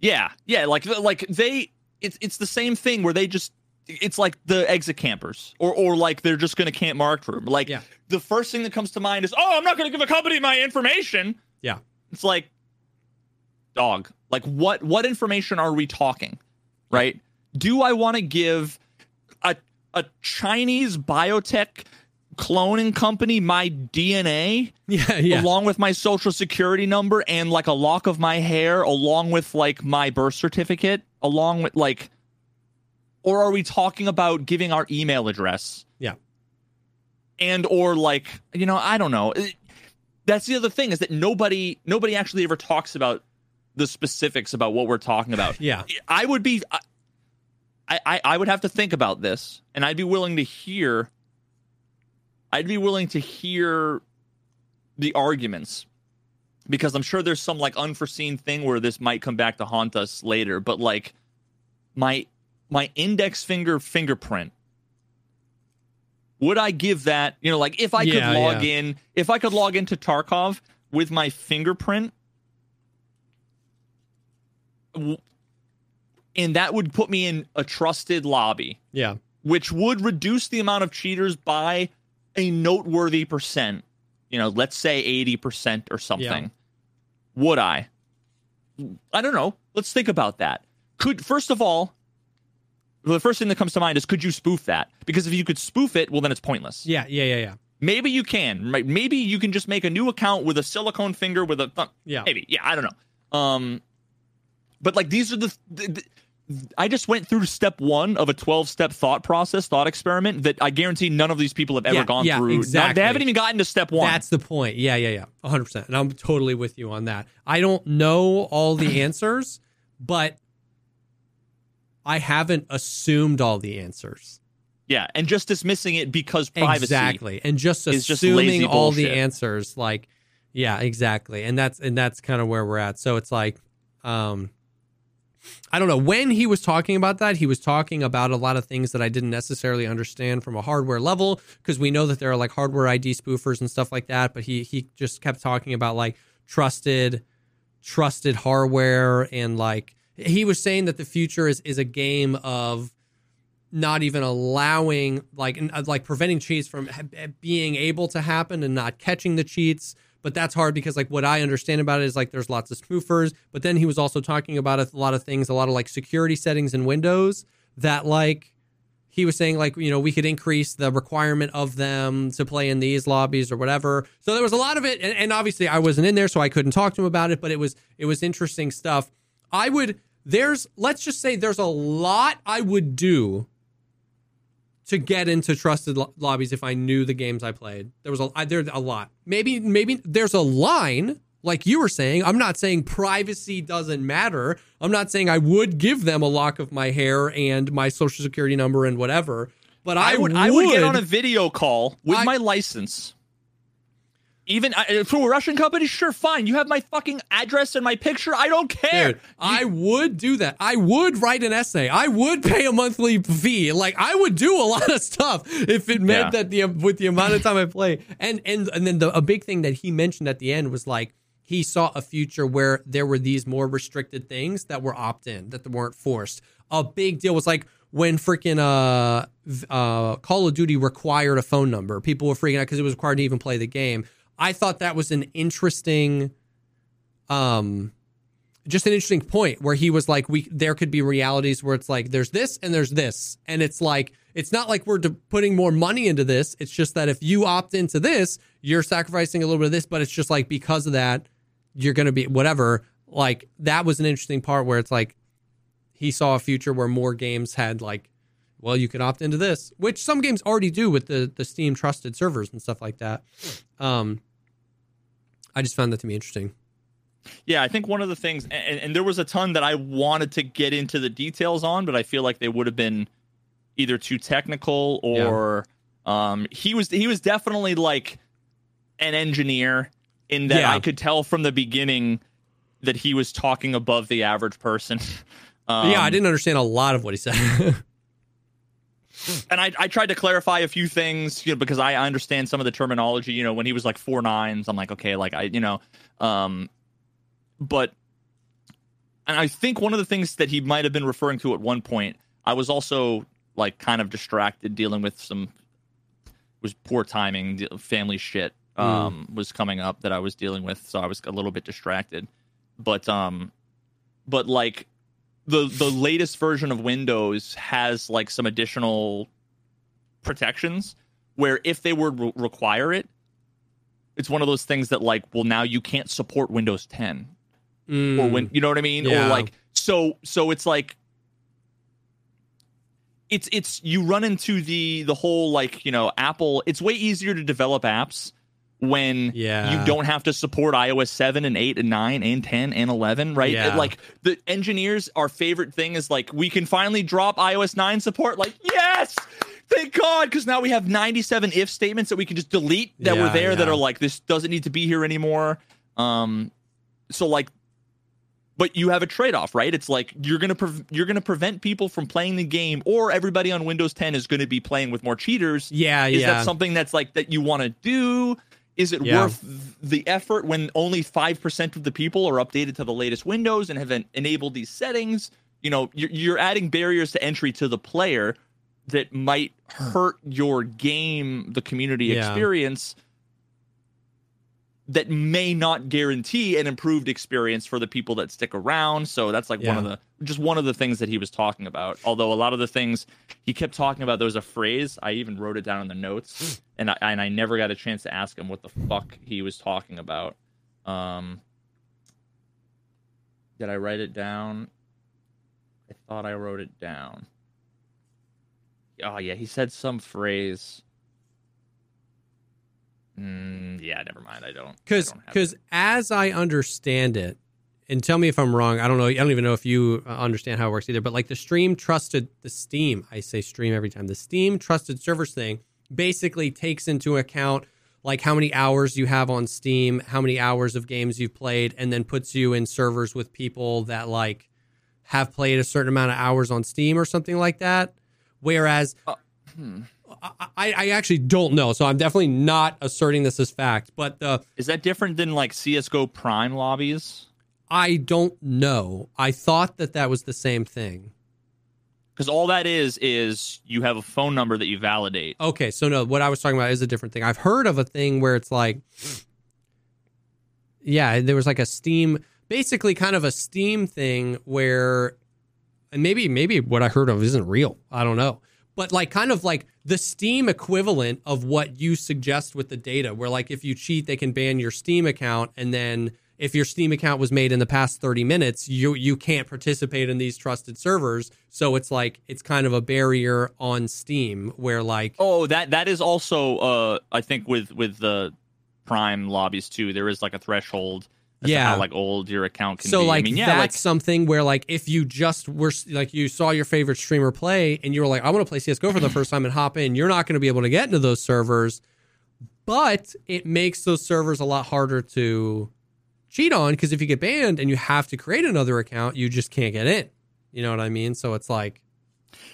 Yeah, yeah, like like they it's it's the same thing where they just it's like the exit campers or or like they're just going to camp marked room. Like Yeah. the first thing that comes to mind is, "Oh, I'm not going to give a company my information." Yeah. It's like dog. Like what what information are we talking? Right? Do I want to give a a Chinese biotech cloning company my DNA Yeah, yeah. along with my social security number and like a lock of my hair along with like my birth certificate along with like or are we talking about giving our email address Yeah. and or like you know i don't know It- that's the other thing is that nobody nobody actually ever talks about the specifics about what we're talking about Yeah. i would be I, I i would have to think about this and i'd be willing to hear i'd be willing to hear the arguments because i'm sure there's some like unforeseen thing where this might come back to haunt us later but like my my index finger fingerprint would i give that you know like if i Yeah, could log yeah. in if i could log into tarkov with my fingerprint and that would put me in a trusted lobby Yeah. which would reduce the amount of cheaters by a noteworthy percent. You know, let's say 80% or something. Would I? I don't know. Let's think about that. Could first of all, the first thing that comes to mind is could you spoof that? Because if you could spoof it, well then it's pointless. Yeah, yeah, yeah, yeah. Maybe you can. Right? Maybe you can just make a new account with a silicone finger with a thumb. Yeah. Maybe. Yeah, I don't know. Um but like these are the, the, the I just went through step 1 of a 12-step thought process, thought experiment that I guarantee none of these people have ever Yeah, gone yeah, through. Exactly. they haven't even gotten to step 1. That's the point. Yeah, yeah, yeah. 100%. And I'm totally with you on that. I don't know all the answers, but I haven't assumed all the answers. yeah, and just dismissing it because privacy. Exactly. And just just assuming lazy all the answers like yeah, exactly. And that's and that's kind of where we're at. So it's like um I don't know when he was talking about that, he was talking about a lot of things that I didn't necessarily understand from a hardware level because we know that there are like hardware ID spoofers and stuff like that, but he he just kept talking about like trusted trusted hardware and like he was saying that the future is is a game of not even allowing like uh, like preventing cheats from being able to happen and not catching the cheats. But that's hard because like what i understand about it is like there's lots of spoofers. But then he was also talking about a lot of things a lot of like security settings in windows that like he was saying like you know we could increase the requirement of them to play in these lobbies or whatever. So there was a lot of it. And, and obviously i wasn't in there so i couldn't talk to him about it. But it was it was interesting stuff. I would there's let's just say there's a lot i would do to get into trusted lo- lobbies if i knew the games i played. There was a I, there's a lot. Maybe maybe there's a line like you were saying. I'm not saying privacy doesn't matter. I'm not saying i would give them a lock of my hair and my social security number and whatever but i, I would, I would get on a video call with I- my license. Even uh, for a Russian company, sure, fine. You have my fucking address and my picture. I don't care. Dude, I would do that. I would write an essay. I would pay a monthly fee. Like I would do a lot of stuff if it meant Yeah. that the with the amount of time I play. And and and then the, a big thing that he mentioned at the end was like he saw a future where there were these more restricted things that were opt in, that weren't forced. A big deal was like when freaking uh, uh, Call of Duty required a phone number. People were freaking out because it was required to even play the game. I thought that was an interesting, um, just an interesting point where he was like, we there could be realities where it's like there's this and there's this, and it's like it's not like we're de- putting more money into this. It's just that if you opt into this, you're sacrificing a little bit of this, but it's just like because of that, you're going to be whatever. Like that was an interesting part where it's like he saw a future where more games had like, well, you can opt into this, which some games already do with the the Steam trusted servers and stuff like that. Um, I just found that to be interesting. Yeah, I think one of the things, and, and there was a ton that I wanted to get into the details on, but I feel like they would have been either too technical or yeah. um, he was he was definitely like an engineer in that yeah. I could tell from the beginning that he was talking above the average person. um, yeah, I didn't understand a lot of what he said. and I, I tried to clarify a few things, you know, because I understand some of the terminology. You know, when he was like four nines, I'm like, okay, like I, you know, um, but and I think one of the things that he might have been referring to at one point, I was also like kind of distracted dealing with some was poor timing, family shit hmm. um, mm. was coming up that I was dealing with, so I was a little bit distracted. But um, but like the the latest version of Windows has like some additional protections where if they would re- require it, it's one of those things that like, well, now you can't support Windows 10 mm. or when you know what I mean, yeah. or like so so it's like it's it's you run into the the whole like you know Apple. It's way easier to develop apps when yeah. you don't have to support iOS 7 and 8 and 9 and 10 and 11, right? Yeah. Like the engineers, our favorite thing is like we can finally drop iOS 9 support. Like, yes, thank God, because now we have 97 if statements that we can just delete that yeah, were there that are like this doesn't need to be here anymore. Um, so like but you have a trade-off, right? It's like you're gonna pre- you're gonna prevent people from playing the game, or everybody on Windows 10 is going to be playing with more cheaters. Yeah, is yeah. that something that's like that you want to do? Is it yeah. worth the effort when only five percent of the people are updated to the latest Windows and have en- enabled these settings? You know, you're, you're adding barriers to entry to the player that might hurt your game, the community yeah. experience that may not guarantee an improved experience for the people that stick around. So that's like yeah. one of the just one of the things that he was talking about. Although a lot of the things he kept talking about, there was a phrase I even wrote it down in the notes, and I, and I never got a chance to ask him what the fuck he was talking about. Um, did I write it down? I thought I wrote it down. Oh yeah, he said some phrase. Mm, yeah, never mind. I don't. Because because as I understand it, and tell me if I'm wrong. I don't know. I don't even know if you uh, understand how it works either. But like the stream trusted, the Steam, I say stream every time. The Steam trusted servers thing basically takes into account like how many hours you have on Steam, how many hours of games you've played, and then puts you in servers with people that like have played a certain amount of hours on Steam or something like that. Whereas. Uh, hmm I, I actually don't know, so I'm definitely not asserting this as fact. But the is that different than like CS:GO Prime lobbies? I don't know. I thought that that was the same thing. Because all that is is you have a phone number that you validate. Okay, so no, what I was talking about is a different thing. I've heard of a thing where it's like, yeah, there was like a Steam, basically kind of a Steam thing where, and maybe maybe what I heard of isn't real. I don't know but like kind of like the Steam equivalent of what you suggest with the data, where like if you cheat, they can ban your Steam account, and then if your Steam account was made in the past 30 minutes, you you can't participate in these trusted servers. So it's like it's kind of a barrier on Steam where like Oh, that that is also uh I think with with the Prime lobbies too, there is like a threshold yeah, how like old your account can so be. like I mean, yeah, that's like, something where like if you just were like you saw your favorite streamer play and you were like I want to play CS:GO for the first time and hop in, you're not going to be able to get into those servers, but it makes those servers a lot harder to cheat on because if you get banned and you have to create another account, you just can't get in. You know what I mean? So it's like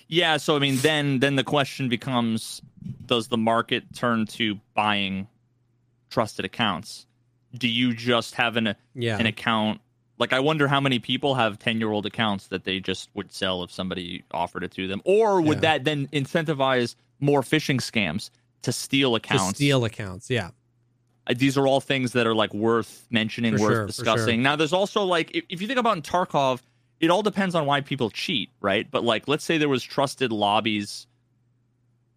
yeah, so I mean then then the question becomes does the market turn to buying trusted accounts? Do you just have an Yeah. an account? Like, I wonder how many people have ten year old accounts that they just would sell if somebody offered it to them, or would Yeah. that then incentivize more phishing scams to steal to accounts? steal accounts. Yeah. Uh, these are all things that are like worth mentioning, For worth sure, discussing. sure. Now, there's also like if, if you think about in Tarkov, it all depends on why people cheat, right? But like, let's say there was trusted lobbies,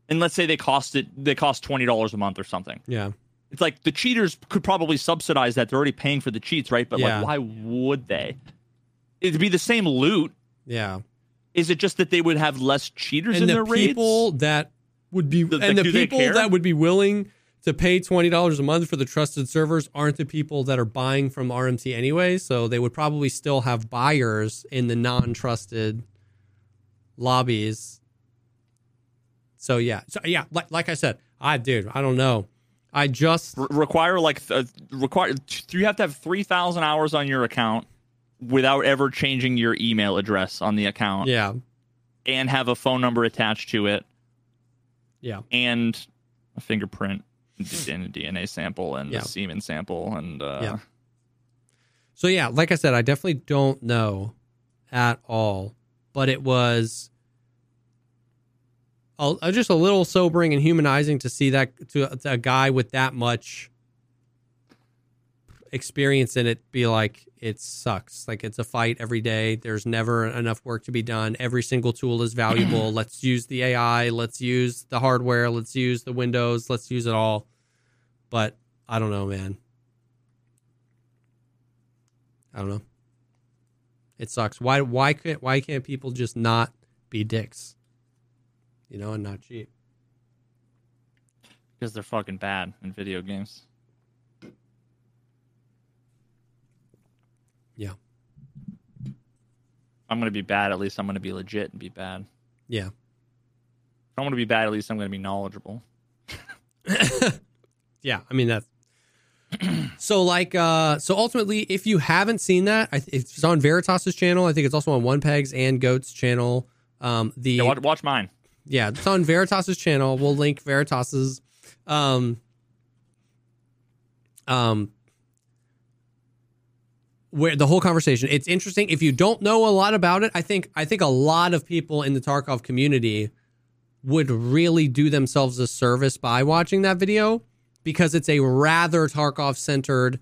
and let's say they cost it, they cost twenty dollars a month or something. Yeah. It's like the cheaters could probably subsidize that; they're already paying for the cheats, right? But Yeah. like, why would they? It'd be the same loot. Yeah. Is it just that they would have less cheaters and in the their raids? people that would be Th- and the people that would be willing to pay twenty dollars a month for the trusted servers aren't the people that are buying from RMT anyway. So they would probably still have buyers in the non-trusted lobbies. So yeah, so yeah, like like I said, I dude, I don't know. I just Re- require like th- require you have to have 3000 hours on your account without ever changing your email address on the account yeah and have a phone number attached to it yeah and a fingerprint and a DNA sample and Yeah. a semen sample and uh Yeah. So yeah, like I said, I definitely don't know at all, but it was a, just a little sobering and humanizing to see that to, to a guy with that much experience in it be like it sucks. Like it's a fight every day. There's never enough work to be done. Every single tool is valuable. let's use the AI, let's use the hardware, let's use the Windows, let's use it all. But I don't know, man. I don't know. It sucks. Why why can't why can't people just not be dicks? You know, and not cheap. because they're fucking bad in video games. Yeah. If I'm going to be bad, at least I'm going to be legit and be bad. Yeah. If I'm going to be bad, at least I'm going to be knowledgeable. Yeah, I mean that's so like uh so ultimately if you haven't seen that I, it's on veritas's channel i think it's also on one pegs and goat's channel um the Yeah, watch, watch mine. Yeah, it's on Veritas's channel. We'll link Veritas's um um where the whole conversation. It's interesting. If you don't know a lot about it, I think I think a lot of people in the Tarkov community would really do themselves a service by watching that video because it's a rather Tarkov centered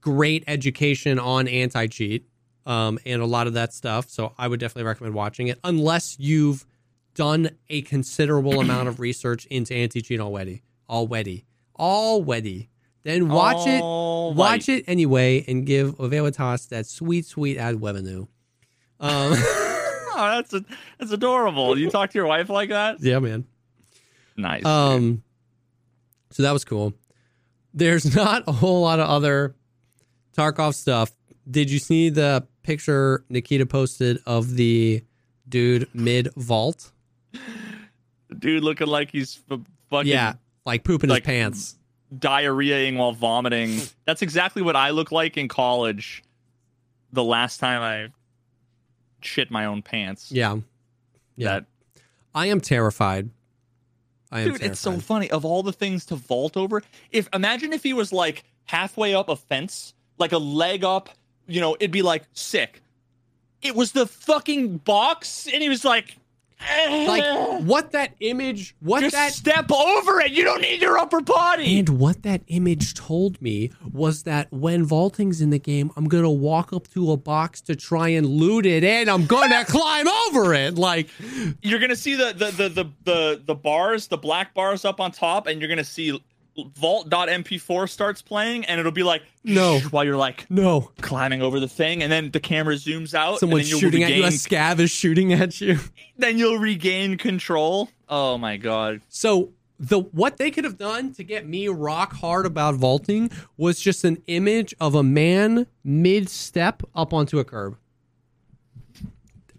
great education on anti-cheat um, and a lot of that stuff. So I would definitely recommend watching it unless you've done a considerable amount of research into anti-cheat already. Already. Already. Then watch it. All Watch right. it anyway and give Veritas that sweet, sweet ad revenue. Um, Oh, that's a, that's adorable. You talk to your wife like that? yeah, man. Nice. Um, so that was cool. There's not a whole lot of other Tarkov stuff. Did you see the picture Nikita posted of the dude mid vault? Dude looking like he's f- fucking Yeah, like pooping like- his pants. diarrheaing while vomiting. That's exactly what I look like in college. The last time I shit my own pants. Yeah, yeah. That I am terrified. I am dude, it's so funny. Of all the things to vault over, if imagine if he was like halfway up a fence, like a leg up, you know, it'd be like sick. It was the fucking box, and he was like, like what that image, what just that step over it. You don't need your upper body. And what that image told me was that when vaulting's in the game, I'm gonna walk up to a box to try and loot it, and I'm gonna climb over it. Like, you're gonna see the the, the the the the bars, the black bars up on top, and you're gonna see vault.mp4 starts playing, and it'll be like No. while you're like no, climbing over the thing, and then the camera zooms out, someone's and then you'll shooting at you. A scav is shooting at you. then you'll regain control. Oh my god! So the what they could have done to get me rock hard about vaulting was just an image of a man mid step up onto a curb.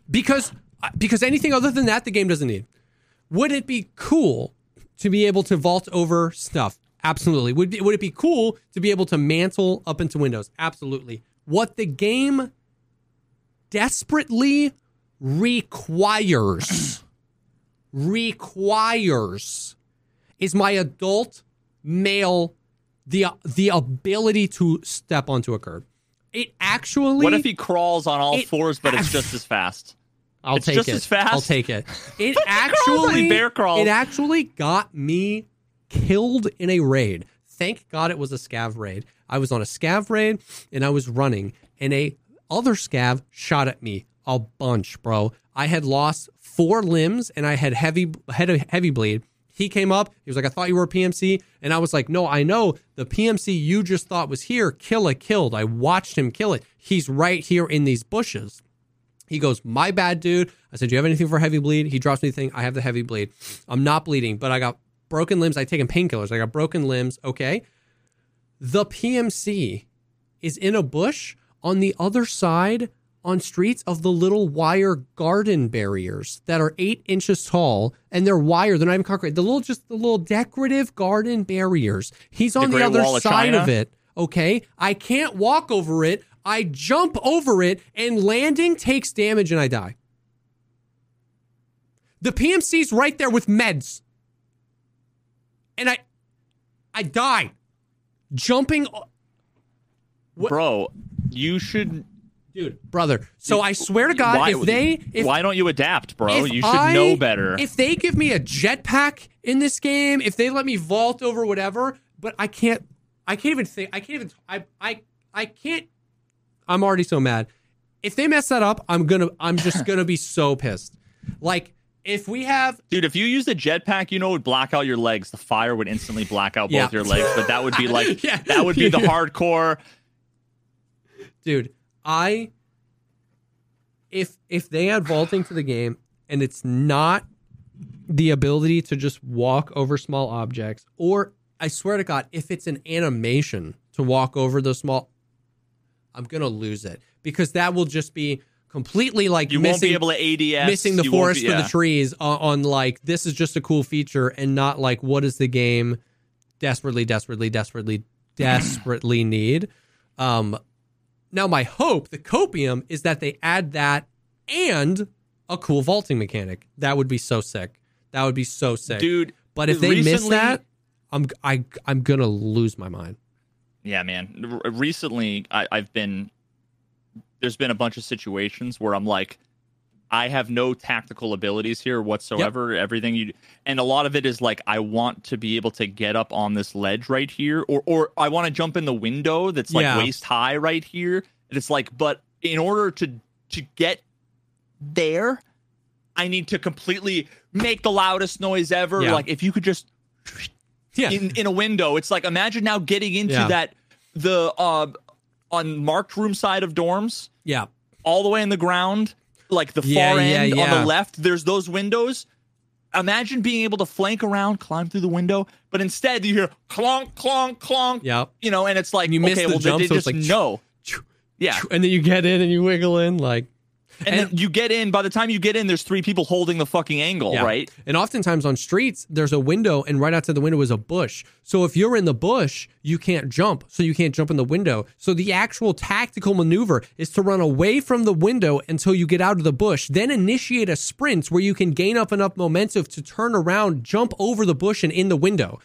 Because uh, because anything other than that the game doesn't need. Would it be cool to be able to vault over stuff? Absolutely. Would would it be cool to be able to mantle up into windows? Absolutely. What the game desperately requires requires is my adult male the the ability to step onto a curb. It actually. What if he crawls on all It- fours, but it's just as fast? I'll It's take just it. as fast? I'll take it. It actually bear crawls. It actually got me killed in a raid. Thank God it was a scav raid. I was on a scav raid and I was running, and a other scav shot at me a bunch, bro. I had lost four limbs and I had heavy had a heavy bleed. He came up. He was like, "I thought you were a PMC," and I was like, "No, I know the PMC you just thought was here. Kill it, killed. I watched him kill it. He's right here in these bushes." He goes, My bad, dude. I said, Do you have anything for heavy bleed? He drops me the thing. I have the heavy bleed. I'm not bleeding, but I got broken limbs. I taken painkillers. I got broken limbs. Okay. The PMC is in a bush on the other side on streets of the little wire garden barriers that are eight inches tall and they're wire. They're not even concrete. The little, just the little decorative garden barriers. He's on the, Great other of side China? of it. Okay. I can't walk over it. I jump over it and landing takes damage and I die. The PMC's right there with meds. And I I die. Jumping What- Bro, you should. dude, brother. So I swear to God, why, if they if why don't you adapt, bro? You should I- know better. If they give me a jetpack in this game, if they let me vault over whatever, but I can't I can't even think I can't even I I I can't I'm already so mad. If they mess that up, I'm gonna I'm just gonna be so pissed. Like if we have Dude, if you use the jetpack, you know it would black out your legs. The fire would instantly black out both Yeah. your legs, but that would be like Yeah. that would be the hardcore. dude i if if they add vaulting to the game and it's not the ability to just walk over small objects or i swear to god if it's an animation to walk over those small i'm gonna lose it because that will just be completely like You missing won't be able to ADS. missing the you won't forest be- for yeah. the trees on, on like this is just a cool feature and not like what is the game desperately desperately desperately desperately need um now my hope the copium is that they add that and a cool vaulting mechanic that would be so sick that would be so sick Dude, but if they miss that i'm i i'm gonna lose my mind Yeah, man. R- recently, I, I've been there's been a bunch of situations where I'm like, I have no tactical abilities here whatsoever. Everything you and a lot of it is like I want to be able to get up on this ledge right here, or or I want to jump in the window that's like Yeah. waist high right here. And it's like, but in order to to get there, I need to completely make the loudest noise ever. Yeah. Like if you could just yeah in in a window. It's like imagine now getting into Yeah. that the uh on marked room side of dorms, yeah all the way in the ground, like the Yeah, far yeah, end on yeah. the left. There's those windows. Imagine being able to flank around, climb through the window, but instead you hear clonk, clonk, clonk. yeah You know, and it's like And you miss okay, the well, jump, they, they it's just like, no. Yeah, and then you get in and you wiggle in like and, then you get in. By the time you get in, there's three people holding the fucking angle, Yeah. right? And oftentimes on streets, there's a window, and right outside the window is a bush. So if you're in the bush, you can't jump. So you can't jump in the window. So the actual tactical maneuver is to run away from the window until you get out of the bush, then initiate a sprint where you can gain up enough momentum to turn around, jump over the bush, and in the window.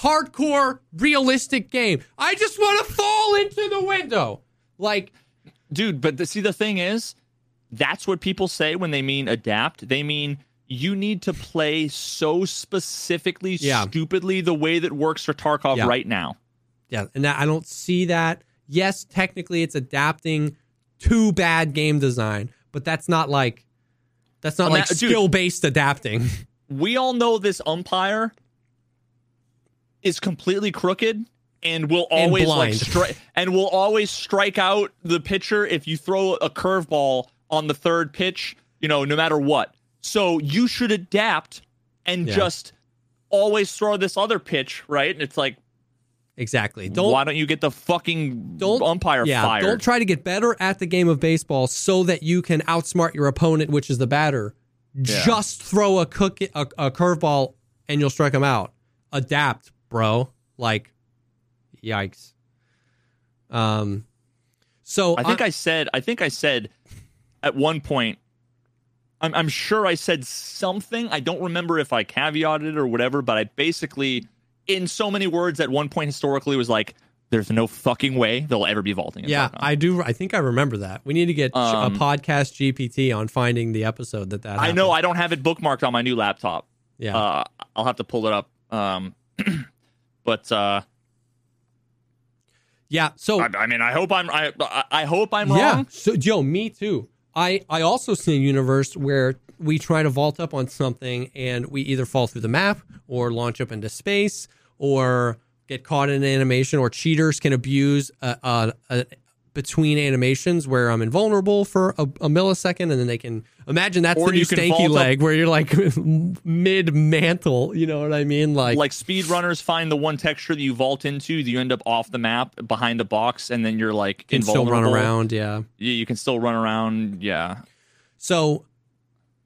Hardcore, realistic game. I just want to fall into the window. Like, dude but the, see the thing is that's what people say when they mean adapt they mean you need to play so specifically Yeah. stupidly the way that works for tarkov Yeah. right now Yeah, and I don't see that. Yes, technically it's adapting to bad game design, but that's not like that's not like skill based adapting. we all know this umpire is completely crooked and will And always like blind. strike and will always strike out the pitcher if you throw a curveball on the third pitch you know no matter what so you should adapt and Yeah. just always throw this other pitch right and it's like exactly. Don't why don't you get the fucking don't umpire yeah, fired? Don't try to get better at the game of baseball so that you can outsmart your opponent, which is the batter. Just throw a cook a, a curveball and you'll strike them out. Adapt, bro. Like, yikes. Um. So I think I said. I think I said at one point. I'm, I'm sure I said something. I don't remember if I caveated it or whatever, but I basically in so many words, at one point historically, was like, "There's no fucking way they'll ever be vaulting." in Yeah. I do. I think I remember that. We need to get Um, a podcast GPT on finding the episode that that. I know. I don't have it bookmarked on my new laptop. Yeah. Uh, I'll have to pull it up. Um, but uh, yeah. So I, I mean, I hope I'm I I- I hope I'm yeah. wrong. So Joe, me too. I I also see a universe where we try to vault up on something and we either fall through the map or launch up into space or get caught in an animation or cheaters can abuse a, a between animations where I'm invulnerable for a, a millisecond and then they can imagine that's Or the new stanky leg where you're like mid mantle. You know what I mean? Like, Like speedrunners find the one texture that you vault into, you end up off the map behind a box, and then you're like can still run around. Yeah. You, you can still run around. Yeah, So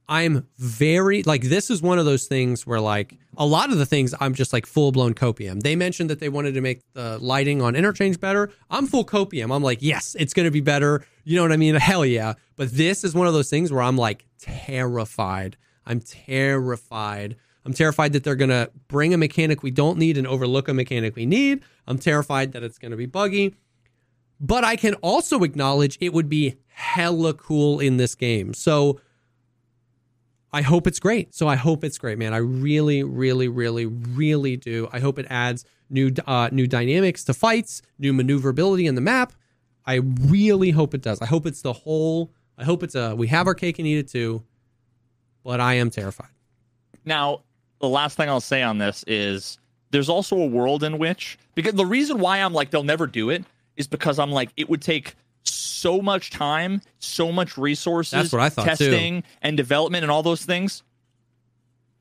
I'm very like this is one of those things where like a lot of the things I'm just like full blown copium. They mentioned that they wanted to make the lighting on interchange better. I'm full copium. I'm like, yes, it's to be better. You know what I mean? Hell yeah. But this is one of those things where I'm like terrified. I'm terrified. I'm terrified that they're to bring a mechanic we don't need and overlook a mechanic we need. I'm terrified that it's to be buggy. But I can also acknowledge it would be hella cool in this game. So I hope it's great. So I hope it's great, man. I really, really, really, really do. I hope it adds new uh, new dynamics to fights, new maneuverability in the map. I really hope it does. I hope it's the whole. I hope it's a we have our cake and eat it too. But I am terrified. Now, the last thing I'll say on this is there's also a world in which because the reason why I'm like they'll never do it is because I'm like it would take so much time, so much resources, That's what I thought, too. testing and development and all those things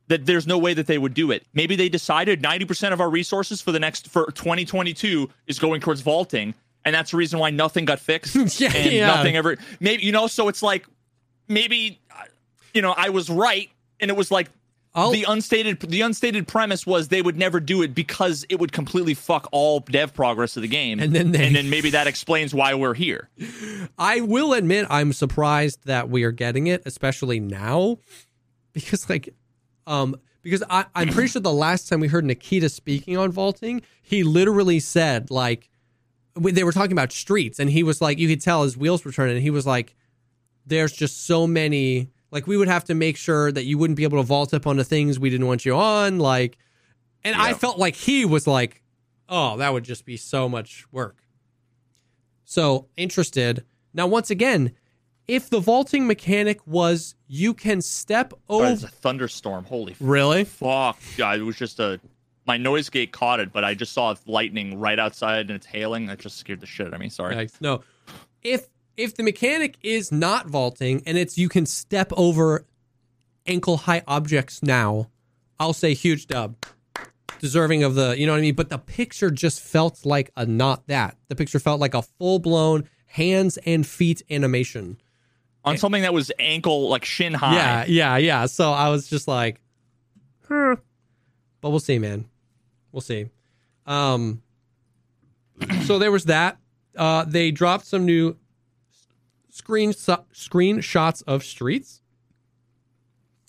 that there's no way that they would do it. Maybe they decided 90% of our resources for the next for 2022 is going towards vaulting and that's the reason why nothing got fixed Yeah, and yeah. nothing ever maybe you know so it's like maybe you know I was right and it was like I'll- the unstated the unstated premise was they would never do it because it would completely fuck all dev progress of the game. And then they- and then maybe that explains why we're here. I will admit I'm surprised that we are getting it, especially now, because like, um, because I, I'm pretty sure the last time we heard Nikita speaking on vaulting, he literally said like, they were talking about streets, and he was like, you could tell his wheels were turning, and he was like, there's just so many. Like we would have to make sure that you wouldn't be able to vault up onto things we didn't want you on. Like, and I felt like he was like, oh, that would just be so much work. So interested. Now, once again, if the vaulting mechanic was you can step Oh, over. it's a thunderstorm. Holy Really? fuck! Yeah, it was just a my noise gate caught it, but I just saw lightning right outside and it's hailing. That just scared the shit out of me. Sorry. Yikes. No. If if the mechanic is not vaulting and it's you can step over ankle high objects now, I'll say huge dub. Deserving of the, you know what I mean? But the picture just felt like a not that. The picture felt like a full blown hands and feet animation. On something that was ankle like shin high. Yeah, yeah, yeah. So I was just like, huh. But we'll see, man. We'll see. Um so there was that. Uh they dropped some new screen screenshots of streets,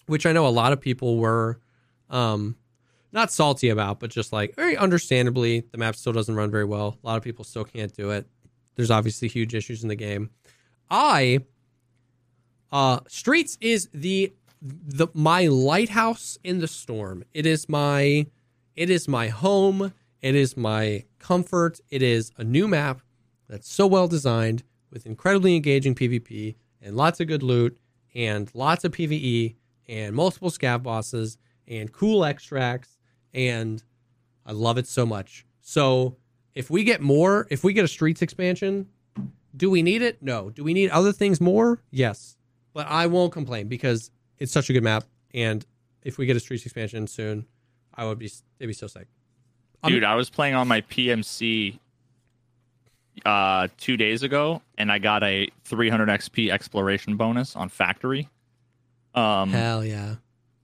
which I know a lot of people were um not salty about, but just like very understandably, the map still doesn't run very well. A lot of people still can't do it. There's obviously huge issues in the game. I uh Streets is the the my lighthouse in the storm. It is my it is my home. It is my comfort. It is a new map that's so well designed with incredibly engaging PvP and lots of good loot and lots of PvE and multiple scav bosses and cool extracts and I love it so much. So if we get more, if we get a streets expansion, do we need it? No. Do we need other things more? Yes. But I won't complain because it's such a good map. And if we get a streets expansion soon, I would be it'd be so sick. Dude, I was playing on my PMC uh, two days ago, and I got a 300 XP exploration bonus on Factory. Um, Hell yeah.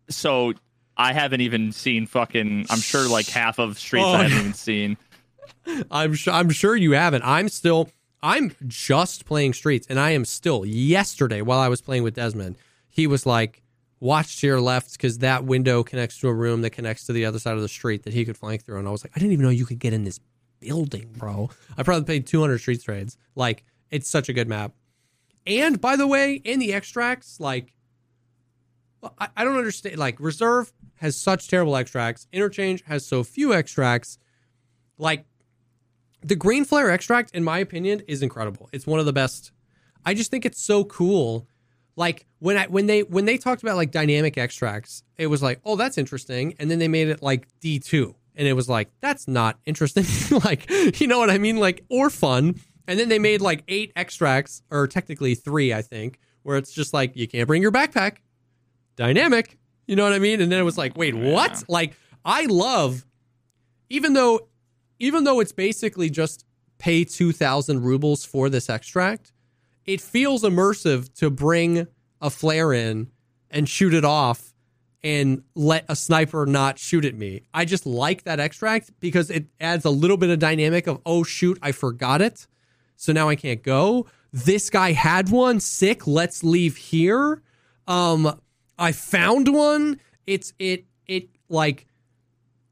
so I haven't even seen fucking. I'm sure like half of streets Oh, I haven't even seen. I'm sure I'm sure you haven't. I'm still I'm just playing streets and I am still yesterday while I was playing with Desmond, he was like, watch to your left because that window connects to a room that connects to the other side of the street that he could flank through. And I was like, I didn't even know you could get in this building, bro. I probably paid 200 street trades. Like, it's such a good map. And by the way, in the extracts, like, I, I don't understand. Like, reserve has such terrible extracts, interchange has so few extracts. Like, the green flare extract, in my opinion, is incredible. It's one of the best. I just think it's so cool. Like when I when they when they talked about like dynamic extracts, it was like, oh, that's interesting, and then they made it like D two, and it was like, that's not interesting. like, you know what I mean? Like or fun. And then they made like eight extracts, or technically three, I think, where it's just like you can't bring your backpack. Dynamic. You know what I mean? And then it was like, wait, what? Yeah. Like I love, even though even though it's basically just pay 2000 rubles for this extract it feels immersive to bring a flare in and shoot it off and let a sniper not shoot at me. I just like that extract because it adds a little bit of dynamic of oh shoot i forgot it. So now i can't go. This guy had one. Sick. Let's leave here. Um i found one. It's it it like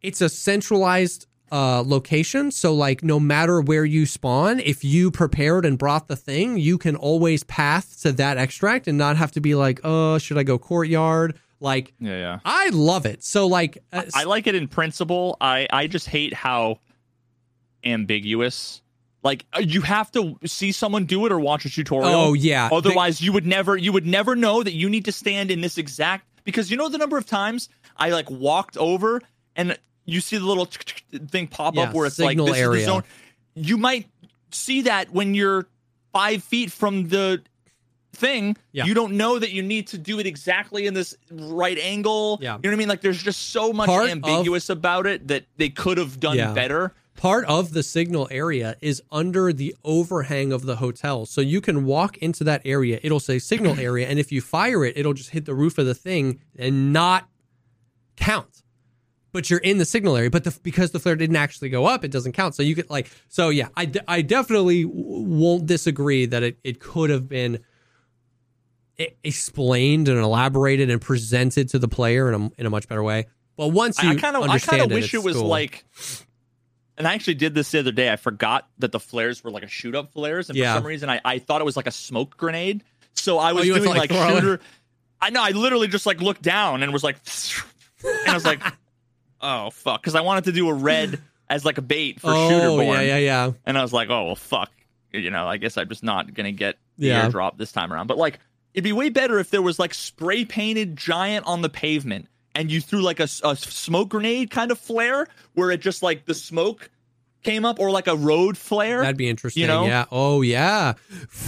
it's a centralized uh, location. So, like, no matter where you spawn, if you prepared and brought the thing, you can always path to that extract and not have to be like, oh, should I go courtyard? Like, Yeah, yeah. I love it. So, like, uh, I like it in principle. I I just hate how ambiguous. Like uh, you have to see someone do it or watch a tutorial. Oh, yeah. Otherwise, you would never you would never know that you need to stand in this exact because you know the number of times I like walked over and you see the little thing pop Yeah, up where it's like this area. is the zone. You might see that when you're five feet from the thing. Yeah. You don't know that you need to do it exactly in this right angle. Yeah. You know what I mean? Like there's just so much Part of- ambiguous about it that they could have done Yeah. better. part of the signal area is under the overhang of the hotel. So you can walk into that area. It'll say signal area. And if you fire it, it'll just hit the roof of the thing and not count. But you're in the signal area. But the, because the flare didn't actually go up, it doesn't count. So you could like, so yeah, I, I definitely w- won't disagree that it, it could have been explained and elaborated and presented to the player in a, in a much better way. But once you I kind of I kind of wish it it's was cool. like and I actually did this the other day. I forgot that the flares were like a shoot up flares, and Yeah. for some reason I, I thought it was like a smoke grenade. So I oh, was Oh, doing like, like, shooter. I know. I literally just like looked down and was like, and I was like, oh fuck, because I wanted to do a red as like a bait for oh, shooter born. yeah, yeah, yeah. And I was like, oh well, fuck. You know, I guess I'm just not gonna get the Yeah. airdrop this time around. But like, it'd be way better if there was like spray painted giant on the pavement, and you threw like a, a smoke grenade kind of flare where it just like the smoke came up, or like a road flare. That'd be interesting. You know? Yeah. Oh, yeah.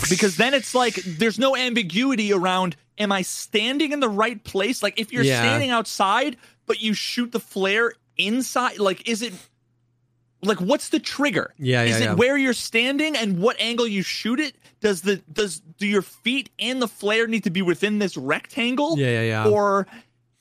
because then it's like there's no ambiguity around. Am I standing in the right place? Like if you're Yeah. standing outside, but you shoot the flare inside, like is it? Like what's the trigger? Yeah, Is yeah, it yeah. where you're standing and what angle you shoot it? Does the does do your feet and the flare need to be within this rectangle? Yeah, yeah, yeah. Or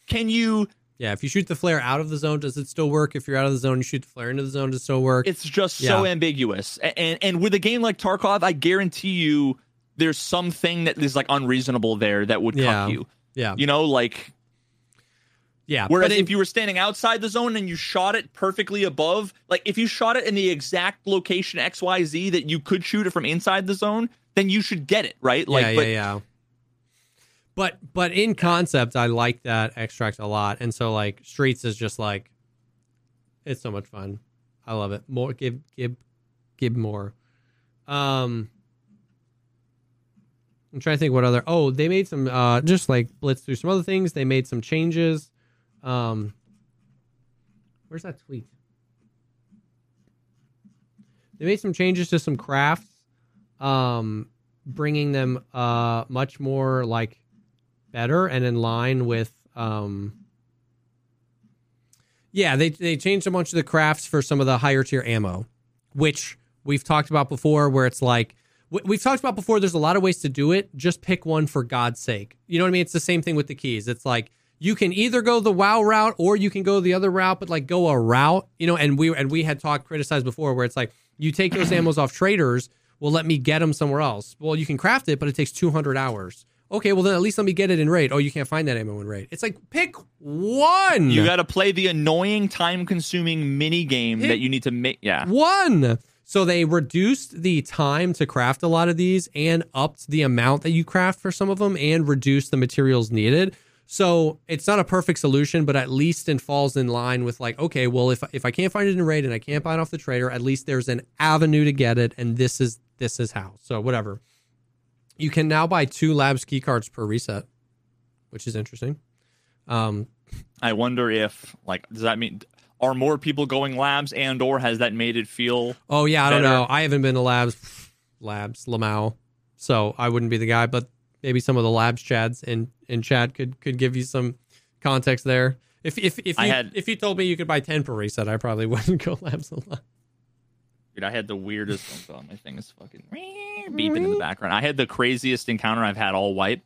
can you? Yeah. If you shoot the flare out of the zone, does it still work? If you're out of the zone, you shoot the flare into the zone, does it still work? It's just so ambiguous. And and with a game like Tarkov, I guarantee you there's something that is like unreasonable there that would Yeah. cuck you. yeah. You know, like yeah. Whereas if you were standing outside the zone and you shot it perfectly above, like if you shot it in the exact location XYZ that you could shoot it from inside the zone, then you should get it, right? Like yeah, but yeah, yeah. But but in concept, I like that extract a lot, and so like Streets is just like, it's so much fun. I love it. More give give give more. Um, I'm trying to think what other. Oh, they made some uh just like blitz through some other things. They made some changes. Um, where's that tweet? They made some changes to some crafts. Um, bringing them uh much more like better and in line with um yeah they they changed a bunch of the crafts for some of the higher tier ammo which we've talked about before where it's like we- we've talked about before there's a lot of ways to do it just pick one for god's sake you know what i mean it's the same thing with the keys it's like you can either go the wow route or you can go the other route but like go a route you know and we and we had talked criticized before where it's like you take those ammos off traders well let me get them somewhere else well you can craft it but it takes 200 hours Okay, well then at least let me get it in raid. Oh, you can't find that ammo in raid. It's like pick one. You got to play the annoying, time-consuming mini game Pick that you need to make. Yeah, one. So they reduced the time to craft a lot of these and upped the amount that you craft for some of them and reduced the materials needed. So it's not a perfect solution, but at least it falls in line with like, okay, well, if if I can't find it in raid and I can't buy it off the trader, at least there's an avenue to get it, and this is this is how. So whatever. You can now buy two labs key cards per reset, which is interesting. Um, I wonder if like does that mean are more people going labs and or has that made it feel Oh yeah, I don't better. know. I haven't been to labs, labs, Lamau, so I wouldn't be the guy. But maybe some of the labs chads and in chat could could give you some context there. If if if you had- if you told me you could buy ten per reset, I probably wouldn't go labs a lot. Dude, I had the weirdest. Oh my thing is fucking beeping in the background. I had the craziest encounter I've had all wipe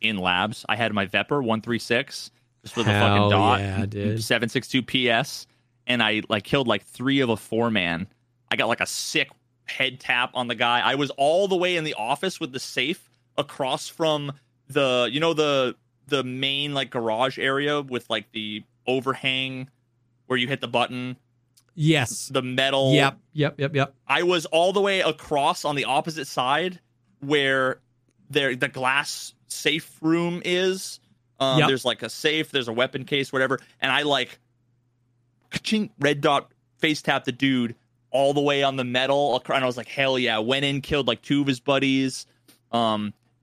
in labs. I had my Vepr one three six just with a fucking dot, yeah, seven six two PS, and I like killed like three of a four man. I got like a sick head tap on the guy. I was all the way in the office with the safe across from the you know the the main like garage area with like the overhang where you hit the button, Yes. the metal. Yep. Yep. Yep. Yep. I was all the way across on the opposite side where there the glass safe room is. Um, Yep. There's like a safe, there's a weapon case, whatever, and I like ka-ching, red dot face tap the dude all the way on the metal, and I was like, hell yeah! Went in, killed like two of his buddies, um,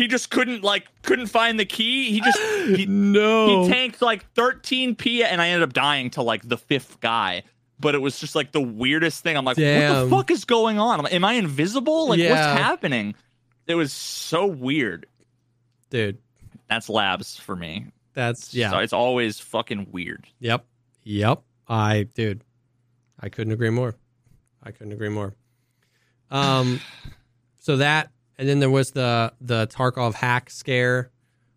he just couldn't like couldn't find the key. He just he, no. he tanked like 13 p and I ended up dying to like the fifth guy. But it was just like the weirdest thing. I'm like, what the fuck is going on? Like, Am I invisible? Like, Yeah. what's happening? It was so weird. Dude, That's labs for me. that's yeah. So it's always fucking weird. Yep. Yep. I dude, I couldn't agree more. I couldn't agree more. Um so that and then there was the the Tarkov hack scare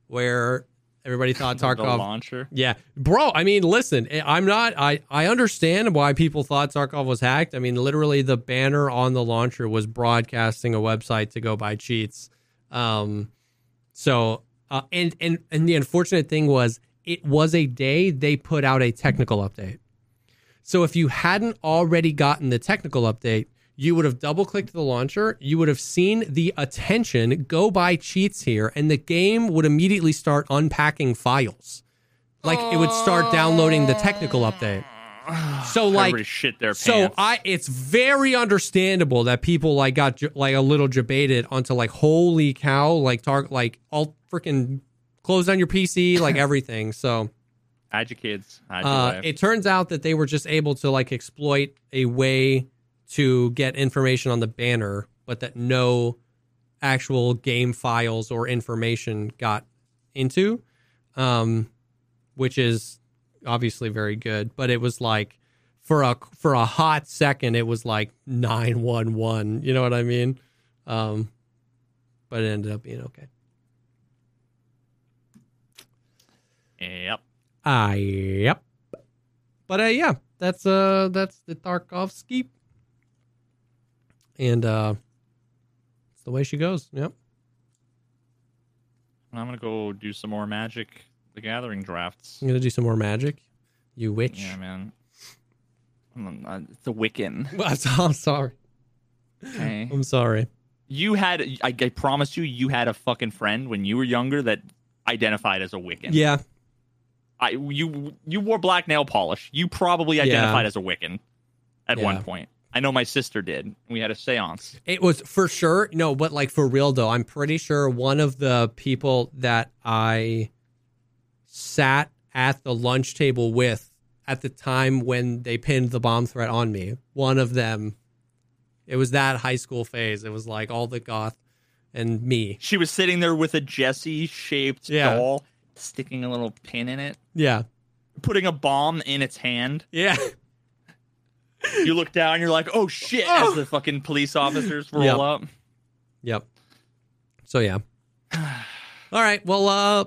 where everybody thought Tarkov The launcher. yeah, bro. I mean, listen, eh, I'm not. I I understand why people thought Tarkov was hacked. I mean, literally, the banner on the launcher was broadcasting a website to go buy cheats. Um, so uh, and and and the unfortunate thing was, it was a day they put out a technical update. So if you hadn't already gotten the technical update, you would have double clicked the launcher, you would have seen the attention go buy cheats here, and the game would immediately start unpacking files. Like it would start downloading the technical update. So like so. I it's very understandable that people like got like a little debated onto like holy cow like tar- like all freaking close down your PC like everything. So Hide your kids. Hide your uh, it turns out that they were just able to like exploit a way to get information on the banner, but that no actual game files or information got into, um, which is obviously very good. But it was like for a for a hot second, it was like nine one one. You know what I mean? Um, but it ended up being okay. yep. Ah, yep. But uh, yeah, that's uh, that's the Tarkovsky, and uh, it's the way she goes. Yep. I'm gonna go do some more Magic the Gathering drafts. I'm gonna do some more magic. You witch. Yeah, man. I'm, uh, the Wiccan. I'm sorry. Okay. I'm sorry. you had, I, I promise you, you had a fucking friend when you were younger that identified as a Wiccan. Yeah. I, you you wore black nail polish. You probably Yeah. identified as a Wiccan at Yeah. one point. I know my sister did. We had a séance. It was for sure. No, but like for real though, I'm pretty sure one of the people that I sat at the lunch table with at the time when they pinned the bomb threat on me, one of them, it was that high school phase. It was like all the goth, and me. She was sitting there with a Jesse shaped Yeah. doll, sticking a little pin in it, Yeah. putting a bomb in its hand. Yeah. You look down, you're like, oh shit, as the fucking police officers roll Yep. up. Yep. So yeah. All right. Well, uh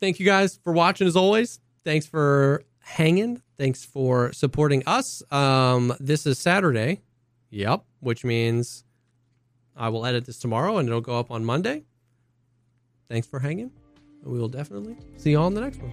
thank you guys for watching as always. Thanks for hanging. Thanks for supporting us. Um this is Saturday. Yep, which means I will edit this tomorrow and it'll go up on Monday. Thanks for hanging. We will definitely see you all in the next one.